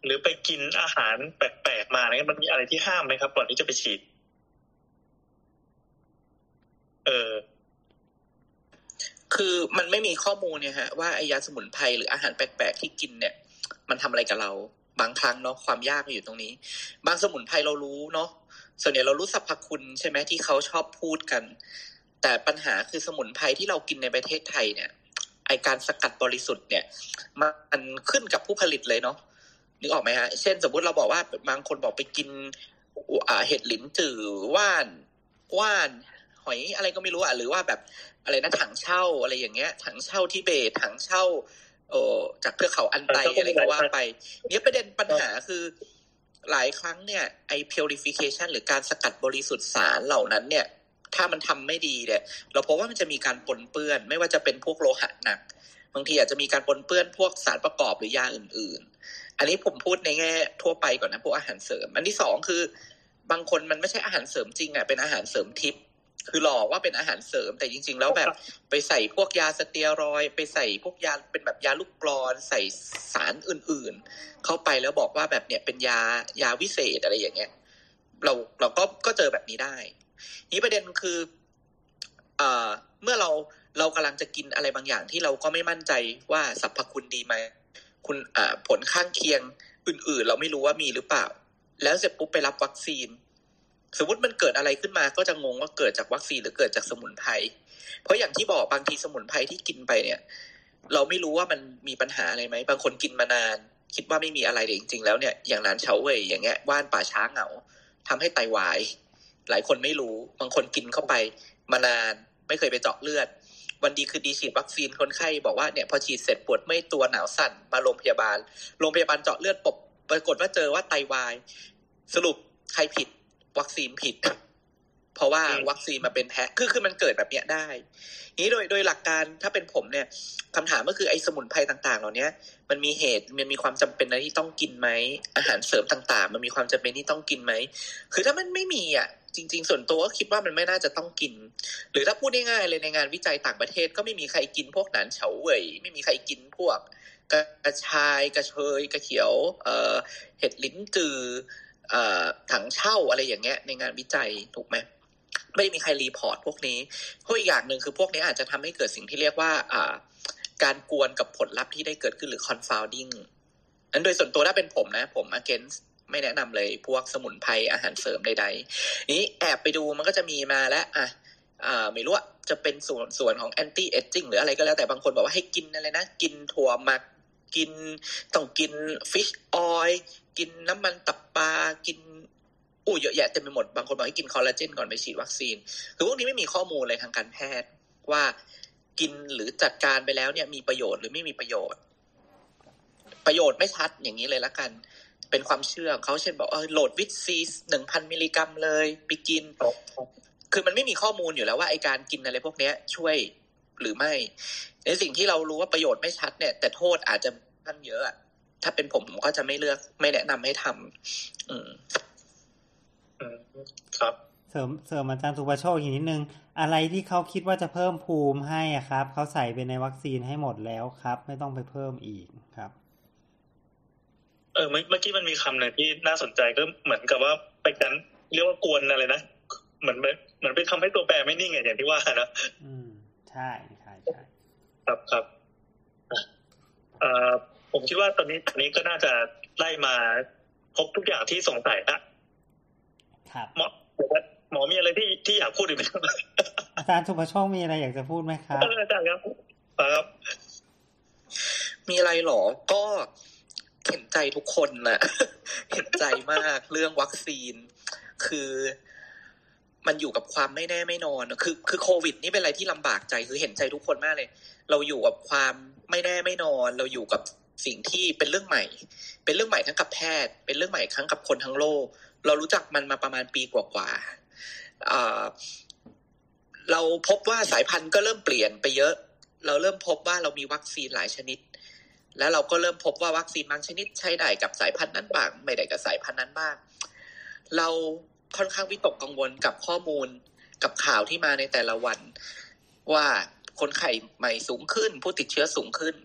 Speaker 4: หรือไปกินอาหารแปลกๆมาเนี่ยมันมีอะไรที่ห้ามไหมครับก่อนที่จะไปฉีด เออ
Speaker 2: คือมันไม่มีข้อมูลเนี่ยฮะว่าไอยาสมุนไพรหรืออาหารแปลกๆที่กินเนี่ย มันทำอะไรกับเรา บางครั้งเนาะความยากอยู่ตรงนี้ บางสมุนไพรเรารู้เนาะ ส่วนใหญ่เรารู้สรรพคุณใช่ไหมที่เขาชอบพูดกัน แต่ปัญหาคือสมุนไพรที่เรากินในประเทศไทยเนี่ยไอการสกัดบริสุทธิ์เนี่ยมันขึ้นกับผู้ผลิตเลยเนาะนึกออกไหมฮะเช่น สมมติเราบอกว่าบางคนบอกไปกินเห็ดหลินจือว่านว่านหอยอะไรก็ไม่รู้อะหรือว่าแบบอะไรนะถังเช่าอะไรอย่างเงี้ย ถังเช่าที่เบตถังเช่าโอ้จากเทือกเขาอันไตอะไรก็ว่าไป เนี้ยประเด็นปัญหาคือ หลายครั้งเนี่ยไอ purification หรือการสกัดบริสุทธิ์สารเหล่านั้นเนี่ย ถ้ามันทำไม่ดีเนี่ย เราพบว่ามันจะมีการปนเปื้อน ไม่ว่าจะเป็นพวกโลหะหนัก บางทีอาจจะมีการปนเปื้อนพวกสารประกอบหรือยาอื่นอันนี้ผมพูดในแง่ทั่วไปก่อนนะพวกอาหารเสริม อันที่สองคือบางคนมันไม่ใช่อาหารเสริมจริงอะเป็นอาหารเสริมทิพย์ คือหลอกว่าเป็นอาหารเสริมแต่จริง ๆ แล้วแบบไปใส่พวกยาสเตียรอยไปใส่พวกยาเป็นแบบยาลูกกรอนใส่สารอื่น ๆ เข้าไปแล้วบอกว่าแบบเนี้ยเป็นยายาวิเศษอะไรอย่างเงี้ย เราเราก็ก็เจอแบบนี้ได้ นี้ประเด็นคือเอ่อเมื่อเราเรากำลังจะกินอะไรบางอย่างที่เราก็ไม่มั่นใจว่าสรรพคุณดีไหมคุณผลข้างเคียงอื่น ๆ เราไม่รู้ว่ามีหรือเปล่า แล้วเสร็จปุ๊บไปรับวัคซีน สมมติมันเกิดอะไรขึ้นมาก็จะงงว่าเกิดจากวัคซีนหรือเกิดจากสมุนไพร เพราะอย่างที่บอกบางทีสมุนไพรที่กินไปเนี่ย เราไม่รู้ว่ามันมีปัญหาอะไรไหม บางคนกินมานาน คิดว่าไม่มีอะไรแต่จริง ๆ แล้วเนี่ยอย่างนานเฉาเว่ยอย่างเงี้ยว่านป่าช้าเหงาทำให้ไตวาย หลายคนไม่รู้ บางคนกินเข้าไปมานาน ไม่เคยไปเจาะเลือด วันดีคือดีฉีดวัคซีนคนไข้บอกว่าเนี่ยพอฉีดเสร็จปวดไม่ตัวหนาวสั่นมาโรงพยาบาลโรงพยาบาลเจาะเลือดปบปรากฏว่าเจอว่าไตาวาย สรุปใครผิด วัคซีนผิด เพราะว่าวัคซีนมาเป็นแพ้คือคือมันเกิดแบบเนี้ยได้ นี้โดยโดยหลักการถ้าเป็นผมเนี่ยคำถามก็คือไอ้สมุนไพรต่าง ๆ เหล่านี้มันมีเหตุมันมีความจำเป็นอะไรที่ต้องกินไหมอาหารเสริมต่าง ๆ มันมีความจำเป็นที่ต้องกินไหมคือถ้ามันไม่มีอะจริง ๆ ส่วนตัวก็คิดว่ามันไม่น่าจะต้องกิน หรือถ้าพูดง่ายๆเลยในงานวิจัยต่างประเทศก็ไม่มีใครกินพวกหนานเฉาเว่ยไม่มีใครกินพวกกระชายกระเชยกระเขียว เอ่อเห็ดหลินจือเอ่อ ถั่งเช่าอะไรอย่างเงี้ยในงานวิจัยถูกไหมไม่มีใคร report พวกนี้เพราะอีกอย่างหนึ่งคือพวกนี้อาจจะทำให้เกิดสิ่งที่เรียกว่าอการกวนกับผลลัพธ์ที่ได้เกิดขึ้นหรือ confounding นั้นโดยส่วนตัวถ้าเป็นผมนะ ผม against ไม่แนะนำเลยพวกสมุนไพรอาหารเสริมใดๆนี้แอบไปดูมันก็จะมีมาแล้วอะอ่าไม่รู้ว่าจะเป็นส่วนส่วนของ anti aging หรืออะไรก็แล้วแต่บางคนบอกว่าให้กินอะไรนะ กินถั่วหมักกินต้องกิน fish oil กินน้ำมันตับปลากินอู้เยอะแยะเต็มไปหมดบางคนบอกให้กินคอลลาเจนก่อนไปฉีดวัคซีน คือพวกนี้ไม่มีข้อมูลเลยทางการแพทย์ ว่ากินหรือจัดการไปแล้วเนี่ยมีประโยชน์หรือไม่มีประโยชน์ ประโยชน์ไม่ชัดอย่างนี้เลยละกัน เป็นความเชื่อเขาเช่นบอกเออโหลดวิตซีหนึ่งพันมิลลิกรัมเลย ไปกิน คือมันไม่มีข้อมูลอยู่แล้วว่าไอการกินอะไรพวกเนี้ย ช่วยหรือไม่ ในสิ่งที่เรารู้ว่าประโยชน์ไม่ชัดเนี่ย แต่โทษอาจจะทั้งเยอะ ถ้าเป็นผมผมก็จะไม่เลือก ไม่แนะนำให้ทำอืม
Speaker 4: อืมครับ
Speaker 3: เสริมเสริมอาจารย์สุภโชคอีกนิดนึง อะไรที่เขาคิดว่าจะเพิ่มภูมิให้อะครับ เขาใส่ไปในวัคซีนให้หมดแล้วครับ ไม่ต้องไปเพิ่มอีกครับ
Speaker 4: เออเมื่อเมื่อกี้มันมีคำหนึ่งที่น่าสนใจก็เหมือนกับว่าไปกันเรียกว่ากวนอะไรนะเหมือนไปเหมือนไปทำให้ตัวแปรไม่นิ่งไงอย่างที่ว่านะ
Speaker 3: อืมใช่ใช่ใช่
Speaker 4: ครับครับอะเอ่อ ผมคิดว่าตอนนี้ตอนนี้ก็น่าจะไล่มาครบทุกอย่างที่สงสัยละ
Speaker 3: ครับ
Speaker 4: หมอเดี๋ยวนะหมอมีอะไรที่ที่อยากพูดอีกไหมครับ
Speaker 3: อาจารย์สุภโชคมีอะไรอยากจะพูดไหมครับ
Speaker 4: เอออาจารย์ครับครับ
Speaker 2: มีอะไรหรอ ก็เห็นใจทุกคนนะเห็นใจมากเรื่องวัคซีน คือมันอยู่กับความไม่แน่ไม่นอน คือ คือโควิด นี่เป็นอะไรที่ลำบากใจ คือเห็นใจทุกคนมากเลย เราอยู่กับความไม่แน่ไม่นอน เราอยู่กับ สิ่งที่เป็นเรื่องใหม่ เป็นเรื่องใหม่ทั้งกับแพทย์ เป็นเรื่องใหม่ทั้งกับคนทั้งโลก เรารู้จักมันมาประมาณปีกว่าๆอ่าเราพบว่าสายพันธุ์ก็เริ่มเปลี่ยนไปเยอะ เราเริ่มพบว่าเรามีวัคซีนหลายชนิด แล้วเราก็เริ่มพบว่าวัคซีนบางชนิดใช้ได้กับสายพันธุ์นั้นบ้างไม่ได้กับสายพันธุ์นั้นบ้าง เราค่อนข้างวิตกกังวลกับข้อมูลกับข่าวที่มาในแต่ละวัน ว่าคนไข้ใหม่สูงขึ้น ผู้ติดเชื้อสูงขึ้น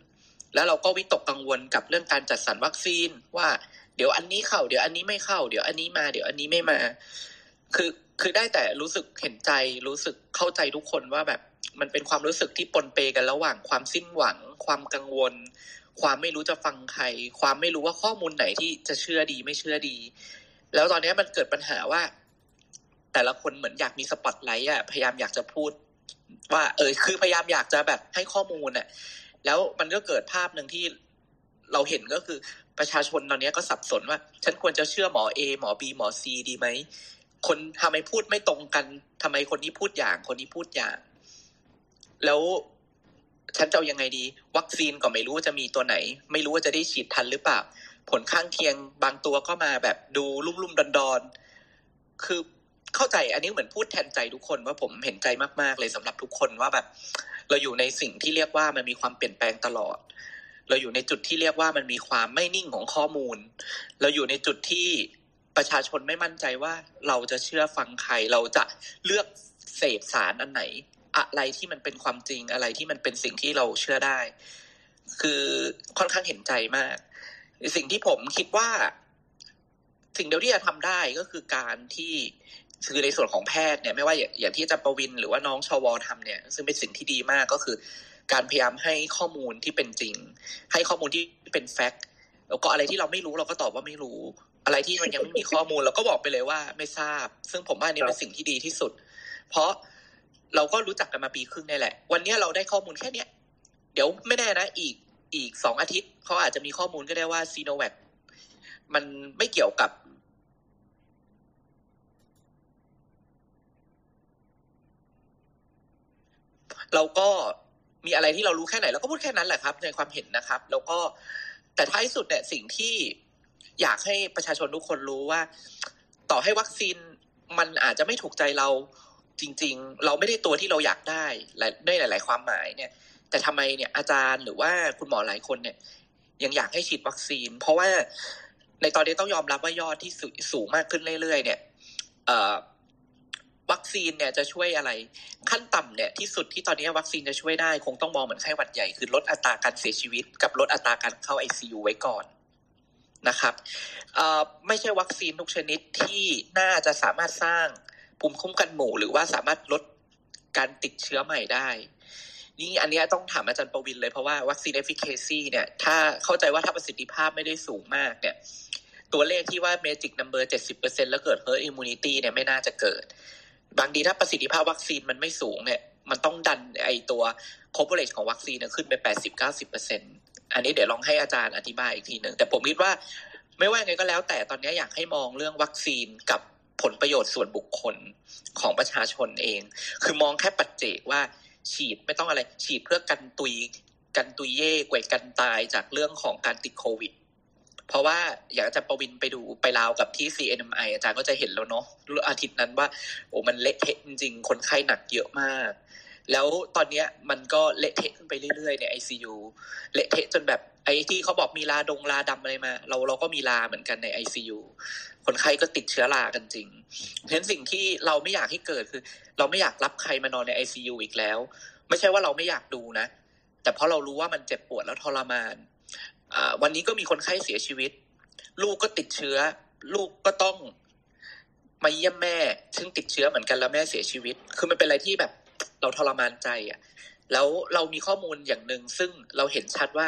Speaker 2: แล้วเราก็วิตกกังวลกับเรื่องการจัดสรรวัคซีนว่าเดี๋ยวอันนี้เข้า เดี๋ยวอันนี้ไม่เข้า เดี๋ยวอันนี้มา เดี๋ยวอันนี้ไม่มา คือคือได้แต่รู้สึกเห็นใจรู้สึกเข้าใจทุกคนว่าแบบมันเป็นความรู้สึกที่ปนเปกันระหว่างความสิ้นหวัง ความกังวล ความไม่รู้จะฟังใคร ความไม่รู้ว่าข้อมูลไหนที่จะเชื่อดีไม่เชื่อดี แล้วตอนนี้มันเกิดปัญหาว่า แต่ละคนเหมือนอยากมีสปอตไลท์อะพยายามอยากจะพูด ว่า เออคือพยายามอยากจะแบบให้ข้อมูลอะ แล้วมันก็เกิดภาพหนึ่งที่เราเห็นก็คือประชาชนตอนนี้ก็สับสนว่า ฉันควรจะเชื่อหมอเอหมอบีหมอซีดีไหมคนทำไมพูดไม่ตรงกันทำไมคนนี้พูดอย่าง คนนี้พูดอย่าง แล้วฉันจะเอายังไงดี วัคซีนก็ไม่รู้จะมีตัวไหน ไม่รู้ว่าจะได้ฉีดทันหรือเปล่า ผลข้างเคียงบางตัวก็มาแบบดูลุ่มลุ่มดอนดอนๆคือเข้าใจอันนี้เหมือนพูดแทนใจทุกคนว่าผมเห็นใจมากๆเลยสำหรับทุกคนว่าแบบ เราอยู่ในสิ่งที่เรียกว่ามันมีความเปลี่ยนแปลงตลอด เราอยู่ในจุดที่เรียกว่ามันมีความไม่นิ่งของข้อมูล เราอยู่ในจุดที่ประชาชนไม่มั่นใจว่าเราจะเชื่อฟังใคร เราจะเลือกเสพสารอันไหน อะไรที่มันเป็นความจริงอะไรที่มันเป็นสิ่งที่เราเชื่อได้ คือค่อนข้างเห็นใจมาก สิ่งที่ผมคิดว่า สิ่งเดียวที่จะทำได้ก็คือการที่ คือในส่วนของแพทย์เนี่ยไม่ว่าอย่างที่อาจารย์ประวิน หรือว่าน้องชวทำเนี่ย ซึ่งเป็นสิ่งที่ดีมากก็คือ การพยายามให้ข้อมูลที่เป็นจริง ให้ข้อมูลที่เป็นแฟกต์แล้วก็อะไรที่เราไม่รู้เราก็ตอบว่าไม่รู้ อะไรที่มันยังไม่มีข้อมูลเราก็บอกไปเลยว่าไม่ทราบ ซึ่งผมว่านี่เป็นสิ่งที่ดีที่สุด เพราะเราก็รู้จักกันมาปีครึ่งนี่แหละ วันนี้เราได้ข้อมูลแค่เนี้ย เดี๋ยวไม่แน่นะอีกอีกสองอาทิตย์เขาอาจจะมีข้อมูลก็ได้ว่าซีโนแวคมันไม่เกี่ยวกับ เราก็มีอะไรที่เรารู้แค่ไหนเราก็พูดแค่นั้นแหละครับ ในความเห็นนะครับ แล้วก็แต่ท้ายสุดเนี่ยสิ่งที่อยากให้ประชาชนทุกคนรู้ว่า ต่อให้วัคซีนมันอาจจะไม่ถูกใจเราจริง ๆ เราไม่ได้ตัวที่เราอยากได้ได้หลาย ๆ ความหมายเนี่ย แต่ทำไมเนี่ยอาจารย์หรือว่าคุณหมอหลายคนเนี่ย ยังอยากให้ฉีดวัคซีน เพราะว่าในตอนนี้ต้องยอมรับว่ายอดที่สูงมากขึ้นเรื่อยๆ เนี่ย วัคซีนเนี่ยจะช่วยอะไร ขั้นต่ำเนี่ยที่สุดที่ตอนนี้วัคซีนจะช่วยได้ คงต้องมองเหมือนไข้หวัดใหญ่คือลดอัตราการเสียชีวิต กับลดอัตราการเข้าไอซูไว้ก่อนนะครับไม่ใช่วัคซีนทุกชนิดที่น่าจะสามารถสร้างภูมิคุ้มกันหมู่ หรือว่าสามารถลดการติดเชื้อใหม่ได้ นี่อันนี้ต้องถามอาจารย์ประวินเลยเพราะว่าวัคซีน efficacy เนี่ยถ้าเข้าใจว่าถ้าประสิทธิภาพไม่ได้สูงมากเนี่ยตัวเลขที่ว่า magic number เจ็ดสิบเปอร์เซ็นต์แล้วเกิด herd immunity เนี่ยไม่น่าจะเกิด บางทีถ้าประสิทธิภาพวัคซีนมันไม่สูงเนี่ย มันต้องดันไอตัว coverage ของวัคซีนขึ้นไปแปดสิบเก้าสิบเปอร์เซ็นต์อันนี้เดี๋ยวลองให้อาจารย์อธิบายอีกทีหนึ่งแต่ผมคิดว่าไม่ว่าไงก็แล้ว แต่ตอนนี้อยากให้มองเรื่องวัคซีนกับผลประโยชน์ส่วนบุคคลของประชาชนเอง คือมองแค่ปัจเจกว่าฉีดไม่ต้องอะไรฉีดเพื่อกันตุยกันตุยเย่กวยกันตายจากเรื่องของการติดโควิด เพราะว่าอยากจะประวินไปดูไปลาวกับที่ CNMI อาจารย์ก็จะเห็นแล้วเนาะอาทิตย์นั้นว่า โอ้มันเละเทะจริงๆ คนไข้หนักเยอะมาก แล้วตอนเนี้ยมันก็เละเทะขึ้นไปเรื่อยๆในไอซียูเละเทะจนแบบไอ้ที่เขาบอกมีลาดงลาดำอะไรมา เราเราก็มีลาเหมือนกันในไอซียูคนไข้ก็ติดเชื้อรากันจริงเพราะฉะนั้นสิ่งที่เราไม่อยากให้เกิดคือ เราไม่อยากรับใครมานอนในไอซียูอีกแล้ว ไม่ใช่ว่าเราไม่อยากดูนะ แต่เพราะเรารู้ว่ามันเจ็บปวดแล้วทรมาน วันนี้ก็มีคนไข้เสียชีวิต ลูกก็ติดเชื้อ ลูกก็ต้องมาเยี่ยมแม่ ซึ่งติดเชื้อเหมือนกันแล้วแม่เสียชีวิต คือมันเป็นอะไรที่แบบเราทรมานใจอะแล้วเรามีข้อมูลอย่างหนึ่งซึ่งเราเห็นชัดว่า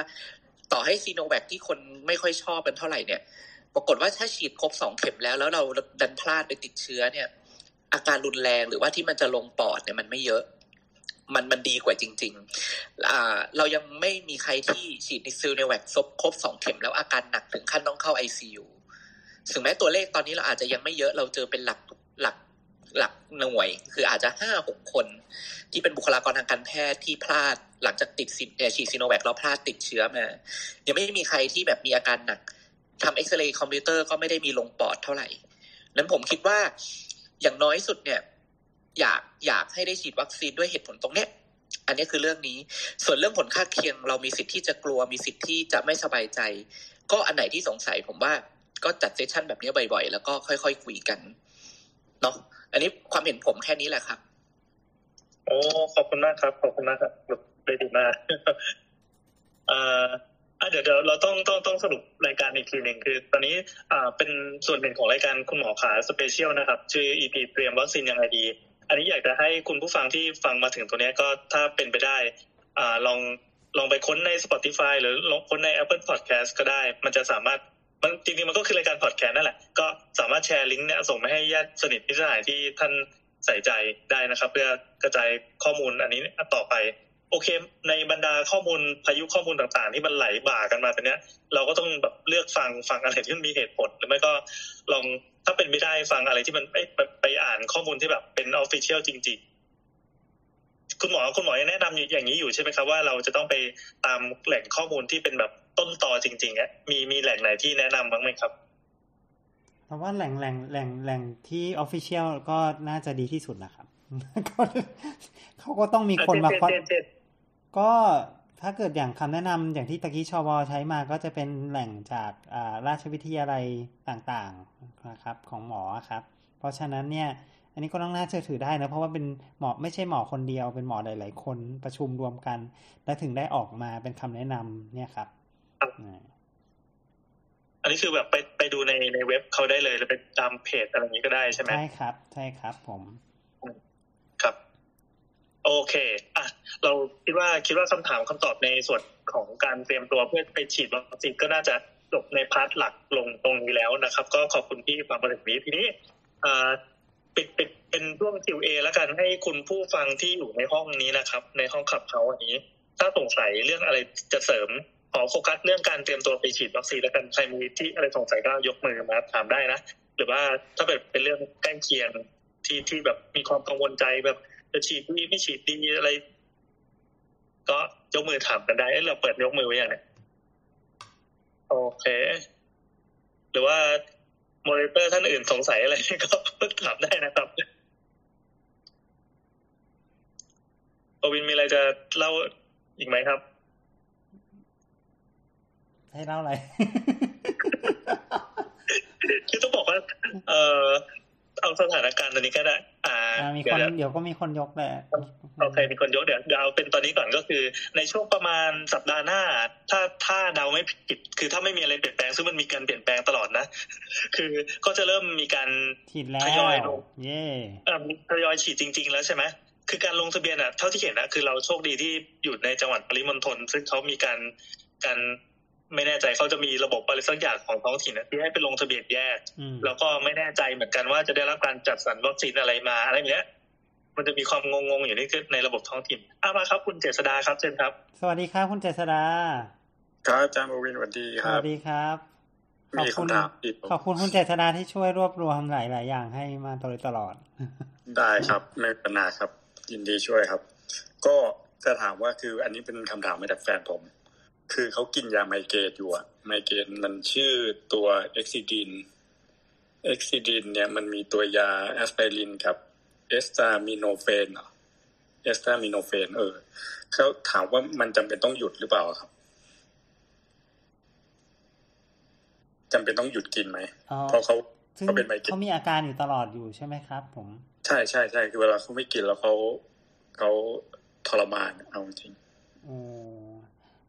Speaker 2: ต่อให้ซิโนแวคที่คนไม่ค่อยชอบเป็นเท่าไหร่เนี่ย ปรากฏว่าถ้าฉีดครบสองเข็มแล้ว แล้วเราดันพลาดไปติดเชื้อเนี่ย อาการรุนแรงหรือว่าที่มันจะลงปอดเนี่ยมันไม่เยอะ มันมันดีกว่าจริงๆ เรายังไม่มีใครที่ฉีดนี่ซิโนแวคครบครบสองเข็มแล้วอาการหนักถึงขั้นต้องเข้าไอซียูถึงแม้ตัวเลขตอนนี้เราอาจจะยังไม่เยอะเราเจอเป็นหลักหลักหลักหน่วย คืออาจจะห้าหกคน ที่เป็นบุคลากรทางการแพทย์ที่พลาดหลังจากติดฉีดซีโนแวคแล้วพลาดติดเชื้อมายังไม่มีใครที่แบบมีอาการหนักทำเอ็กซเรย์คอมพิวเตอร์ก็ไม่ได้มีลงปอดเท่าไหร่นั้นผมคิดว่าอย่างน้อยสุดเนี่ย อยากอยากให้ได้ฉีดวัคซีนด้วยเหตุผลตรงเนี้ยอันนี้คือเรื่องนี้ ส่วนเรื่องผลข้างเคียง เรามีสิทธิ์ที่จะกลัวมีสิทธิ์ที่จะไม่สบายใจ ก็อันไหนที่สงสัยผมว่าก็จัด session แบบนี้บ่อยๆ แล้วก็ค่อยๆคคุยกันเนาะอันนี้ความเห็นผมแค่นี้แหละครับ
Speaker 4: โอ้ขอบคุณมากครับ ขอบคุณมากครับเลยดีมากอ่าอะเดี๋ยวเดี๋ยวเราต้องต้องต้องสรุปรายการอีกทีหนึ่งคือ ตอนนี้อ่าเป็นส่วนหนึ่งของรายการคุณหมอขา special นะครับ ชื่อ EP เตรียมวัคซีนยังไงดี อันนี้อยากจะให้คุณผู้ฟังที่ฟังมาถึงตัวนี้ก็ถ้าเป็นไปได้อ่าลองลองไปค้นใน Spotify หรือลองค้นใน Apple Podcast ก็ได้ มันจะสามารถมันจริงๆมันก็คือรายการพอดแคสต์นั่นแหละ ก็สามารถแชร์ลิงก์เนี่ยส่งไปให้ญาติสนิทพิสหายที่ท่านใส่ใจได้นะครับ เพื่อกระจายข้อมูลอันนี้ต่อไป โอเค ในบรรดาข้อมูลพายุข้อมูลต่างๆ ที่มันไหลบ่ากันมาตอนนี้ย เราก็ต้องแบบเลือกฟังฟังอะไรที่มันมีเหตุผล หรือไม่ก็ลอง ถ้าเป็นไม่ได้ฟังอะไรที่มันไปไปไปอ่านข้อมูลที่แบบเป็นออฟฟิเชียลจริง ๆ คุณหมอคุณหมอแนะนำอย่างนี้อยู่ใช่ไหมครับว่าเราจะต้องไปตามแหล่งข้อมูลที่เป็นแบบต้นตอจริงๆอะมีมีแหล่งไหนที่แนะนำบ้างไหมครับ
Speaker 3: เพราะว่าแหล่งแหล่งแหล่งแหล่งที่ออฟฟิเชียลก็น่าจะดีที่สุดนะครับเขาก็ต้องมีคนมาคอยก็ ถ้าเกิดอย่างคำแนะนำอย่างที่ตะกี้ชวใช้มาก็จะเป็นแหล่งจากราชวิทยาลัยต่างๆนะครับของหมอครับ เพราะฉะนั้นเนี่ยอันนี้ก็ต้องน่าเชื่อถือได้นะเพราะว่าเป็นหมอไม่ใช่หมอคนเดียวเป็นหมอหลาย ๆ คนประชุมรวมกัน และถึงได้ออกมาเป็นคำแนะนำเนี่ยครับ
Speaker 4: อันนี้คือแบบไปไปดูในในเว็บเขาได้เลยหรือไปตามเพจอะไรอย่างนี้ก็ได้ใช่ไหม
Speaker 3: ใช่ครับ ใช่ครับผม
Speaker 4: ครับ โอเคอะเราคิดว่าคิดว่าคำถามคำตอบในส่วนของการเตรียมตัวเพื่อไปฉีดวัคซีนก็น่าจะจบในพาร์ทหลักลงตรงนี้แล้วนะครับ ก็ขอบคุณที่ฟังมาถึงนี้ทีนี้ปิดปิดเป็นช่วง Q&A แล้วกันให้คุณผู้ฟังที่อยู่ในห้องนี้นะครับ ในห้องขับเขาอันนี้ ถ้าสงสัยเรื่องอะไรจะเสริมขอโฟกัสเรื่องการเตรียมตัวไปฉีดวัคซีนแล้วกันใครมีที่อะไรสงสัยก็ยกมือมาถามได้นะหรือว่าถ้าแบบเป็นเรื่องใกล้เคียงที่ที่แบบมีความกังวลใจแบบ จะฉีดดีไม่ฉีดดีอะไร ก็ยกมือถามกันได้เราเปิดยกมือไว้อย่างไรโอเค หรือว่าโมเดเตอร์ท่านอื่นสงสัยอะไรก็ถามได้นะครับปวินมีอะไรจะเล่าอีกไหมครับ
Speaker 3: ให้เล่าอะไร
Speaker 4: คือต้องบอกว่า เออ เอาสถานการณ์ตอนนี้ก็ได้ อ่า
Speaker 3: มีคนเดี๋ยวก็มีคนยกแหละ
Speaker 4: โอเคมีคนยกเดี๋ยวเดี๋ยวเอาเป็นตอนนี้ก่อนก็คือ ในช่วงประมาณสัปดาห์หน้า ถ้าถ้าเดาไม่ผิด คือถ้าไม่มีอะไรเปลี่ยนแปลงซึ่งมันมีการเปลี่ยนแปลงตลอดนะ คือก็จะเริ่มมีการ
Speaker 3: ฉีดแล้ว
Speaker 4: ทยอยลง
Speaker 3: เย่
Speaker 4: เออทยอยฉีดจริง ๆ แล้วใช่ไหมคือการลงทะเบียนอะเท่าที่เห็นนะคือเราโชคดีที่อยู่ในจังหวัดปริมณฑลซึ่งเขามีการการ ไม่แน่ใจเขาจะมีระบบอะไรสักอย่างของท้องถิ่นที่ให้ไปลงทะเบียนแยก แล้วก็ไม่แน่ใจเหมือนกันว่าจะได้รับการจัดสรรวัคซีนอะไรมาอะไรเงี้ยมันจะมีความงงๆอยู่นี่คือในระบบท้องถิ่นอามาครับ คุณเจษดาครับเชิญครับ
Speaker 3: สวัสดีครับคุณเจษดา
Speaker 6: ครับอาจารย์บวินสวัสดีค
Speaker 3: ส
Speaker 6: รับ
Speaker 3: วัสดีครับขอบ
Speaker 6: มี
Speaker 3: คุณ
Speaker 6: คำถามอีก
Speaker 3: ขอบคุณคุณเจษดาที่ช่วยรวบรวมหลาย ๆ อย่างให้มาโดยตลอด
Speaker 6: ได้ครับไม่เป็นปัญหาครับ ยินดีช่วยครับ ก็จะถามว่าคืออันนี้เป็นคำถามมาจากแฟนผม คือเขากินยาไมเกรนอยู่อะไมเกรนมันชื่อตัวเอ็กซิดินเอ็กซิดินเนี่ยมันมีตัวยาแอสไพรินกับacetaminophen เหรอ acetaminophen เออเขาถามว่ามันจำเป็นต้องหยุดหรือเปล่าครับจำเป็นต้องหยุดกินไหม
Speaker 3: อ๋อ
Speaker 6: เพราะเขา
Speaker 3: ซึ่ง
Speaker 6: เขาเป็นไมเกรน
Speaker 3: เขามีอาการอยู่ตลอดอยู่ใช่ไหมครับ ผม
Speaker 6: ใช่ใช่ใช่คือเวลาเขาไม่กินแล้วเขาเขาทรมานเอาจริง
Speaker 3: โอ้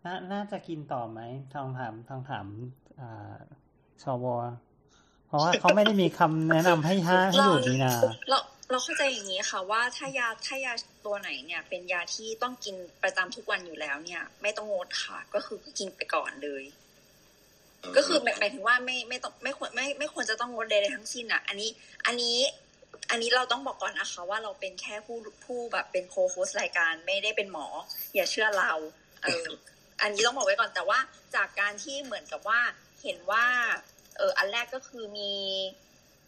Speaker 3: น่าน่าจะกินต่อไหมลองถามลองถามอ่าชวเพราะว่าเขาไม่ได้มีคำแนะนำให้ห้าให้หยุดนี่นา
Speaker 7: เราเราเข้าใจอย่างนี้ค่ะว่าถ้ายาถ้ายาตัวไหนเนี่ย เป็นยาที่ต้องกินประจำทุกวันอยู่แล้วเนี่ย ไม่ต้องงดค่ะ ก็คือกินไปก่อนเลย ก็คือหมายหมายถึงว่าไม่ไม่ต้องไม่ควรไม่ไม่ควรจะต้องงดใดๆทั้งสิ้นอะ อันนี้ อันนี้อันนี้เราต้องบอกก่อนนะคะว่าเราเป็นแค่ผู้ผู้แบบเป็นโคโฮสรายการไม่ได้เป็นหมอ อย่าเชื่อเรา เออ อันนี้ต้องบอกไว้ก่อนแต่ว่าจากการที่เหมือนกับว่าเห็นว่าเอออันแรกก็คือมี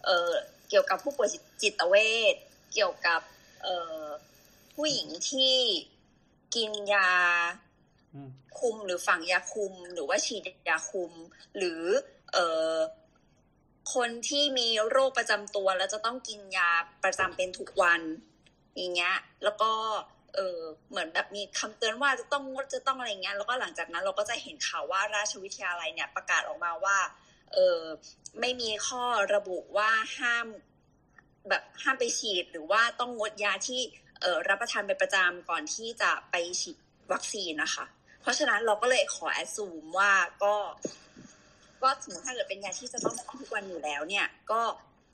Speaker 7: เออเกี่ยวกับผู้ป่วยจิตเวชเกี่ยวกับเออผู้หญิงที่กินยาคุมหรือฝังยาคุมหรือว่าฉีดยาคุม หรือเออคนที่มีโรคประจำตัวแล้วจะต้องกินยาประจำเป็นทุกวันอย่างเงี้ย แล้วก็ เออเหมือนแบบมีคำเตือนว่าจะต้องงดจะต้องอะไรเงี้ยแล้วก็หลังจากนั้นเราก็จะเห็นข่าวว่าราชวิทยาลัยเนี่ยประกาศออกมาว่าเออไม่มีข้อระบุว่าห้ามแบบห้ามไปฉีดหรือว่าต้องงดยาที่เออรับประทานเป็นประจำก่อนที่จะไปฉีดวัคซีนนะคะ เพราะฉะนั้นเราก็เลยขอแอดซูมว่าก็ก็สมมติถ้าเกิดเป็นยาที่จะต้องกินทุกวันอยู่แล้วเนี่ย ก็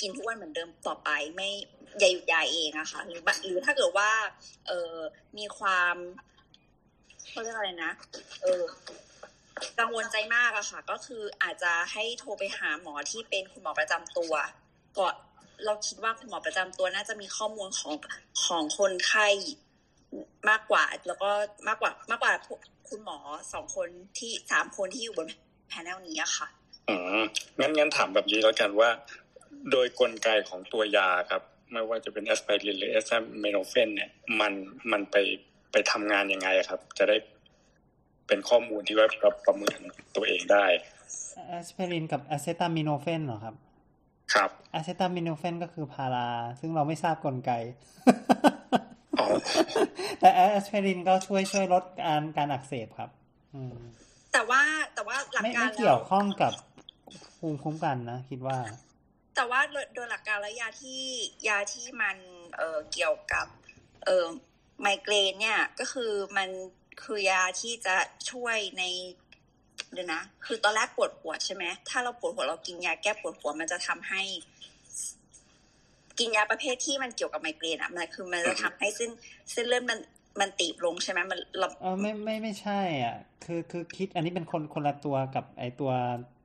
Speaker 7: กินทุกวันเหมือนเดิมต่อไปไม่ อย่าหยุดยาเองอะค่ะ หรือหรือถ้าเกิดว่า เออมีความเขาเรียกอะไรนะ เออกังวลใจมากอะค่ะ ก็คืออาจจะให้โทรไปหาหมอที่เป็นคุณหมอประจำตัวก่อนเราคิดว่าคุณหมอประจำตัวน่าจะมีข้อมูลของของคนไข้มากกว่า แล้วก็มากกว่ามากกว่าคุณหมอสองคนที่สามคนที่อยู่บนแผนลนี้อะค่ะ
Speaker 6: อืมงั้นงั้นถามแบบนี้แล้วกันว่า โดยกลไกของตัวยาครับ ไม่ว่าจะเป็นแอสไพรินหรือ acetaminophen เนี่ยมันมันไปไปทำงานยังไงอะครับ จะได้เป็นข้อมูลที่ว่าเราประเมินตัวเองได้
Speaker 3: แอสไพรินกับ acetaminophen เหรอครับ
Speaker 6: ครับ
Speaker 3: acetaminophen ก็คือพารา ซึ่งเราไม่ทราบกลไก
Speaker 6: อ๋อ
Speaker 3: แต่แอสไพรินก็ช่วยช่วยลดการการอักเสบครับอืม
Speaker 7: แต่ว่าแต่ว่าหลัก
Speaker 3: ไม่
Speaker 7: การ
Speaker 3: ไม่
Speaker 7: แล้
Speaker 3: เกี่ยววข้องกับภูมิคุ้มกันนะ คิดว่า
Speaker 7: แต่ว่าโดยหลักการแล้วยาที่ยาที่มันเเกี่ยวกับเไมเกรนเนี่ยก็คือมันคือยาที่จะช่วยในเดี๋ยวนะ คือตอนแรกปวดหัวใช่ไหมถ้าเราปวดหัวเรากินยาแก้ปวดหัวมันจะทำให้ กินยาประเภทที่มันเกี่ยวกับไมเกรนอะมันคือมันจะทำให้เส้นเส้นเลือดมัน มันตีบลงใช่ไหมมันเรา
Speaker 3: เออไม่ไม่ไม่ใช่ อะ คือคือคิดอันนี้เป็นคนคนละตัวกับไอตัว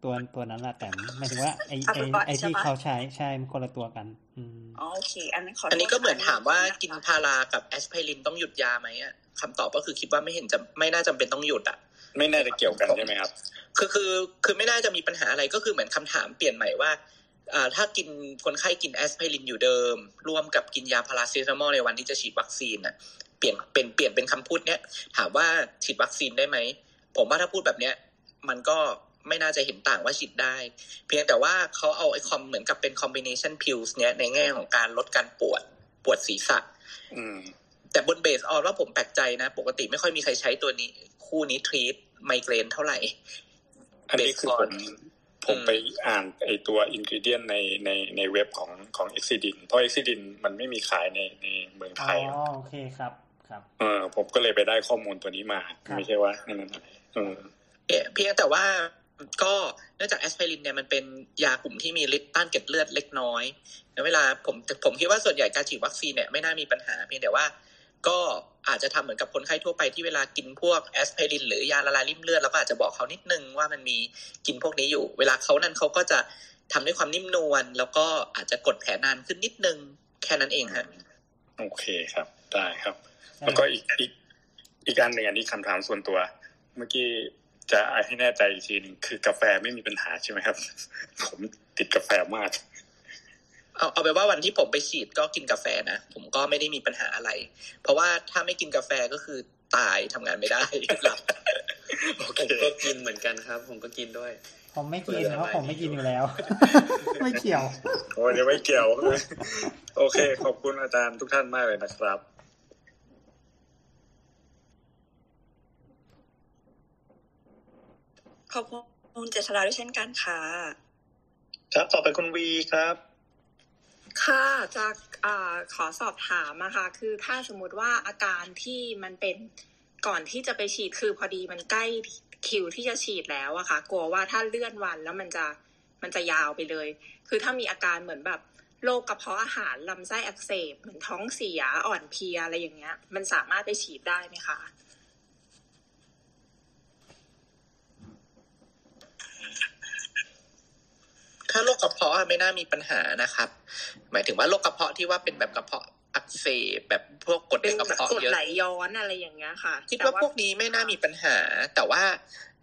Speaker 3: ตัวตัวนั้นแหละแต่หมายถึงว่าไอไอไอที่เขาใช้ใช่มันคนละตัวกันอืม
Speaker 7: อ๋อโอเค อันนั้นขอ
Speaker 2: อันนี้
Speaker 7: โทษ
Speaker 2: ก็เหมือน
Speaker 7: ค่ะ
Speaker 2: ถามว่ากินพารากับแอสไพรินต้องหยุดยาไหมอะคำตอบก็คือคิดว่าไม่เห็นจะไม่น่าจำเป็นต้องหยุดอะ
Speaker 6: ไม่น่าจะเกี่ยวกันใช่ไหมครับ
Speaker 2: คือคือคือไม่น่าจะมีปัญหาอะไรก็คือเหมือนคำถามเปลี่ยนใหม่ว่าอ่าถ้ากินคนไข้กินแอสไพรินอยู่เดิม ร่วมกับกินยาพาราเซตามอลในวันที่จะฉีดวัคซีนน่ะ เปลี่ยนเป็นเปลี่ยนเป็นคำพูดเนี้ยถามว่าฉีดวัคซีนได้ไหมผมว่าถ้าพูดแบบเนี้ยมันก็ไม่น่าจะเห็นต่างว่าฉีดได้ เพียงแต่ว่าเขาเอาไอ้ com เหมือนกับเป็น combination pills เนี้ยในแง่ของการลดการปวดปวดศีรษะ
Speaker 6: อืม
Speaker 2: แต่บน based on ว่าผมแปลกใจนะ ปกติไม่ค่อยมีใครใช้ตัวนี้ คู่นี้ treat ไมเกรนเท่าไหร่
Speaker 6: อันนี้คือผมผมไปอ่านไอ้ตัว ingredient ในในในเว็บของของ Excedrin เพราะ Excedrin มันไม่มีขายในในเมืองไท
Speaker 3: อ๋
Speaker 6: ย
Speaker 3: อโอเคครับ ครับ
Speaker 6: เออผมก็เลยไปได้ข้อมูลตัวนี้มา
Speaker 3: ครับ
Speaker 6: ไม่ใช่ว่านั่นอะไรเออ
Speaker 2: เอ่อเพียงแต่ว่าก็เนื่องจากแอสไพรินเนี่ยมันเป็นยากลุ่มที่มีฤทธิ์ต้านเกล็ดเลือดเล็กน้อยแล้วเวลาผมผมคิดว่าส่วนใหญ่การฉีดวัคซีนเนี่ยไม่น่ามีปัญหาเพียงแต่ว่าก็อาจจะทำเหมือนกับคนไข้ทั่วไปที่เวลากินพวกแอสไพรินหรือยาละลายลิ่มเลือดเราก็อาจจะบอกเขานิดนึงว่ามันมีกินพวกนี้อยู่ เวลาเขานั้นเขาก็จะทำด้วยความนิ่มนวลแล้วก็อาจจะกดแผลนานขึ้นนิดนึงแค่นั้นเองฮะ
Speaker 6: โอเคครับได้ครับ แล้วก็อีกอีกอีกอันหนึ่งอันนี้คำถามส่วนตัว เมื่อกี้จะให้แน่ใจอีกทีหนึงคือกาแฟไม่มีปัญหาใช่ไหมครับ ผมติดกาแฟมาก
Speaker 2: เอาเอาไปนว่าวันที่ผมไปฉีดก็กินกาแฟนะ ผมก็ไม่ได้มีปัญหาอะไร เพราะว่าถ้าไม่กินกาแฟก็คือตายทำงานไม่ได้หลับ
Speaker 6: โอ
Speaker 5: ผ
Speaker 6: เค
Speaker 5: มก็กินเหมือนกันครับ ผมก็กินด้วย
Speaker 3: ผมไม่กินเพราะผมไม่กินอยู่แล้ว ไม่เกี่ยว
Speaker 6: โอ้ยยังไม่เกี่ยว โอเค ขอบคุณอาจารย์ทุกท่านมากเลยนะครับ
Speaker 7: ขอบคุณเจษฎาด้วยเช่นกันค่ะ
Speaker 4: ครับต่อไปคุณวีครับ
Speaker 8: ค่ะจะอ่าขอสอบถามอะค่ะคือถ้าสมมุติว่าอาการที่มันเป็นก่อนที่จะไปฉีดคือพอดีมันใกล้คิวที่จะฉีดแล้วอะค่ะ กลัวว่าถ้าเลื่อนวันแล้วมันจะมันจะยาวไปเลย คือถ้ามีอาการเหมือนแบบโรคกระเพาะอาหารลำไส้อักเสบเหมือนท้องเสียอ่อนเพลียอะไรอย่างเงี้ย มันสามารถไปฉีดได้ไหมคะ
Speaker 2: ถ้าโรคกระเพาะอะไม่น่ามีปัญหานะครับ หมายถึงว่าโรคกระเพาะที่ว่าเป็นแบบกระเพาะอักเสบแบบพวกกรด
Speaker 8: เป็
Speaker 2: ใน
Speaker 8: น
Speaker 2: กระ
Speaker 8: แบบ
Speaker 2: เพาะ
Speaker 8: กรด
Speaker 2: เยอะ
Speaker 8: ไหลย้อนอะไรอย่างเงี้ยค่ะ
Speaker 2: คิด
Speaker 8: แต่
Speaker 2: ว่าพวกนี้ไม่น่ามีปัญหา แต่ว่า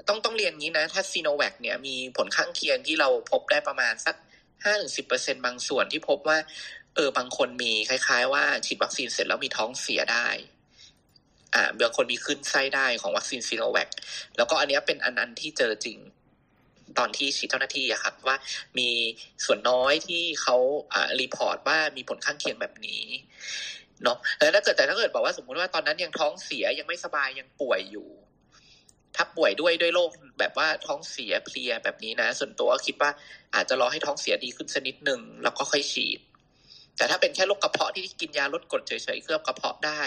Speaker 2: ต้องต้องเรียนงี้นะ ถ้าซีโนแวคเนี่ยมีผลข้างเคียงที่เราพบได้ประมาณสักห้าถึงสิบเปอร์เซ็นบางส่วนที่พบว่าเออบางคนมีคล้าย ๆ ว่าฉีดวัคซีนเสร็จแล้วมีท้องเสียได้ อ่าบางคนมีขึ้นไส้ได้ของวัคซีนซีโนแวคแล้วก็อันเนี้ยเป็นอันอันที่เจอจริง ตอนที่ฉีดเจ้าหน้าที่อะครับว่ามีส่วนน้อยที่เขาอ่า report ว่ามีผลข้างเคียงแบบนี้เนาะแต่ถ้าเกิดแต่ถ้าเกิดบอกว่าสมมุติว่าตอนนั้นยังท้องเสียยังไม่สบายยังป่วยอยู่ ถ้าป่วยด้วยด้วยโรคแบบว่าท้องเสียเพลียแบบนี้นะ ส่วนตัวก็คิดว่าอาจจะรอให้ท้องเสียดีขึ้นสักนิดหนึ่งแล้วก็ค่อยฉีด แต่ถ้าเป็นแค่โรคกระเพาะที่กินยาลดกรดเฉยๆเคลือบกระเพาะได้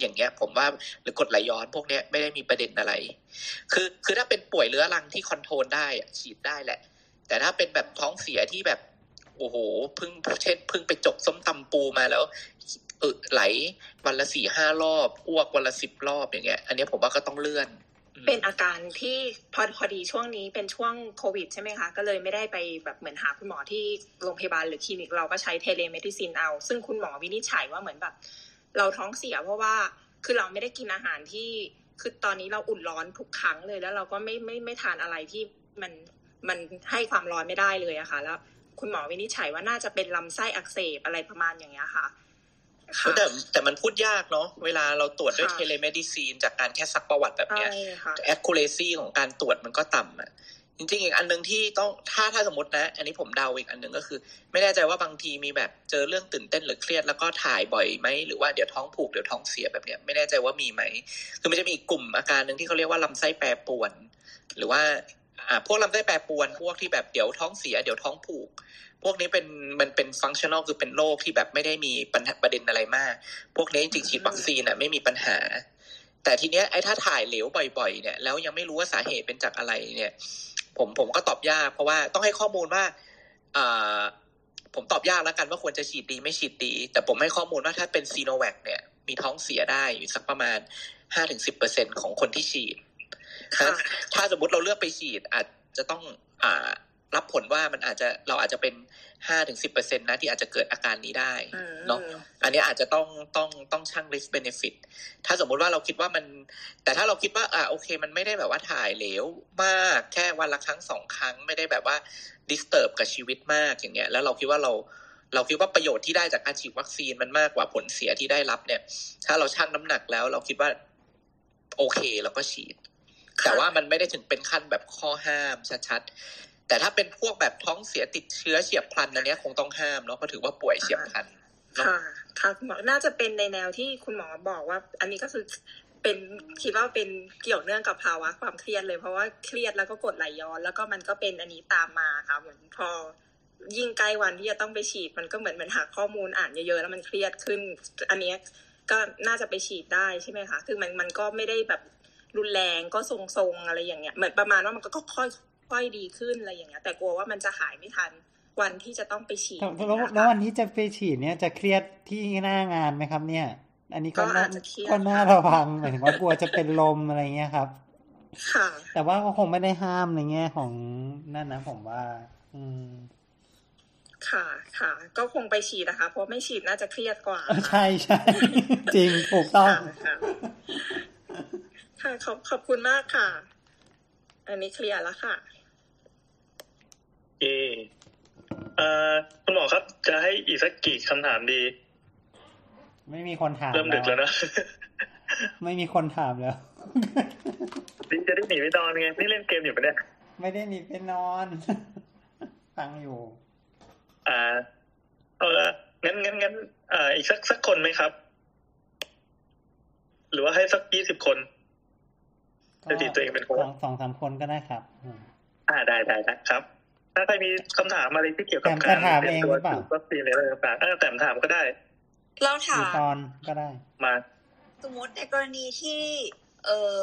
Speaker 2: อย่างเงี้ย ผมว่าหรือกดไหลย้อน พวกเนี้ยไม่ได้มีประเด็นอะไร คือคือถ้าเป็นป่วยเรื้อรังที่ control ได้อะฉีดได้แหละ แต่ถ้าเป็นแบบท้องเสียที่แบบโอ้โหเพิ่งเช่นเพิ่งไปจกส้มตำปูมาแล้วอึไหลวันละสี่ห้ารอบอ้วกวันละสิบรอบอย่างเงี้ย อันนี้ผมว่าก็ต้องเลื่อน
Speaker 8: เป็นอาการที่พอพอดีช่วงนี้เป็นช่วงโควิดใช่ไหมคะ ก็เลยไม่ได้ไปแบบเหมือนหาคุณหมอที่โรงพยาบาลหรือคลินิกเราก็ใช้ telemedicine เอา ซึ่งคุณหมอวินิจฉัยว่าเหมือนแบบ เราท้องเสียเพราะว่าคือเราไม่ได้กินอาหารที่ คือตอนนี้เราอุ่นร้อนทุกครั้งเลย แล้วเราก็ไม่ไม่ไม่ทานอะไรที่มันมันให้ความร้อนไม่ได้เลยอะค่ะ แล้ว คุณหมอวินิจฉัยว่าน่าจะเป็นลำไส้อักเสบอะไรประมาณอย่างเงี้ยค่ะค่ะ
Speaker 2: แต่แต่มันพูดยากเนาะเวลาเราตรวจด้วย
Speaker 8: ค่ะ
Speaker 2: telemedicine จากการแค่ซักประวัติแบบเนี้ย
Speaker 8: ใช่ค่ะ
Speaker 2: accuracy ของการตรวจมันก็ต่ำอะ จริงๆอีกอันหนึ่งที่ต้องถ้าถ้าสมมตินะ อันนี้ผมเดาอีกอันหนึ่งก็คือ ไม่แน่ใจว่าบางทีมีแบบเจอเรื่องตื่นเต้นหรือเครียดแล้วก็ถ่ายบ่อยไหมหรือว่าเดี๋ยวท้องผูกเดี๋ยวท้องเสียแบบเนี้ยไม่แน่ใจว่ามีไหมคือมันจะมีอีกกลุ่มอาการหนึ่งที่เขาเรียกว่าลำไส้แปรปรวน หรือว่าอ่าพวกลำไส้แปรปรวน พวกที่แบบเดี๋ยวท้องเสียเดี๋ยวท้องผูก พวกนี้เป็นมันเป็นฟังชั่นอลคือเป็นโรคที่แบบไม่ได้มีปัญหาประเด็นอะไรมาก พวกนี้จริงๆฉีดวัคซีนอะไม่มีปัญหา แต่ทีเนี้ยไอ้ถ้าถ่ายเหลวบ่อยๆเนี่ยแล้วยังไม่รู้ว่าสาเหตุเป็นจากอะไรเนี่ย ผมผมก็ตอบยาก เพราะว่าต้องให้ข้อมูลว่าอ่าผมตอบยากแล้วกันว่าควรจะฉีดดีไม่ฉีดดี แต่ผมให้ข้อมูลว่าถ้าเป็นซีโนแวคเนี่ย มีท้องเสียได้อยู่สักประมาณห้าถึงสิบเปอร์เซ็นของคนที่ฉีด
Speaker 8: ค่ะ
Speaker 2: ถ้าสมมติเราเลือกไปฉีดอาจจะต้องอ่า รับผลว่ามันอาจจะเราอาจจะเป็นห้าถึงสิบเปอร์เซ็นนะที่อาจจะเกิดอาการนี้ได้
Speaker 8: อืม
Speaker 2: เนาะอันนี้อาจจะต้องต้องต้องชั่ง risk benefit ถ้าสมมุติว่าเราคิดว่ามัน แต่ถ้าเราคิดว่าอ่าโอเค มันไม่ได้แบบว่าถ่ายเหลวมากแค่วันละครั้งสองครั้งไม่ได้แบบว่า disturb กับชีวิตมากอย่างเงี้ย แล้วเราคิดว่าเราเราคิดว่าประโยชน์ที่ได้จากการฉีดวัคซีนมันมากกว่าผลเสียที่ได้รับเนี่ย ถ้าเราชั่งน้ำหนักแล้ว เราคิดว่าโอเคเราก็ฉีด แต่ว่ามันไม่ได้ถึงเป็นขั้นแบบข้อห้ามชัดๆ แต่ถ้าเป็นพวกแบบท้องเสียติดเชื้อเฉียบพลันอันเนี้ยคงต้องห้ามเนาะเพราะถือว่าป่วยเฉียบพลัน
Speaker 8: ค่ะค่ะคุณหมอน่าจะเป็นในแนวที่คุณหมอบอกว่า อันนี้ก็คือเป็นคิดว่าเป็นเกี่ยวเนื่องกับภาวะความเครียดเลยเพราะว่าเครียดแล้วก็กดไหลย้อน แล้วก็มันก็เป็นอันนี้ตามมาค่ะเหมือนพอยิ่งใกล้วันที่จะต้องไปฉีดมันก็เหมือนมือนหาข้อมูลอ่านเยอะๆแล้วมันเครียดขึ้น อันนี้ก็น่าจะไปฉีดได้ใช่ไหมคะ คือมันมันก็ไม่ได้แบบรุนแรงก็ทรงๆอะไรอย่างเงี้ย เหมือนประมาณว่ามันก็ค่อย ค่อยดีขึ้นอะไรอย่างเงี้ยแต่กลัวว่ามันจะหายไม่ทันวันที่จะต้องไปฉีด
Speaker 3: แล้วแล้วแล้ววันที่จะไปฉีดเนี่ยจะเครียดที่หน้างานไหมครับ เนี่ย อันนี้ก็
Speaker 8: ก็
Speaker 3: น่า
Speaker 8: อาจจะเครียด
Speaker 3: ก็น่าระวังหมายถึงว่ากลัวจะเป็นลมอะไรเงี้ยครับ
Speaker 8: ค่ะ
Speaker 3: แต่ว่าก็คงไม่ได้ห้ามในแง่ของนั่นนะผมว่า อืม
Speaker 8: ค่ะค่ะ ก็คงไปฉีดนะคะเพราะไม่ฉีดน่าจะเครียดกว่า
Speaker 3: เออใช่ใช่จริงถูกต้อง
Speaker 8: ค่ะค่ะขอบขอบคุณมากค่ะ อันนี้เคลียร์แล้วค่ะ
Speaker 4: เอเอ่อคุณหมอครับ จะให้อีกสักกี่คำถามดี
Speaker 3: ไม่มีคนถาม
Speaker 4: เริ่มดึกแล้วนะ
Speaker 3: ไม่มีคนถามแล้ว
Speaker 4: นี่จะได้หนีไปนอนไง นี่เล่นเกมอยู่ปะเนี่ย
Speaker 3: ไม่ได้หนีไปนอน ฟังอยู่
Speaker 4: อ่า เอาละงั้นงั้นงั้นอ่า อีกสักสักคนไหมครับ หรือว่าให้สักยี่สิบคน
Speaker 3: ก็
Speaker 4: จะดีตัวเองเป็นโค้
Speaker 3: ส
Speaker 4: ช
Speaker 3: องสองสามคนก็ได้ครับอืม
Speaker 4: อ่าได้ได้ได้ครับ ถ้าใครมีคำถามอะไรที่เกี่ยวกับ
Speaker 3: แต้ม
Speaker 4: การ
Speaker 3: จะถาม
Speaker 4: เตรียม
Speaker 3: เอง
Speaker 4: ตัว
Speaker 3: หรือเปล่า
Speaker 4: ฉีดวัคซีนอะไรต่างๆเออแต่ถามก็ได้
Speaker 7: เรา
Speaker 3: ห
Speaker 7: ถา
Speaker 3: รือ
Speaker 7: ม
Speaker 3: ตอนก็ได้
Speaker 4: มา
Speaker 7: สมมติในกรณีที่ เออ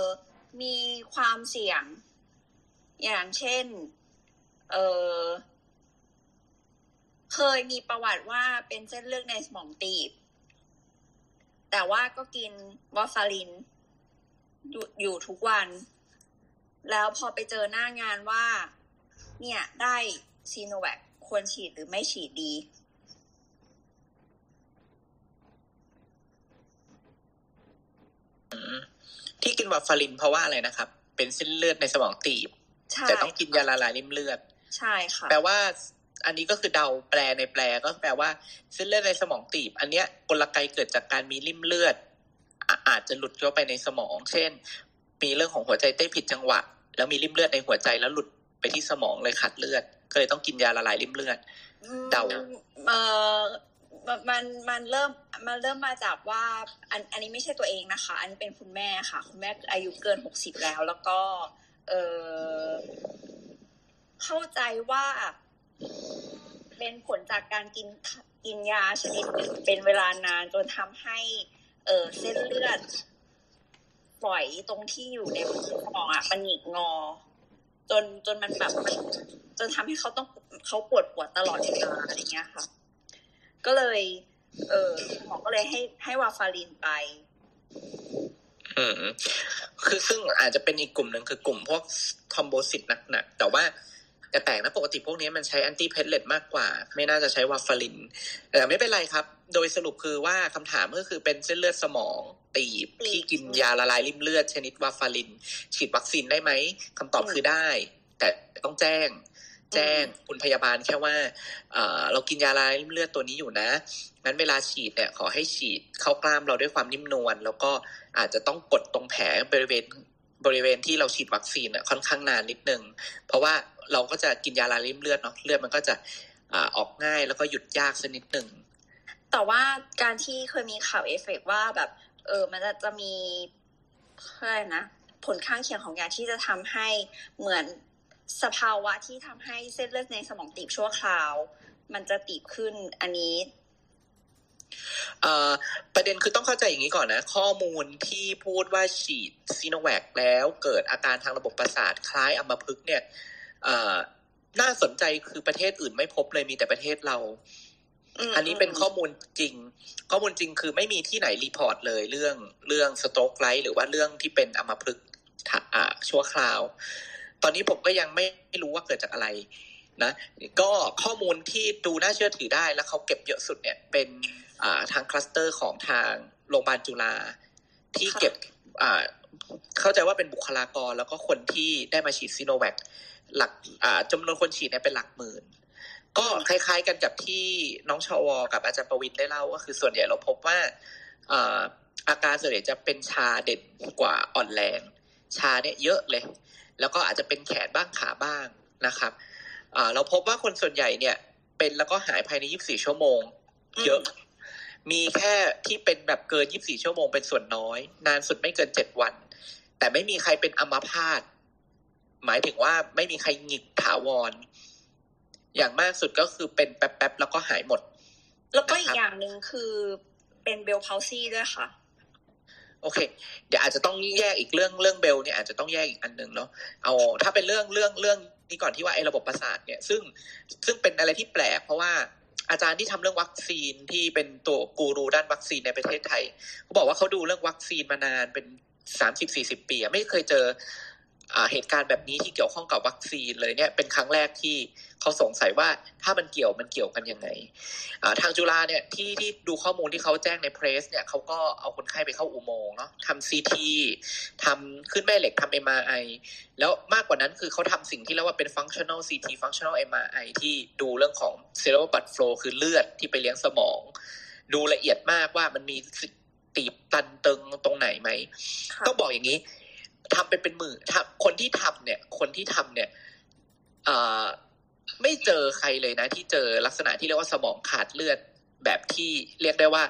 Speaker 7: มีความเสี่ยง อย่างเช่น เออเคยมีประวัติว่าเป็นเส้นเลือดในสมองตีบ แต่ว่าก็กินวอร์ฟารินอยู่อยู่ทุกวัน แล้วพอไปเจอหน้างานว่า เนี่ย ได้ซีโนแวคควรฉีดหรือไม่ฉีดดี
Speaker 2: ที่กินวาฟารินเพราะว่าอะไรนะครับ เป็นเส้นเลือดในสมองตีบ
Speaker 7: ใช่
Speaker 2: แต่ต้องกินยาละลายริ่มเลือด
Speaker 7: ใช่ค่ะ
Speaker 2: แปลว่า อันนี้ก็คือเดาแปลในแปลก็แปลว่าเส้นเลือดในสมองตีบ อันเนี้ยกลไกเกิดจากการมีริ่มเลือดอะอาจจะหลุดเข้าไปในสมอง เช่น มีเรื่องของหัวใจเต้นผิดจังหวะ แล้วมีริ่มเลือดในหัวใจแล้วหลุด ไปที่สมองเลยขาดเลือด ก็เลยต้องกินยาละลายริ่มเลือด เดา
Speaker 7: เออมันมันมันเริ่มมันเริ่มมาจากว่า อันอันนี้ไม่ใช่ตัวเองนะคะ อันนี้เป็นคุณแม่ค่ะ คุณแม่อายุเกินหกสิบแล้ว แล้วก็ เออเข้าใจว่าเป็นผลจากการกินกินยาชนิดหนึ่งเป็นเวลานานจนทำให้ เออเส้นเลือดปล่อยตรงที่อยู่ในสมองอะมันหงิกงอ จนจนมันแบบจนทำให้เขาต้องเขาปวดปวดตลอดเวลาอะไรเงี้ยค่ะ ก็เลย เออหมอก็เลยให้ให้วาฟารินไป
Speaker 2: อืมคือซึ่งอาจจะเป็นอีกกลุ่มหนึ่งคือกลุ่มพวก thrombosis หนักๆแต่ว่าแต่แปลกนะปกติพวกนี้มันใช้ antiplatelet มากกว่า ไม่น่าจะใช้วาฟารินแต่ไม่เป็นไรครับ โดยสรุปคือว่าคำถามก็คือเป็นเส้นเลือดสมอง ตีบ
Speaker 7: ตีบ
Speaker 2: ที่กินยาละลายลิ่มเลือด ชนิดวาฟาริน ฉีดวัคซีนได้ไหมคำตอบคือได้ แต่ต้องแจ้ง แจ้งคุณพยาบาลแค่ว่าเอ่อเรากินยาละลายลิ่มเลือดตัวนี้อยู่นะงั้นเวลาฉีดเนี่ยขอให้ฉีดเข้ากล้ามเราด้วยความนิ่มนวลแล้วก็อาจจะต้องกดตรงแผลบริเวณบริเวณที่เราฉีดวัคซีนอะค่อนข้างนานนิดนึง เพราะว่าเราก็จะกินยาละลายลิ่มเลือดเนาะเลือดมันก็จะอ่าออกง่ายแล้วก็หยุดยากสักนิดหนึ่ง
Speaker 7: แต่ว่าการที่เคยมีข่าวเอฟเฟกต์ว่าแบบ เออมันจะจะมีอะไรนะ ผลข้างเคียงของยาที่จะทำให้เหมือนสภาวะที่ทำให้เส้นเลือดในสมองตีบชั่วคราว มันจะตีบขึ้นอันนี้
Speaker 2: เอ่อประเด็นคือต้องเข้าใจอย่างนี้ก่อนนะ ข้อมูลที่พูดว่าฉีดซิโนแวคแล้วเกิดอาการทางระบบประสาทคล้ายอัมพฤกษ์เนี่ยเอ่อน่าสนใจคือประเทศอื่นไม่พบเลยมีแต่ประเทศเรา
Speaker 7: อืม
Speaker 2: อันนี้เป็นข้อมูลจริง ข้อมูลจริงคือไม่มีที่ไหน report เลยเรื่องเรื่อง stroke-like หรือว่าเรื่องที่เป็นอัมพฤกษ์ทะอ่าชั่วคราว ตอนนี้ผมก็ยังไม่รู้ว่าเกิดจากอะไรนะ ก็ข้อมูลที่ดูน่าเชื่อถือได้แล้วเขาเก็บเยอะสุดเนี่ยเป็นอ่าทางคลัสเตอร์ของทางโรงพยาบาลจุฬาที่เก็บอ่าเข้าใจว่าเป็นบุคลากรแล้วก็คนที่ได้มาฉีดซีโนแวคหลักอ่าจำนวนคนฉีดเนี่ยเป็นหลักหมื่น ก็คล้าย ๆ กันกับที่น้องชาวกับอาจารย์ประวินได้เล่าก็คือส่วนใหญ่เราพบว่าอาการส่วนใหญ่จะเป็นชาเด่นกว่าอ่อนแรง ชาเนี่ยเยอะเลย แล้วก็อาจจะเป็นแขนบ้างขาบ้างนะครับเราพบว่าคนส่วนใหญ่เนี่ย เป็นแล้วก็หายภายใน 24 ชั่วโมง เยอะ มีแค่ที่เป็นแบบเกิน 24 ชั่วโมงเป็นส่วนน้อย นานสุดไม่เกิน 7 วัน แต่ไม่มีใครเป็นอัมพาตหมายถึงว่าไม่มีใครหงิกถาวร อย่างมากสุดก็คือเป็นแป๊บๆแล้วก็หายหมด
Speaker 7: แล้วก็อีกอย่างหนึ่งคือเป็นเบลพาวซี่ด้วยค่ะ
Speaker 2: โอเค เดี๋ยวอาจจะต้องแยกอีกเรื่องเรื่องเบลเนี่ยอาจจะต้องแยกอีกอันหนึ่งเนาะเอาถ้าเป็นเรื่องเรื่องเรื่องนี้ก่อนที่ว่าไอ้ระบบประสาทเนี่ย ซึ่งซึ่งเป็นอะไรที่แปลกเพราะว่าอาจารย์ที่ทำเรื่องวัคซีนที่เป็นตัวกูรูด้านวัคซีนในประเทศไทยเขาบอกว่าเขาดูเรื่องวัคซีนมานานเป็นสามสิบสี่สิบปีอะไม่เคยเจออ่า เหตุการณ์แบบนี้ที่เกี่ยวข้องกับวัคซีนเลยเนี่ยเป็นครั้งแรกที่เขาสงสัยว่าถ้ามันเกี่ยวมันเกี่ยวกันยังไงอ่าทางจุฬาเนี่ยที่ที่ดูข้อมูลที่เขาแจ้งในเพรสเนี่ยเขาก็เอาคนไข้ไปเข้าอุโมงค์เนาะทำซีทีทำขึ้นแม่เหล็กทำเอ็มไอแล้วมากกว่านั้นคือเขาทำสิ่งที่เรียกว่าเป็น functional CT functional MRI ที่ดูเรื่องของ cerebral blood flow คือเลือดที่ไปเลี้ยงสมอง ดูละเอียดมากว่ามันมีตีบตันตึงตรงไหนไหม
Speaker 7: ค่ะ
Speaker 2: ต้องบอกอย่างนี้ ทำไปเป็นหมื่นทำคนที่ทำเนี่ย คนที่ทำเนี่ยเอ่อไม่เจอใครเลยนะ ที่เจอลักษณะที่เรียกว่าสมองขาดเลือดแบบที่เรียกได้ว่า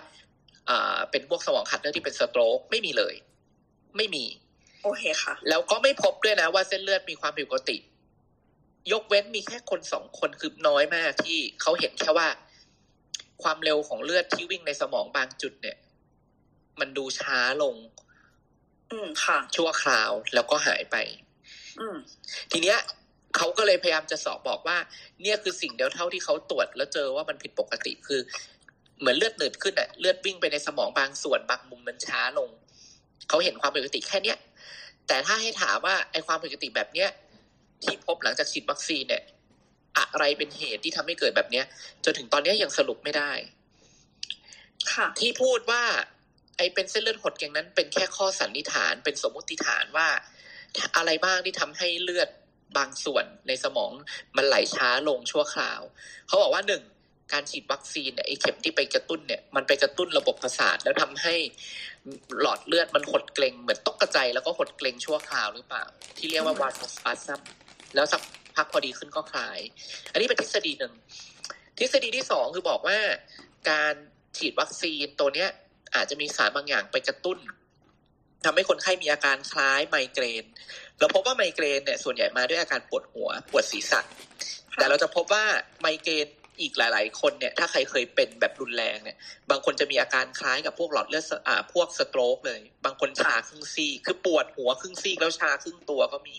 Speaker 2: เอ่อเป็นพวกสมองขาดเลือดที่เป็นสโตรกไม่มีเลย ไม่มี
Speaker 7: โอเคค่ะ
Speaker 2: แล้วก็ไม่พบด้วยนะว่าเส้นเลือดมีความผิดปกติ ยกเว้นมีแค่คนสองคนคือน้อยมากที่เขาเห็นแค่ว่า ความเร็วของเลือดที่วิ่งในสมองบางจุดเนี่ย มันดูช้าลง
Speaker 7: อืมค่ะ
Speaker 2: ชั่วคราวแล้วก็หายไป
Speaker 7: อืม
Speaker 2: ทีเนี้ยเขาก็เลยพยายามจะสอบบอกว่า เนี่ยคือสิ่งเดียวเท่าที่เขาตรวจ แล้วเจอว่ามันผิดปกติคือ เหมือนเลือดหนืดขึ้นอะเลือดวิ่งไปในสมองบางส่วนบางมุมมันช้าลง เขาเห็นความผิดปกติแค่เนี้ยแต่ถ้าให้ถามว่าไอความผิดปกติแบบเนี้ยที่พบหลังจากฉีดวัคซีนเนี่ย อะไรเป็นเหตุที่ทำให้เกิดแบบเนี้ย จนถึงตอนเนี้ยยังสรุปไม่ได้
Speaker 7: ค่ะ
Speaker 2: ที่พูดว่า ไอ้เป็นเส้นเลือดหดอย่างนั้น เป็นแค่ข้อสันนิษฐาน เป็นสมมติฐานว่า อะไรบ้างที่ทำให้เลือดบางส่วนในสมองมันไหลช้าลงชั่วคราว เขาบอกว่าหนึ่งการฉีดวัคซีนเนี่ยไอ้เข็มที่ไปกระตุ้นเนี่ยมันไปกระตุ้นระบบประสาทแล้วทำให้หลอดเลือดมันหดเกร็งเหมือนตกกระจายแล้วก็หดเกร็งชั่วคราวหรือเปล่า ที่เรียกว่า vasospasm แล้วสักพักพอดีขึ้นก็คลาย อันนี้เป็นทฤษฎีหนึ่งทฤษฎีที่สองคือบอกว่า การฉีดวัคซีนตัวเนี้ย อาจจะมีสารบางอย่างไปกระตุ้นทำให้คนไข้มีอาการคล้ายไมเกรน เราพบว่าไมเกรนเนี่ยส่วนใหญ่มาด้วยอาการปวดหัวปวดศีรษะ แต่เราจะพบว่าไมเกรนอีกหลาย ๆ คนเนี่ยถ้าใครเคยเป็นแบบรุนแรงเนี่ย บางคนจะมีอาการคล้ายกับพวกหลอดเลือดสอ่าพวกสโตรกเลย บางคนชาครึ่งซีกคือปวดหัวครึ่งซีกแล้วชาครึ่งตัวก็มี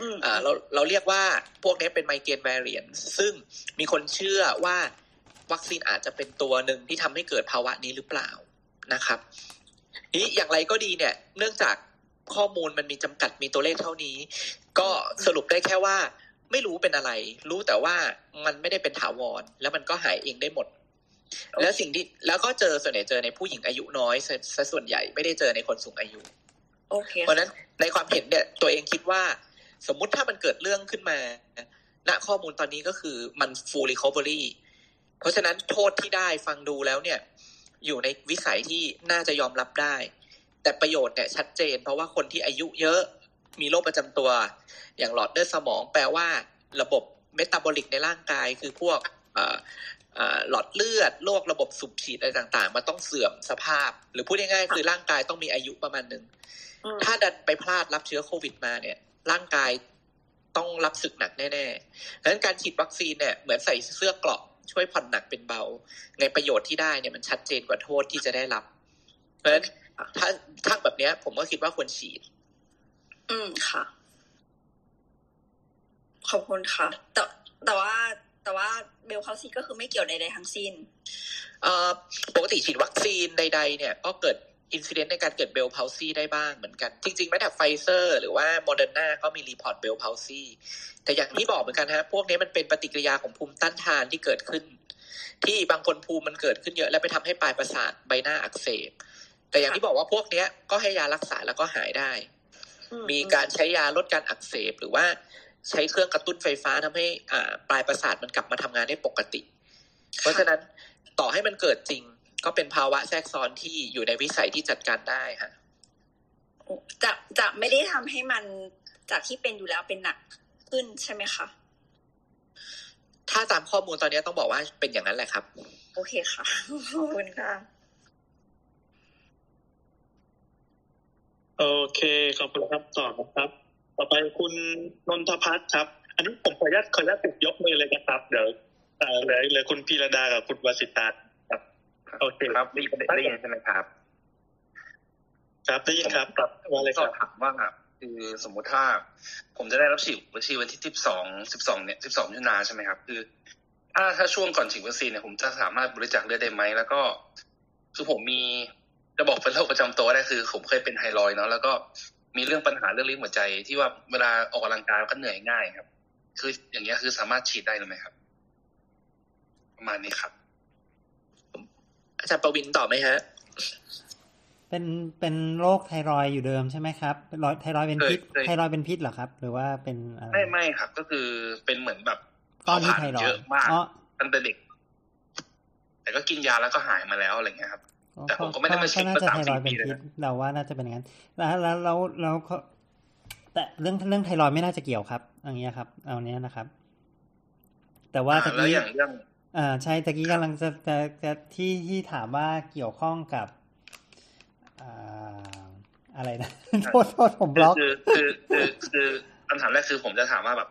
Speaker 7: อืม
Speaker 2: อ่าเราเราเรียกว่าพวกนี้เป็นไมเกรน v a r i a n t ซึ่งมีคนเชื่อว่าวัคซีนอาจจะเป็นตัวหนึ่งที่ทำให้เกิดภาวะนี้หรือเปล่า นะครับนี้อย่างไรก็ดีเนี่ย เนื่องจากข้อมูลมันมีจำกัดมีตัวเลขเท่านี้ ก็สรุปได้แค่ว่า ไม่รู้เป็นอะไร รู้แต่ว่ามันไม่ได้เป็นถาวร แล้วมันก็หายเองได้หมด แล้วสิ่งที่แล้วก็เจอส่วนใหญ่เจอในผู้หญิงอายุน้อยซะซะส่วนใหญ่ไม่ได้เจอในคนสูงอายุ
Speaker 7: โอเค
Speaker 2: เพราะฉะนั้นในความเห็นเนี่ยตัวเองคิดว่า สมมุติถ้ามันเกิดเรื่องขึ้นมาณข้อมูลตอนนี้ก็คือมัน full recovery เพราะฉะนั้นโทษที่ได้ฟังดูแล้วเนี่ย อยู่ในวิสัยที่น่าจะยอมรับได้ แต่ประโยชน์เนี่ยชัดเจน เพราะว่าคนที่อายุเยอะมีโรคประจำตัว อย่างหลอดเลือดสมองแปลว่าระบบเมตาบอลิกในร่างกายคือพวกเอ่อเอ่อหลอดเลือดโรคระบบสูบฉีดอะไรต่างๆ มันต้องเสื่อมสภาพ หรือพูดง่ายๆคือร่างกายต้องมีอายุประมาณหนึ่ง
Speaker 7: อืม
Speaker 2: ถ้าดันไปพลาดรับเชื้อโควิดมาเนี่ย ร่างกายต้องรับศึกหนักแน่ๆดังนั้นการฉีดวัคซีนเนี่ยเหมือนใส่เสื้อเกราะ ช่วยผ่อนหนักเป็นเบา ในประโยชน์ที่ได้เนี่ยมันชัดเจนกว่าโทษที่จะได้รับ เพราะฉะนั้นถ้าถ้าแบบเนี้ย ผมก็คิดว่าควรฉีด
Speaker 7: อืมค่ะ ขอบคุณค่ะ แต่แต่ว่าแต่ว่า Bell's palsy ก็คือไม่เกี่ยวใดๆทั้งสิ้น
Speaker 2: เอ่อปกติฉีดวัคซีนใด ๆ เนี่ย ก็เกิด incidence ในการเกิด Bell's palsy ได้บ้างเหมือนกัน จริงๆแม้แต่ไฟเซอร์หรือว่าโมเดอร์นาก็มี report Bell's palsyแต่อย่างที่บอกเหมือนกันฮะพวกนี้มันเป็นปฏิกิริยาของภูมิต้านทานที่เกิดขึ้น ที่บางคนภูมิมันเกิดขึ้นเยอะ แล้วไปทำให้ปลายประสาทใบหน้าอักเสบ แต่อย่างที่บอกว่าพวกเนี้ยก็ให้ยารักษาแล้วก็หายได้
Speaker 7: อื
Speaker 2: มีการใช้ยาลดการอักเสบหรือว่าใช้เครื่องกระตุ้นไฟฟ้าทำให้อ่าปลายประสาทมันกลับมาทำงานได้ปกติ เพราะฉะนั้นต่อให้มันเกิดจริง ก็เป็นภาวะแทรกซ้อนที่อยู่ในวิสัยที่จัดการได้ฮะ
Speaker 7: จะจะไม่ได้ทำให้มันจากที่เป็นอยู่แล้วเป็นหนักขึ้นใช่ไหมคะ
Speaker 2: ถ้าตามข้อมูลตอนนี้ต้องบอกว่าเป็นอย่างนั้นแหละครับ
Speaker 7: โอเคค่ะ ขอบคุณค่ะ
Speaker 4: โอเค ขอบคุณครับต่อนะครับ ต่อไปคุณนนทพัฒน์ครับ อันนี้ผมขออนุญาตขออนุญาตติดยกมือเลยนะครับ เดี๋ยวเอ่อเหลือเหลือคุณพีระดากับคุณวสิตาครับ โอเค
Speaker 9: ครับได้ยินได้ยินใช่ไหมครับ
Speaker 4: ครับได้ยินครับว่าเลยค
Speaker 9: ก็
Speaker 4: รับ
Speaker 9: ถามว่าคือสมมุติถ้า ผมจะได้รับฉีดวัคซีนวันที่สิบสองสิบสองเนี่ยสิบสองมิถุนาใช่ไหมครับ คือ ถ้าถ้าช่วงก่อนฉีดวัคซีนเนี่ยผมจะสามารถบริจาคเลือดได้ไหมแล้วก็คือผมมีจะบอกเป็นโรคประจำตัวได้คือ ผมเคยเป็นไทรอยด์เนาะแล้วก็มีเรื่องปัญหาเรื่องลิ้นหัวใจที่ว่าเวลาออกกำลังกายก็เหนื่อยง่ายครับ คืออย่างเงี้ยคือสามารถฉีดได้หรือไม่ครับ ประมาณนี้ครับ
Speaker 2: อาจารย์ประวินตอบไหมฮะ
Speaker 3: เป็นเป็นโรคไทรอยด์อยู่เดิมใช่ไหมครับเป็นรอยไทรอยด์เป็นพิษ
Speaker 9: เคยเคย
Speaker 3: ไทรอยด์เป็นพิษเหรอครับ หรือว่าเป็นอะไร
Speaker 9: ไม่ไม่ครับ ก็คือเป็นเหมือนแบบ
Speaker 3: ก้อนที่ไทรอย
Speaker 9: เยอะ
Speaker 3: ด์
Speaker 9: มาก
Speaker 3: อ๋อ
Speaker 9: ตั้งแต่เด็ก แต่ก็กินยาแล้วก็หายมาแล้วอะไรเงี้ยครับแต่ผมก็ไม่ได้มาเช็ค
Speaker 3: น่า
Speaker 9: มา
Speaker 3: จะ
Speaker 9: สาม
Speaker 3: ไทร
Speaker 9: สี่
Speaker 3: อยด์เป็
Speaker 9: ปี
Speaker 3: น
Speaker 9: เลย
Speaker 3: พิษ
Speaker 9: นะ
Speaker 3: เราว่าน่าจะเป็นอย่างนั้น แล้วแล้วแล้วแล้วเขาแต่เรื่องเรื่องไทรอยด์ไม่น่าจะเกี่ยวครับอย่างเงี้ยครับ เอาเนี้ยนะครับ แต่ว่า
Speaker 9: อ่า
Speaker 3: ตะ
Speaker 9: แล้ว
Speaker 3: กี้
Speaker 9: อย่างเรื่อง
Speaker 3: อ่าใช่ตะกี้กำลังจะจะจะที่ที่ถามว่าเกี่ยวข้องกับอ่าอะไรนะโทษโทษผมบล็อก
Speaker 9: คือคือคือคือคำถามแรกคือผมจะถามว่าแบบ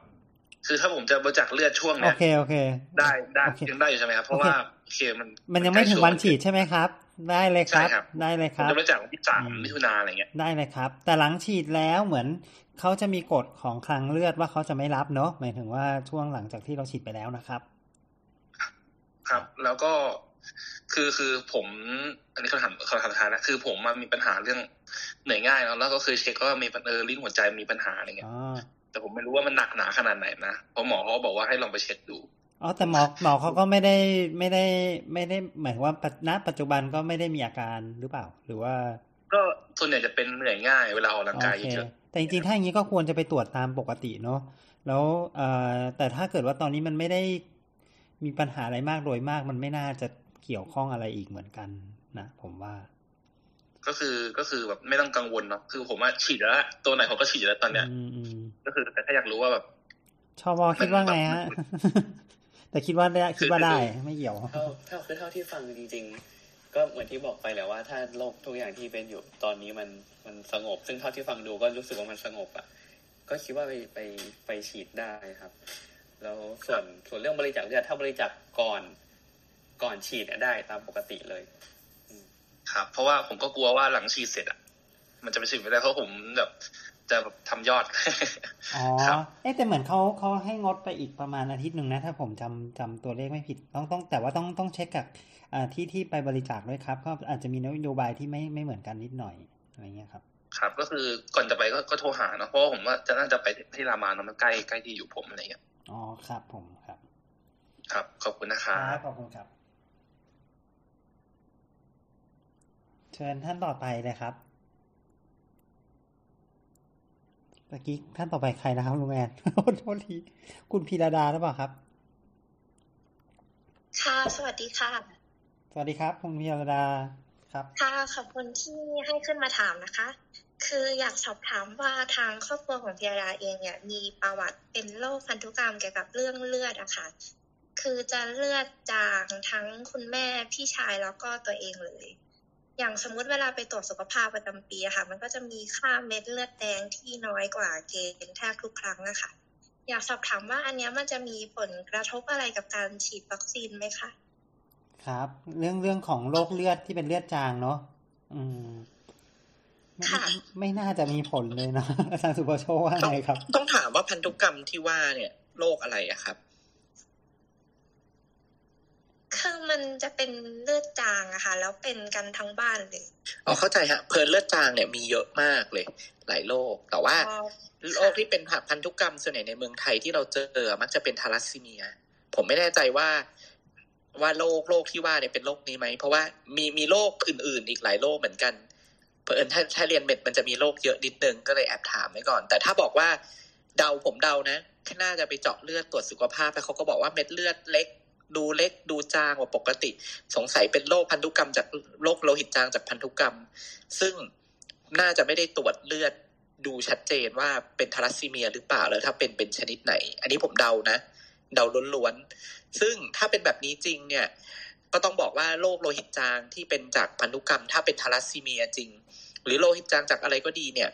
Speaker 9: คือถ้าผมจะบริจาคเลือดช่วง
Speaker 3: โอ
Speaker 9: เนี้ย
Speaker 3: เคโอเค
Speaker 9: ได้ได้
Speaker 3: โอเค
Speaker 9: ยังได้อยู่ใช่ไหมครับเพราะ
Speaker 3: โอเค
Speaker 9: ว่าโอเคมัน
Speaker 3: มันยังไม่ถึงวันฉีด
Speaker 9: ใใช่
Speaker 3: ไหมครับ ได้เลยค
Speaker 9: ช่
Speaker 3: รับ
Speaker 9: ครับ
Speaker 3: ได้เลย
Speaker 9: ผ
Speaker 3: ค
Speaker 9: ม
Speaker 3: รับ
Speaker 9: จะบริจาควันที่สาม
Speaker 3: อืม
Speaker 9: มิถุนาอะไรเงี้ย
Speaker 3: ได้เลยครับ แต่หลังฉีดแล้วเหมือนเขาจะมีกฎของคลังเลือดว่าเขาจะไม่รับเนอะหมายถึงว่าช่วงหลังจากที่เราฉีดไปแล้วนะครับ
Speaker 9: ครับ แล้วก็คือคือผมอันนี้คำถามคำถามสุดท้ายนะคือผมมันมีปัญหาเรื่องเหนื่อยง่ายเนอะแล้วก็คือเช็คว่ามีปัญเออลิ้นหัวใจมีปัญหาอะไรเงี้ย
Speaker 3: อ๋อ
Speaker 9: แต่ผมไม่รู้ว่ามันหนักหนาขนาดไหนนะเพราะหมอเขาบอกว่าให้ลองไปเช็คดู
Speaker 3: อ๋อแต่หมอหมอเขาก็ไม่ได้ไม่ได้ไม่ได้หมายถึงว่าปัจณปัจจุบันก็ไม่ได้มีอาการหรือเปล่า หรือว่า
Speaker 9: ก็ส่วนใหญ่จะเป็นเหนื่อยง่ายเวลาออกกำลังกาย
Speaker 3: โอเค
Speaker 9: เยอะ
Speaker 3: แต่จริงๆถ้าอย่างนี้ก็ควรจะไปตรวจตามปกติเนาะแล้วเอ่อแต่ถ้าเกิดว่าตอนนี้มันไม่ได้ มีปัญหาอะไรมากโดยมากมันไม่น่าจะเกี่ยวข้องอะไรอีกเหมือนกันนะผมว่า
Speaker 9: ๆก็คือก็คือแบบไม่ต้องกังวลเนาะคือผมว่าฉีดแล้วตัวไหนผมก็ฉีดแล้วตอนเนี้ย
Speaker 3: อืมอืม
Speaker 9: ก็คือแต่ถ้าอยากรู้ว่าแบบ
Speaker 3: ชอบอคิดว่าไงฮะแต่คิดว่าได้คิดว่าได้ไม่เกี่ยว
Speaker 5: เท่าเท่าคือเท่าที่ฟังจริง ๆ ก็เหมือนที่บอกไปแหละว่าถ้าโรคทุกอย่างที่เป็นอยู่ตอนนี้มันมันสงบ ซึ่งเท่าที่ฟังดูก็รู้สึกว่ามันสงบอะก็คิดว่าไปไปไปฉีดได้ครับ แล้วส่วนส่วนเรื่องบริจาคเลือดถ้าบริจาคก่อนก่อนฉีดเนี่ยได้ตามปกติเลย
Speaker 9: ครับเพราะว่าผมก็กลัวว่าหลังฉีดเสร็จอะ มันจะไปฉีดไม่ได้เพราะผมแบบจะแบบทำยอด
Speaker 3: อ๋อ
Speaker 9: ครับ
Speaker 3: เอ๊ะแต่เหมือนเขาเขาให้งดไปอีกประมาณอาทิตย์หนึ่งนะ ถ้าผมจำจำตัวเลขไม่ผิดต้องต้อง แต่ว่าต้องต้องเช็คกับอ่าที่ที่ไปบริจาคด้วยครับ ก็อาจจะมีนโยบายที่ไม่ไม่เหมือนกันนิดหน่อยอะไรเงี้ยครับ
Speaker 9: ครับก็คือก่อนจะไปก็ก็โทรหาเนาะเพราะว่าผมว่าจะน่าจะไปที่รามาเนาะมันใกล้ใกล้ที่อยู่ผมอะไรเงี้ย
Speaker 3: อ๋อครับผมครับ
Speaker 9: ครับ ขอบคุณนะค
Speaker 3: ค
Speaker 9: รั
Speaker 3: รับบขอบคุณครับ เชิญท่านต่อไปเลยครับเมื่อกี้ท่านต่อไปใครนะครับลุงแอนโทษทีคุณพีระดาหรือเปล่าครับ
Speaker 10: ค่ะ สวัสดีค่ะ
Speaker 3: สวัสดีครับ คุณพีระดาครับ
Speaker 10: ค่ะ ขอบคุณที่ให้ขึ้นมาถามนะคะ คืออยากสอบถามว่าทางครอบครัวของพิยาดาเองเนี่ยมีประวัติเป็นโรคพันธุกรรมเกี่ยวกับเรื่องเลือดอะค่ะ คือจะเลือดจางทั้งคุณแม่พี่ชายแล้วก็ตัวเองเลย อย่างสมมุติเวลาไปตรวจสุขภาพประจำปีอะค่ะ มันก็จะมีค่าเม็ดเลือดแดงที่น้อยกว่าเกณฑ์แทบทุกครั้งอะค่ะ อยากสอบถามว่าอันนี้มันจะมีผลกระทบอะไรกับการฉีดวัคซีนไหมคะ
Speaker 3: ครับ เรื่องเรื่องของโรคเลือดที่เป็นเลือดจางเนาะอืม
Speaker 10: ค่ะ
Speaker 3: ไม่น่าจะมีผลเลยเนาะอาจารย์สุภโชคว่าไงครับ
Speaker 2: ต้องถามว่าพันธุกรรมที่ว่าเนี่ยโรคอะไรอะครับ
Speaker 10: คือมันจะเป็นเลือดจางอะค่ะ แล้วเป็นกันทั้งบ้านเลย
Speaker 2: อ๋อเข้าใจฮะเพลินเลือดจางเนี่ยมีเยอะมากเลย หลายโรคแต่ว่า
Speaker 10: อ๋อ
Speaker 2: โรคที่เป็นพันธุกรรมส่วนใหญ่ในเมืองไทยที่เราเจอมักจะเป็นทาลัสซีเมีย ผมไม่แน่ใจว่าว่าโรคโรคที่ว่าเนี่ยเป็นโรคนี้ไหม เพราะว่ามีมีโรคอื่น ๆ อีกหลายโรคเหมือนกัน เอิญถ้าถ้าเรียนเม็ดมันจะมีโรคเยอะนิดนึงก็เลยแอบถามไว้ก่อน แต่ถ้าบอกว่าเดาผมเดานะแค่น่าจะไปเจาะเลือดตรวจสุขภาพแล้วเขาก็บอกว่าเม็ดเลือดเล็ก ดูเล็กดูจางกว่าปกติ สงสัยเป็นโรคพันธุกรรมจากโรคโลหิตจางจากพันธุกรรม ซึ่งน่าจะไม่ได้ตรวจเลือดดูชัดเจนว่าเป็นทาลัสซีเมียหรือเปล่าแล้วถ้าเป็นเป็นชนิดไหน อันนี้ผมเดานะ เดาล้วนๆซึ่งถ้าเป็นแบบนี้จริงเนี่ย ก็ต้องบอกว่าโรคโลหิตจางที่เป็นจากพันธุกรรม ถ้าเป็นทาลัสซีเมียจริง หรือโลหิตจางจากอะไรก็ดีเนี่ย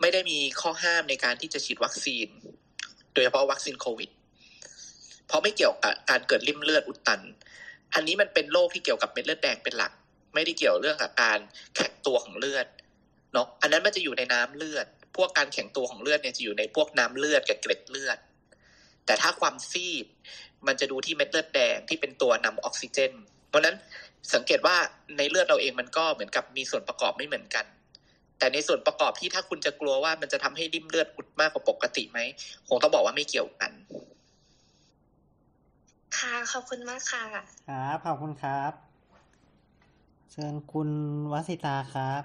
Speaker 2: ไม่ได้มีข้อห้ามในการที่จะฉีดวัคซีน โดยเฉพาะวัคซีนโควิด เพราะไม่เกี่ยวกับการเกิดริ่มเลือดอุดตัน อันนี้มันเป็นโรคที่เกี่ยวกับเม็ดเลือดแดงเป็นหลัก ไม่ได้เกี่ยวเรื่องกับการแข็งตัวของเลือดเนาะอันนั้นมันจะอยู่ในน้ำเลือด พวกการแข็งตัวของเลือดเนี่ยจะอยู่ในพวกน้ำเลือดกับเกล็ดเลือด แต่ถ้าความซีด มันจะดูที่เม็ดเลือดแดงที่เป็นตัวนำออกซิเจน เพราะฉะนั้นสังเกตว่าในเลือดเราเองมันก็เหมือนกับมีส่วนประกอบไม่เหมือนกัน แต่ในส่วนประกอบที่ถ้าคุณจะกลัวว่ามันจะทำให้ริ่มเลือดอุดมากกว่าปกติไหมคงต้องบอกว่าไม่เกี่ยวกัน
Speaker 10: ค่ะขอบคุณมากค่ะ
Speaker 3: ครับขอบคุณครับ เชิญคุณวสิตาครับ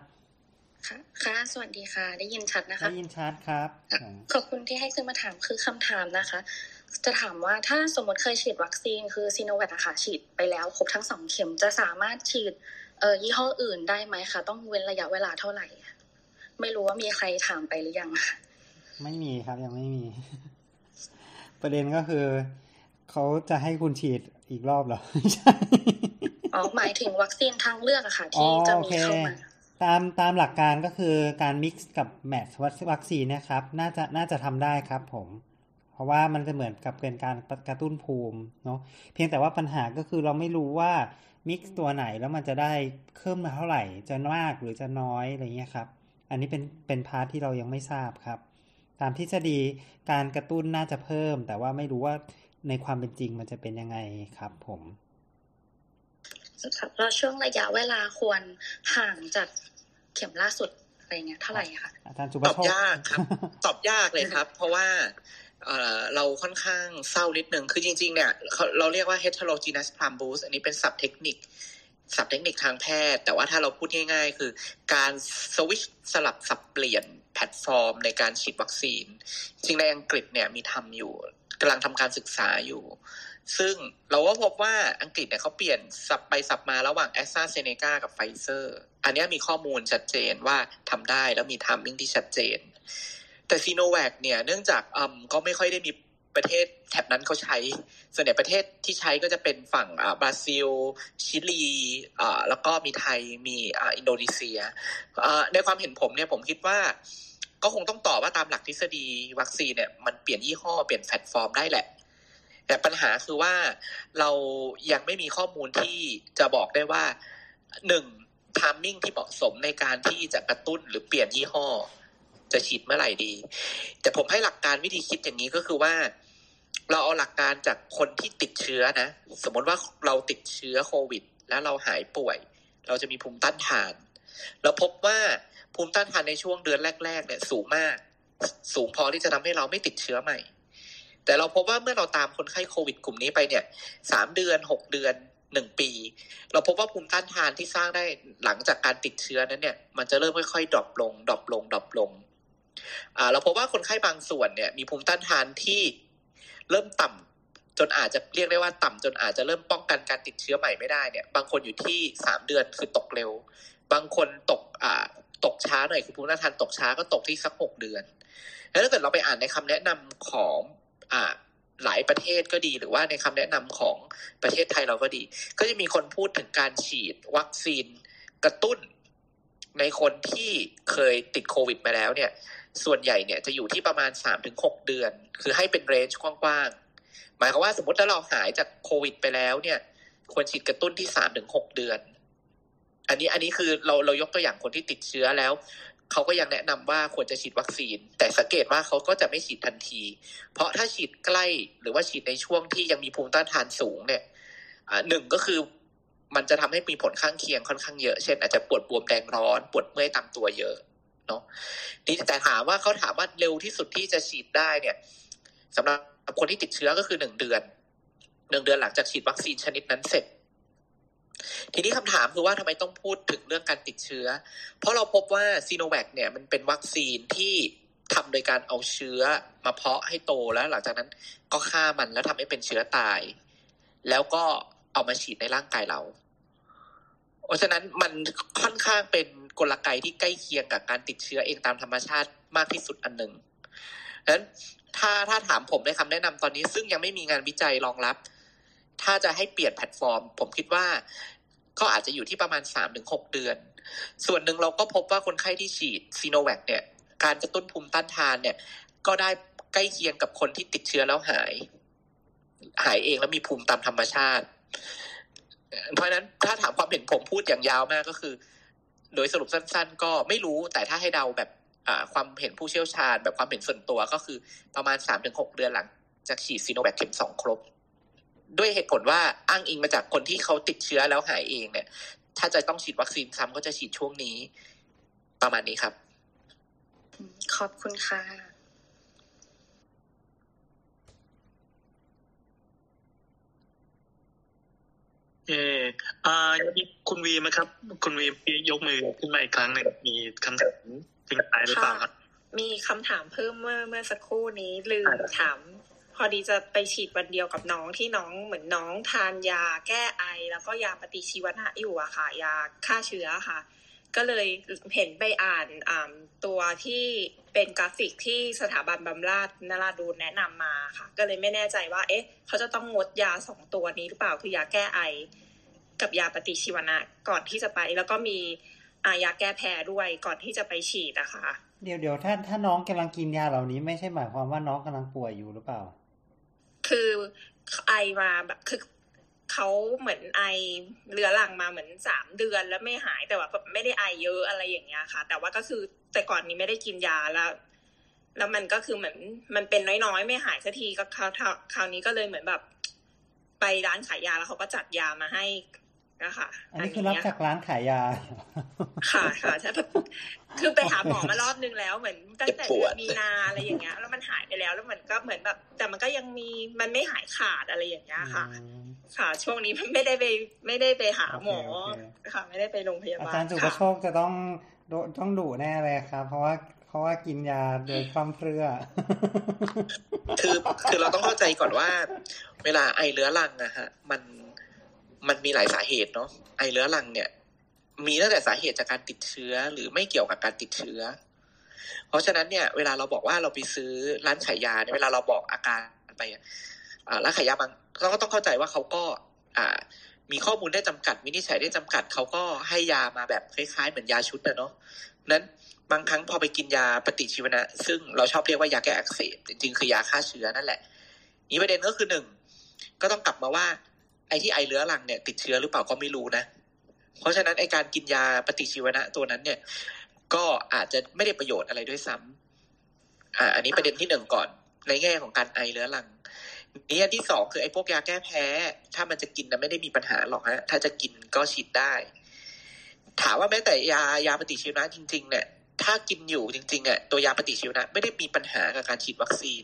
Speaker 11: ค่ะค่ะสวัสดีค่ะ ได้ยินชัดนะคะ
Speaker 3: ได้ยินชัดครับ
Speaker 11: ขอบคุณที่ให้ขึ้นมาถามคือคำถามนะคะ จะถามว่าถ้าสมมติเคยฉีดวัคซีนคือซีโนแวคอะค่ะฉีดไปแล้วครบทั้งสองเข็มจะสามารถฉีดเออยี่ห้ออื่นได้ไหมคะต้องเว้นระยะเวลาเท่าไหร่ ไม่รู้ว่ามีใครถามไปหรือยังค่ะ
Speaker 3: ไม่มีครับยังไม่มี ประเด็นก็คือเขาจะให้คุณฉีดอีกรอบเหรอไม่ใช่
Speaker 11: อ๋อหมายถึงวัคซีนทางเลือกอะค่ะ
Speaker 3: อ๋อ
Speaker 11: ที่จะ
Speaker 3: โอ
Speaker 11: มี
Speaker 3: เค
Speaker 11: เข้ามา
Speaker 3: ตามตามหลักการก็คือการมิกซ์กับแมทช์วัคซีนเนะครับ น่าจะน่าจะทำได้ครับผม เพราะว่ามันจะเหมือนกับเป็นการกระตุ้นภูมิเนาะเพียงแต่ว่าปัญหาก็คือเราไม่รู้ว่ามิกซ์ตัวไหนแล้วมันจะได้เพิ่มมาเท่าไหร่ จะมากหรือจะน้อยอะไรเงี้ยครับ อันนี้เป็นเป็น part ที่เรายังไม่ทราบครับ ตามทฤษฎีการกระตุ้นน่าจะเพิ่ม แต่ว่าไม่รู้ว่าในความเป็นจริงมันจะเป็นยังไงครับ ผม
Speaker 11: ครับแล้วช่วงระยะเวลาควรห่างจากเข็มล่าสุดอะไรเงี้ยเท่าไหร่อะคะ
Speaker 3: อาจารย์จะต
Speaker 2: อบ
Speaker 3: โจท
Speaker 2: ย์ยากครับ ตอบยากเลยครับ เพราะว่า เราค่อนข้างเศร้านิดนึง คือจริง ๆ เนี่ย เราเรียกว่า heterogeneous prime boost อันนี้เป็นศัพท์เทคนิคศัพท์เทคนิคทางแพทย์ แต่ว่าถ้าเราพูดง่ายๆ คือการสวิชสลับสับเปลี่ยนแพลตฟอร์ม ในการฉีดวัคซีน จริงในอังกฤษเนี่ยมีทำอยู่กำลังทำการศึกษาอยู่ ซึ่งเราก็พบว่าอังกฤษเนี่ยเขาเปลี่ยนสับไปสับมาระหว่างแอสตราเซเนกากับไฟเซอร์ อันนี้มีข้อมูลชัดเจนว่าทำได้แล้วมี timing ที่ชัดเจน แต่ซีโนแวคเนี่ยเนื่องจากอืมก็ไม่ค่อยได้มีประเทศแถบนั้นเขาใช้ ส่วนใหญ่ประเทศที่ใช้ก็จะเป็นฝั่งอ่าบราซิล ชิลีอ่าแล้วก็มีไทย มีอ่าอินโดนีเซียอ่าในความเห็นผมเนี่ยผมคิดว่า ก็คงต้องตอบว่าตามหลักทฤษฎีวัคซีนเนี่ยมันเปลี่ยนยี่ห้อเปลี่ยนแพลตฟอร์มได้แหละ แต่ปัญหาคือว่าเรายังไม่มีข้อมูลที่จะบอกได้ว่าหนึ่ง timing ที่เหมาะสมในการที่จะกระตุ้นหรือเปลี่ยนยี่ห้อ จะฉีดเมื่อไหร่ดี แต่ผมให้หลักการวิธีคิดอย่างนี้ก็คือว่า เราเอาหลักการจากคนที่ติดเชื้อนะ สมมติว่าเราติดเชื้อโควิด แล้วเราหายป่วย เราจะมีภูมิต้านทาน เราพบว่าภูมิต้านทานในช่วงเดือนแรก ๆ เนี่ย สูงมาก สูงพอที่จะทำให้เราไม่ติดเชื้อใหม่ แต่เราพบว่าเมื่อเราตามคนไข้โควิด กลุ่มนี้ไปเนี่ยสามเดือนหกเดือนหนึ่งปี เราพบว่าภูมิต้านทานที่สร้างได้หลังจากการติดเชื้อนั้นเนี่ย มันจะเริ่มค่อยๆ drop ลง drop ลง drop ลง เราพบว่าคนไข้บางส่วนเนี่ยมีภูมิต้านทานที่เริ่มต่ำจนอาจจะเรียกได้ว่าต่ำจนอาจจะเริ่มป้องกันการติดเชื้อใหม่ไม่ได้เนี่ยบางคนอยู่ที่สามเดือนคือตกเร็ว บางคนตกอ่าตกช้าหน่อยคือภูมิต้านทานตกช้าก็ตกที่สักหกเดือน แล้วถ้าเกิดเราไปอ่านในคำแนะนำของอ่าหลายประเทศก็ดีหรือว่าในคำแนะนำของประเทศไทยเราก็ดี ก็จะมีคนพูดถึงการฉีดวัคซีนกระตุ้นในคนที่เคยติดโควิดมาแล้วเนี่ย ส่วนใหญ่เนี่ยจะอยู่ที่ประมาณสามถึงหกเดือน คือให้เป็นเรนจ์กว้างๆ หมายความว่าสมมติถ้าเราหายจากโควิดไปแล้วเนี่ย ควรฉีดกระตุ้นที่สามถึงหกเดือน อันนี้อันนี้คือเราเรายกตัวอย่างคนที่ติดเชื้อแล้วเขาก็ยังแนะนำว่าควรจะฉีดวัคซีน แต่สังเกตว่าเขาก็จะไม่ฉีดทันที เพราะถ้าฉีดใกล้หรือว่าฉีดในช่วงที่ยังมีภูมิต้านทานสูงเนี่ยหนึ่งก็คือมันจะทำให้มีผลข้างเคียงค่อนข้างเยอะ เช่น อาจจะปวดบวมแดงร้อน ปวดเมื่อยตามตัวเยอะ เนาะนี่แต่ถามว่าเขาถามว่าเร็วที่สุดที่จะฉีดได้เนี่ยสำหรับคนที่ติดเชื้อก็คือหนึ่งเดือนหนึ่งเดือนหลังจากฉีดวัคซีนชนิดนั้นเสร็จ ทีนี้คำถามคือว่าทำไมต้องพูดถึงเรื่องการติดเชื้อ เพราะเราพบว่าซีโนแวคเนี่ยมันเป็นวัคซีนที่ทำโดยการเอาเชื้อมาเพาะให้โตแล้วหลังจากนั้นก็ฆ่ามันแล้วทำให้เป็นเชื้อตาย แล้วก็เอามาฉีดในร่างกายเรา เพราะฉะนั้นมันค่อนข้างเป็น กลไกที่ใกล้เคียงกับการติดเชื้อเองตามธรรมชาติมากที่สุดอันหนึ่งดังนั้นถ้าถ้าถามผมในคำแนะนำตอนนี้ ซึ่งยังไม่มีงานวิจัยรองรับ ถ้าจะให้เปลี่ยนแพลตฟอร์ม ผมคิดว่าก็อาจจะอยู่ที่ประมาณสามถึงหกเดือน ส่วนหนึ่งเราก็พบว่าคนไข้ที่ฉีดซีโนแวคเนี่ย การกระตุ้นภูมิต้านทานเนี่ย ก็ได้ใกล้เคียงกับคนที่ติดเชื้อแล้วหาย หายเองแล้วมีภูมิตามธรรมชาติ เพราะนั้นถ้าถามความเห็นผมพูดอย่างยาวมากก็คือ โดยสรุปสั้น ๆ ก็ไม่รู้แต่ถ้าให้เดาแบบความเห็นผู้เชี่ยวชาญ แบบความเห็นส่วนตัวก็คือประมาณสามถึงหกเดือนหลังจากฉีดซีโนแวคเข็มสองครบ ด้วยเหตุผลว่าอ้างอิงมาจากคนที่เขาติดเชื้อแล้วหายเองเนี่ย ถ้าจะต้องฉีดวัคซีนซ้ำก็จะฉีดช่วงนี้ ประมาณนี้ครับ
Speaker 11: ขอบคุณค่ะ
Speaker 4: เอออ่ามีคุณวีไหมครับ คุณวียกมือขึ้นมาอีกครั้งหนึ่งมีคำถามทิ้งท้ายหรือเปล่าครับ
Speaker 8: มีคำถามเพิ่มเมื่อเมื่อสักครู่นี้ลืมถาม พอดีจะไปฉีดวันเดียวกับน้องที่น้องเหมือนน้องทานยาแก้ไอ แล้วก็ยาปฏิชีวนะอยู่อะค่ะ ยาฆ่าเชื้อค่ะ ก็เลยเห็นไปอ่านอ่าตัวที่เป็นกราฟิกที่สถาบันบำราศนราดูนแนะนำมาค่ะ ก็เลยไม่แน่ใจว่า เอ๊ะ เขาจะต้องงดยาสองตัวนี้หรือเปล่า คือยาแก้ไอ กับยาปฏิชีวนะก่อนที่จะไป แล้วก็มีอายาแก้แพ้ด้วยก่อนที่จะไปฉีดอะค่ะ
Speaker 3: เดี๋ยวเดี๋ยวถ้าถ้าน้องกำลังกินยาเหล่านี้ไม่ใช่หมายความว่าน้องกำลังป่วยอยู่หรือเปล่า
Speaker 8: คือไอมาแบบคือ เขาเหมือนไอเรือรังมาเหมือนสามเดือนแล้วไม่หายแต่ว่าแบบไม่ได้ไอเยอะอะไรอย่างเงี้ยค่ะ แต่ว่าก็คือแต่ก่อนนี้ไม่ได้กินยาแล้ว แล้วมันก็คือเหมือนมันเป็นน้อยๆ ไม่หายสักทีก็คราวคราวนี้ก็เลยเหมือนแบบ ไปร้านขายยาแล้วเขาก็จัดยามาให้ นะคะ
Speaker 3: อันนี้คือรับจากร้านขายยา
Speaker 8: ค่ะค่ะใช่แบบคือไปหาหมอมารอบนึงแล้วเหมือนตั้งแต่เดือนมีนาอะไรอย่างเงี้ย แล้วมันหายไปแล้วแล้วมันก็เหมือนแบบ แต่มันก็ยังมีมันไม่หายขาดอะไรอย่างเงี้ยค่ะ ค่ะ ช่วงนี้มันไม่ได้ไปไม่ได้ไปหาหมอ
Speaker 3: โอเคโอเค
Speaker 8: ค่ะ ไม่ได้ไปโรงพยา
Speaker 3: อา
Speaker 8: บาล
Speaker 3: จารย์สุประโช
Speaker 8: ค่ะ
Speaker 3: คจะต้องโดต้องดุแน่เลยครับเพราะว่าเพราะว่ากินยาโดยความเพรื่อ
Speaker 2: คือคือเราต้องเข้าใจก่อนว่า เวลาไอเรื้อรังนะฮะ มัน มันมีหลายสาเหตุเนาะไอเรื้อรังเนี่ย มีตั้งแต่สาเหตุจากการติดเชื้อหรือไม่เกี่ยวกับการติดเชื้อ เพราะฉะนั้นเนี่ย เวลาเราบอกว่าเราไปซื้อร้านขายยาเนี่ยเวลาเราบอกอาการไปอ่าร้านขายยาบางเราก็ต้องเข้าใจว่าเขาก็ อ่า มีข้อมูลได้จำกัดวินิจฉัยได้จำกัดเขาก็ให้ยามาแบบคล้ายๆ เหมือนยาชุดนะเนาะนั้นบางครั้งพอไปกินยาปฏิชีวนะ ซึ่งเราชอบเรียกว่ายาแก้อักเสบจริงๆคือยาฆ่าเชื้อนั่นแหละ นี่ประเด็นก็คือหนึ่งก็ต้องกลับมาว่า ไอ้ที่ไอเรื้อรังเนี่ยติดเชื้อหรือเปล่าก็ไม่รู้นะ เพราะฉะนั้นไอการกินยาปฏิชีวนะตัวนั้นเนี่ย ก็อาจจะไม่ได้ประโยชน์อะไรด้วยซ้ำอ่า อันนี้ประเด็นที่หนึ่งก่อน ในแง่ของการไอเรื้อรังนี่อันที่สองคือไอ้พวกยาแก้แพ้ ถ้ามันจะกินนะไม่ได้มีปัญหาหรอกฮะ ถ้าจะกินก็ฉีดได้ ถามว่าแม้แต่ยายาปฏิชีวนะจริง ๆ เนี่ย ถ้ากินอยู่จริงๆอะตัวยาปฏิชีวนะไม่ได้มีปัญหากับการฉีดวัคซีน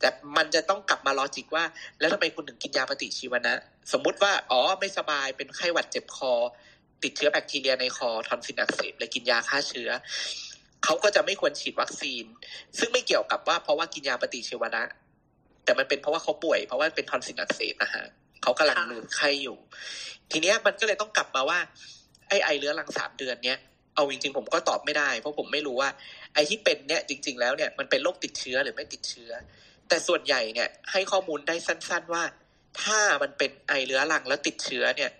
Speaker 2: แต่มันจะต้องกลับมา logic ว่า แล้วทำไมคุณถึงกินยาปฏิชีวนะ สมมุติว่า อ๋อ ไม่สบายเป็นไข้หวัดเจ็บคอ ติดเชื้อแบคทีเรียในคอทอนซิลอักเสบเลยกินยาฆ่าเชื้อเขาก็จะไม่ควรฉีดวัคซีน ซึ่งไม่เกี่ยวกับว่าเพราะว่ากินยาปฏิชีวนะ แต่มันเป็นเพราะว่าเขาป่วย เพราะว่าเป็นทอนซิลอักเสบนะฮะเขากำลังมีไข้อยู่ ทีเนี้ยมันก็เลยต้องกลับมาว่า ไอ้ไอเรื้อรังสามเดือนเนี้ยเอาจริงๆผมก็ตอบไม่ได้ เพราะผมไม่รู้ว่า ไอ้ที่เป็นเนี่ยจริง ๆ แล้วเนี่ยมันเป็นโรคติดเชื้อหรือไม่ติดเชื้อ แต่ส่วนใหญ่เนี่ยให้ข้อมูลได้สั้น ๆว่า ถ้ามันเป็นไอเรื้อรังแล้วติดเชื้อเนี่ย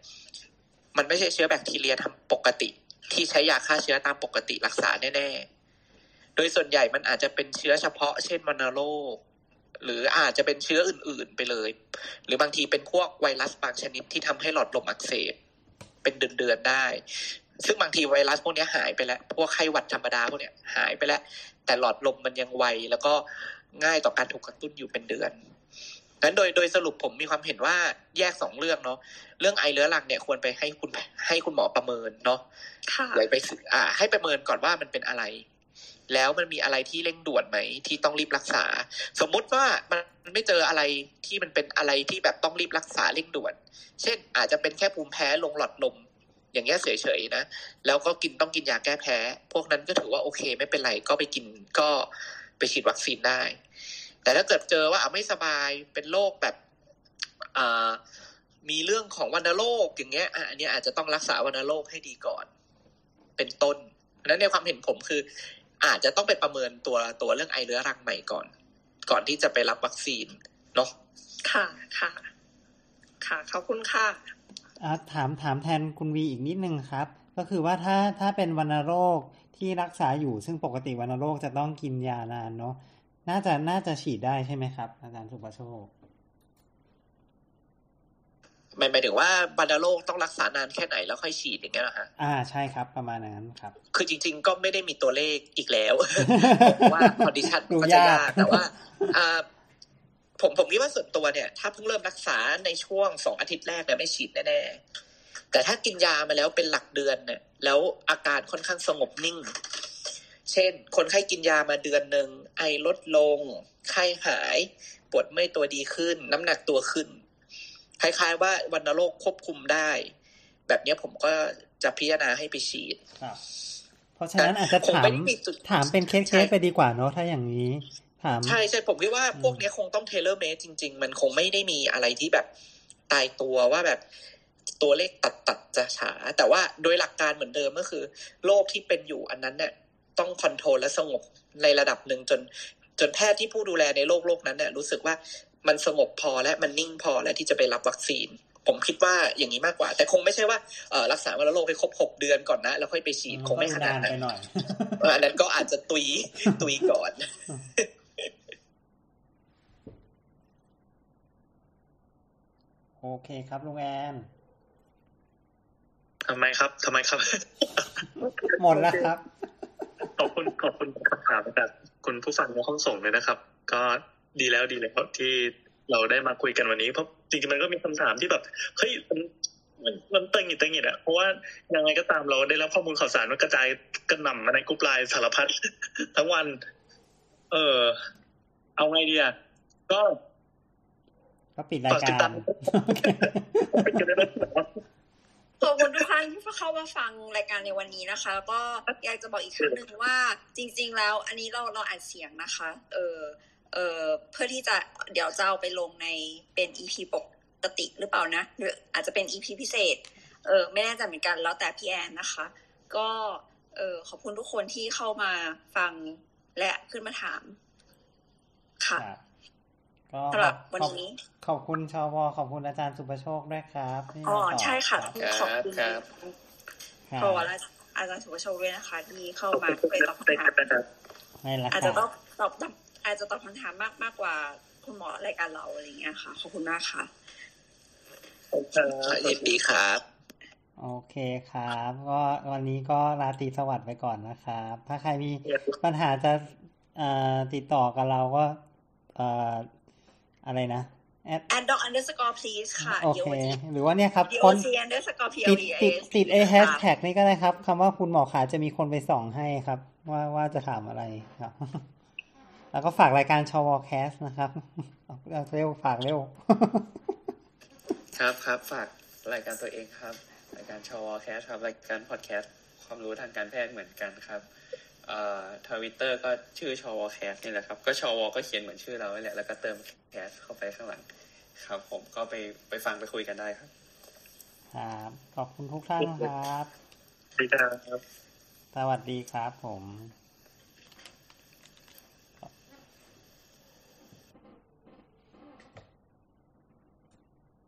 Speaker 2: มันไม่ใช่เชื้อแบคทีเรียทำปกติ ที่ใช้ยาฆ่าเชื้อตามปกติรักษาแน่ๆ โดยส่วนใหญ่มันอาจจะเป็นเชื้อเฉพาะ เช่นวัณโรคหรืออาจจะเป็นเชื้ออื่นๆไปเลย หรือบางทีเป็นพวกไวรัสบางชนิดที่ทำให้หลอดลมอักเสบเป็นเดือนๆได้ ซึ่งบางทีไวรัสพวกนี้หายไปแล้ว พวกไข้หวัดธรรมดาพวกเนี้ยหายไปแล้ว แต่หลอดลมมันยังไวแล้วก็ ง่ายต่อการถูกกระตุ้นอยู่เป็นเดือนนั้นโดยโดยสรุปผมมีความเห็นว่าแยกสองเรื่องเนาะเรื่องไอเรื้อรังเนี่ยควรไปให้คุณให้คุณหมอประเมินเนาะ
Speaker 8: ค่ะ
Speaker 2: เลยไปศึกอ่า ให้ประเมินก่อนว่ามันเป็นอะไร แล้วมันมีอะไรที่เร่งด่วนไหม ที่ต้องรีบรักษา สมมุติว่ามันไม่เจออะไรที่มันเป็นอะไรที่แบบต้องรีบรักษาเร่งด่วน เช่น อาจจะเป็นแค่ภูมิแพ้ลงหลอดลมอย่างเงี้ยเฉยๆนะแล้วก็กินต้องกินยาแก้แพ้ พวกนั้นก็ถือว่าโอเคไม่เป็นไรก็ไปกินก็ ไปฉีดวัคซีนได้ แต่ถ้าเกิดเจอว่าอะไม่สบายเป็นโรคแบบอ่ามีเรื่องของวัณโรคอย่างเงี้ยอะอันเนี้ยอาจจะต้องรักษาวัณโรคให้ดีก่อน เป็นต้นเพราะฉะนั้นในความเห็นผมคือ อาจจะต้องไปประเมินตัวตัวเรื่องไอเรื้อรังใหม่ก่อน ก่อนที่จะไปรับวัคซีนเนาะ
Speaker 8: ค่ะค่ะ ค่ะขอบคุณค่ะ
Speaker 3: อ่าถามถามแทนคุณวีอีกนิดนึงครับ ก็คือว่าถ้าถ้าเป็นวัณโรคที่รักษาอยู่ซึ่งปกติวัณโรคจะต้องกินยานานเนาะน่าจะน่าจะฉีดได้ใช่ไหมครับ อาจารย์สุประโชค
Speaker 2: หมายหมายถึงว่าบันโรคต้องรักษานานแค่ไหนแล้วค่อยฉีดอย่างเงี้ยเหรอฮะ
Speaker 3: อ่าใช่ครับประมาณนั้นครับ
Speaker 2: คือจริง ๆ ก็ไม่ได้มีตัวเลขอีกแล้วว่าคอนดิชัน
Speaker 3: ดู
Speaker 2: ก็จะ
Speaker 3: ยาก
Speaker 2: ยากแต่ว่าอ่าผมผมคิดว่าส่วนตัวเนี่ย ถ้าเพิ่งเริ่มรักษาในช่วงสองอาทิตย์แรกเนี่ยไม่ฉีดแน่ๆ แต่ถ้ากินยามาแล้วเป็นหลักเดือนเนี่ยแล้วอาการค่อนข้างสงบนิ่ง เช่น คนไข้กินยามาเดือนหนึ่งไอลดลง ไข้หาย ปวดเมื่อยตัวดีขึ้น น้ำหนักตัวขึ้น คล้าย ๆ ว่าวัณโรคควบคุมได้ แบบเนี้ยผมก็จะพิจารณาให้ไปฉีด
Speaker 3: ครับเพราะฉะนั้นอาจจะ
Speaker 2: คง
Speaker 3: ถา
Speaker 2: ไม่
Speaker 3: ม
Speaker 2: ได้มีจุด
Speaker 3: ถามเป็นเคสเค
Speaker 2: ใช่
Speaker 3: สไปดีกว่าเนาะถ้าอย่างนี้ถาม
Speaker 2: ใช่ใช่ผมคิดว่าพวกเนี้ยคงต้องเทเลอร์เมดจริง ๆ มันคงไม่ได้มีอะไรที่แบบตายตัวว่าแบบ ตัวเลขตัดตัดจะฉาแต่ว่าโดยหลักการเหมือนเดิมก็คือ โรคที่เป็นอยู่อันนั้นเนี่ยต้องคอนโทรลและสงบในระดับหนึ่งจน จนแพทย์ที่ผู้ดูแลในโรคโรคนั้นเนี่ยรู้สึกว่ามันสงบพอและมันนิ่งพอแล้วที่จะไปรับวัคซีน ผมคิดว่าอย่างนี้มากกว่า แต่คงไม่ใช่ว่าเอ่อรักษาวัณโรคไปครบหกเดือนก่อนนะ แล้วค่อยไปฉีดคงไม่ขนาด
Speaker 3: นาน
Speaker 2: นั้
Speaker 3: ไป
Speaker 2: น
Speaker 3: หน่อย
Speaker 2: เอออันนั้นก็อาจจะตุยตุยก่อน
Speaker 3: โอเคครับลุงแอน
Speaker 4: ทำไมครับทำไมครับ
Speaker 3: หมดแล้วครับ
Speaker 4: ขอบคุณขอบคุณคำถามจากคุณผู้ฟังในห้องส่งเลยนะครับ ก็ดีแล้วดีแล้วที่เราได้มาคุยกันวันนี้เพราะจริงๆมันก็มีคำถามที่แบบเฮ้ยมันมันมันตึงหงิดตึงหงิดอะเพราะว่ายังไงก็ตามเราได้รับข้อมูลข่าวสารมันกระจายกระหน่ำมาในกลุ่มไลน์สารพัดทั้งวัน เออ เอาไงดีอะก็
Speaker 3: ก็ปิดราย
Speaker 4: ฝากติด
Speaker 3: กา
Speaker 4: ตารม
Speaker 7: ข อบคุณทุกท่านที่เข้ามาฟังรายการในวันนี้นะคะแล้วก็อยากจะบอกอีกครั้งหนึ่งว่าจริง ๆ แล้ว อันนี้เราเราอัดเสียงนะคะ เออเออเพื่อที่จะเดี๋ยวจะเอาไปลงในเป็นอีพีปกติหรือเปล่านะหรืออาจจะเป็นอีพีพิเศษ เออไม่แน่ใจเหมือนกันแล้วแต่พี่แอนนะคะ ก็เออขอบคุณทุกคนที่เข้ามาฟังและขึ้นมาถาม ค่ะ
Speaker 3: ก็
Speaker 7: สำหรับวัน
Speaker 3: ขอบ
Speaker 7: นี้
Speaker 3: ขอบคุณชวขอบคุณอาจารย์สุประโชคด้วยครับที่
Speaker 7: อ๋อ
Speaker 3: มาตอบ
Speaker 7: ใช่ค่ะ
Speaker 3: รับ
Speaker 7: ขอบคุณ
Speaker 2: ครับ
Speaker 3: ครับ
Speaker 7: พอและอาจารย์สุภโชคด้วยนะคะ ที่เข้ามาเป็นตอบคำถาม
Speaker 3: ไม่ละ
Speaker 7: อาจ
Speaker 3: ค
Speaker 7: จะ
Speaker 3: รับ
Speaker 7: ต้องตอบอาจจะตอบคำถามมากมากกว่าคุณหมอรายการเราอะไรอย่างเงี้ยค่ะ ขอบคุณมากค่ะ
Speaker 2: ยินดีครับ
Speaker 3: โอเคครับก็วันนี้ก็ราตรีสวัสดิ์ไปก่อนนะครับ ถ้าใครมีปัญหาจะเอ่อติดต่อกับเราก็เอ่ออะไรนะแอด
Speaker 7: and dog underscore please ค่ะ
Speaker 3: โอเคหรือว่าเนี่ยครับ
Speaker 7: D
Speaker 3: ค
Speaker 7: O
Speaker 3: น
Speaker 7: C underscore P
Speaker 3: ติ
Speaker 7: L
Speaker 3: ด
Speaker 7: D
Speaker 3: ติด
Speaker 7: S
Speaker 3: ติดไอแฮชแท็กนี่ก็ได้ครับคำว่าคุณหมอขาจะมีคนไปส่องให้ครับ ว่าว่าจะถามอะไรครับ แล้วก็ฝากรายการชวแคสนะครับเอาเร็วฝากเร็ว
Speaker 5: ครับครับฝากรายการตัวเองครับ รายการชวแคสครับ รายการพอดแคสต์ความรู้ทางการแพทย์เหมือนกันครับเอ่อ ทวิตเตอร์ก็ชื่อชวแคสนี่แหละครับ ก็ชวก็เขียนเหมือนชื่อเราแหละ แล้วก็เติมแคสเข้าไปข้างหลัง ครับผมก็ไปไปฟังไปคุยกันได้ครับ
Speaker 3: ครับขอบคุณทุกท่านครับ
Speaker 4: ดีครับ
Speaker 3: สวัสดีครับผม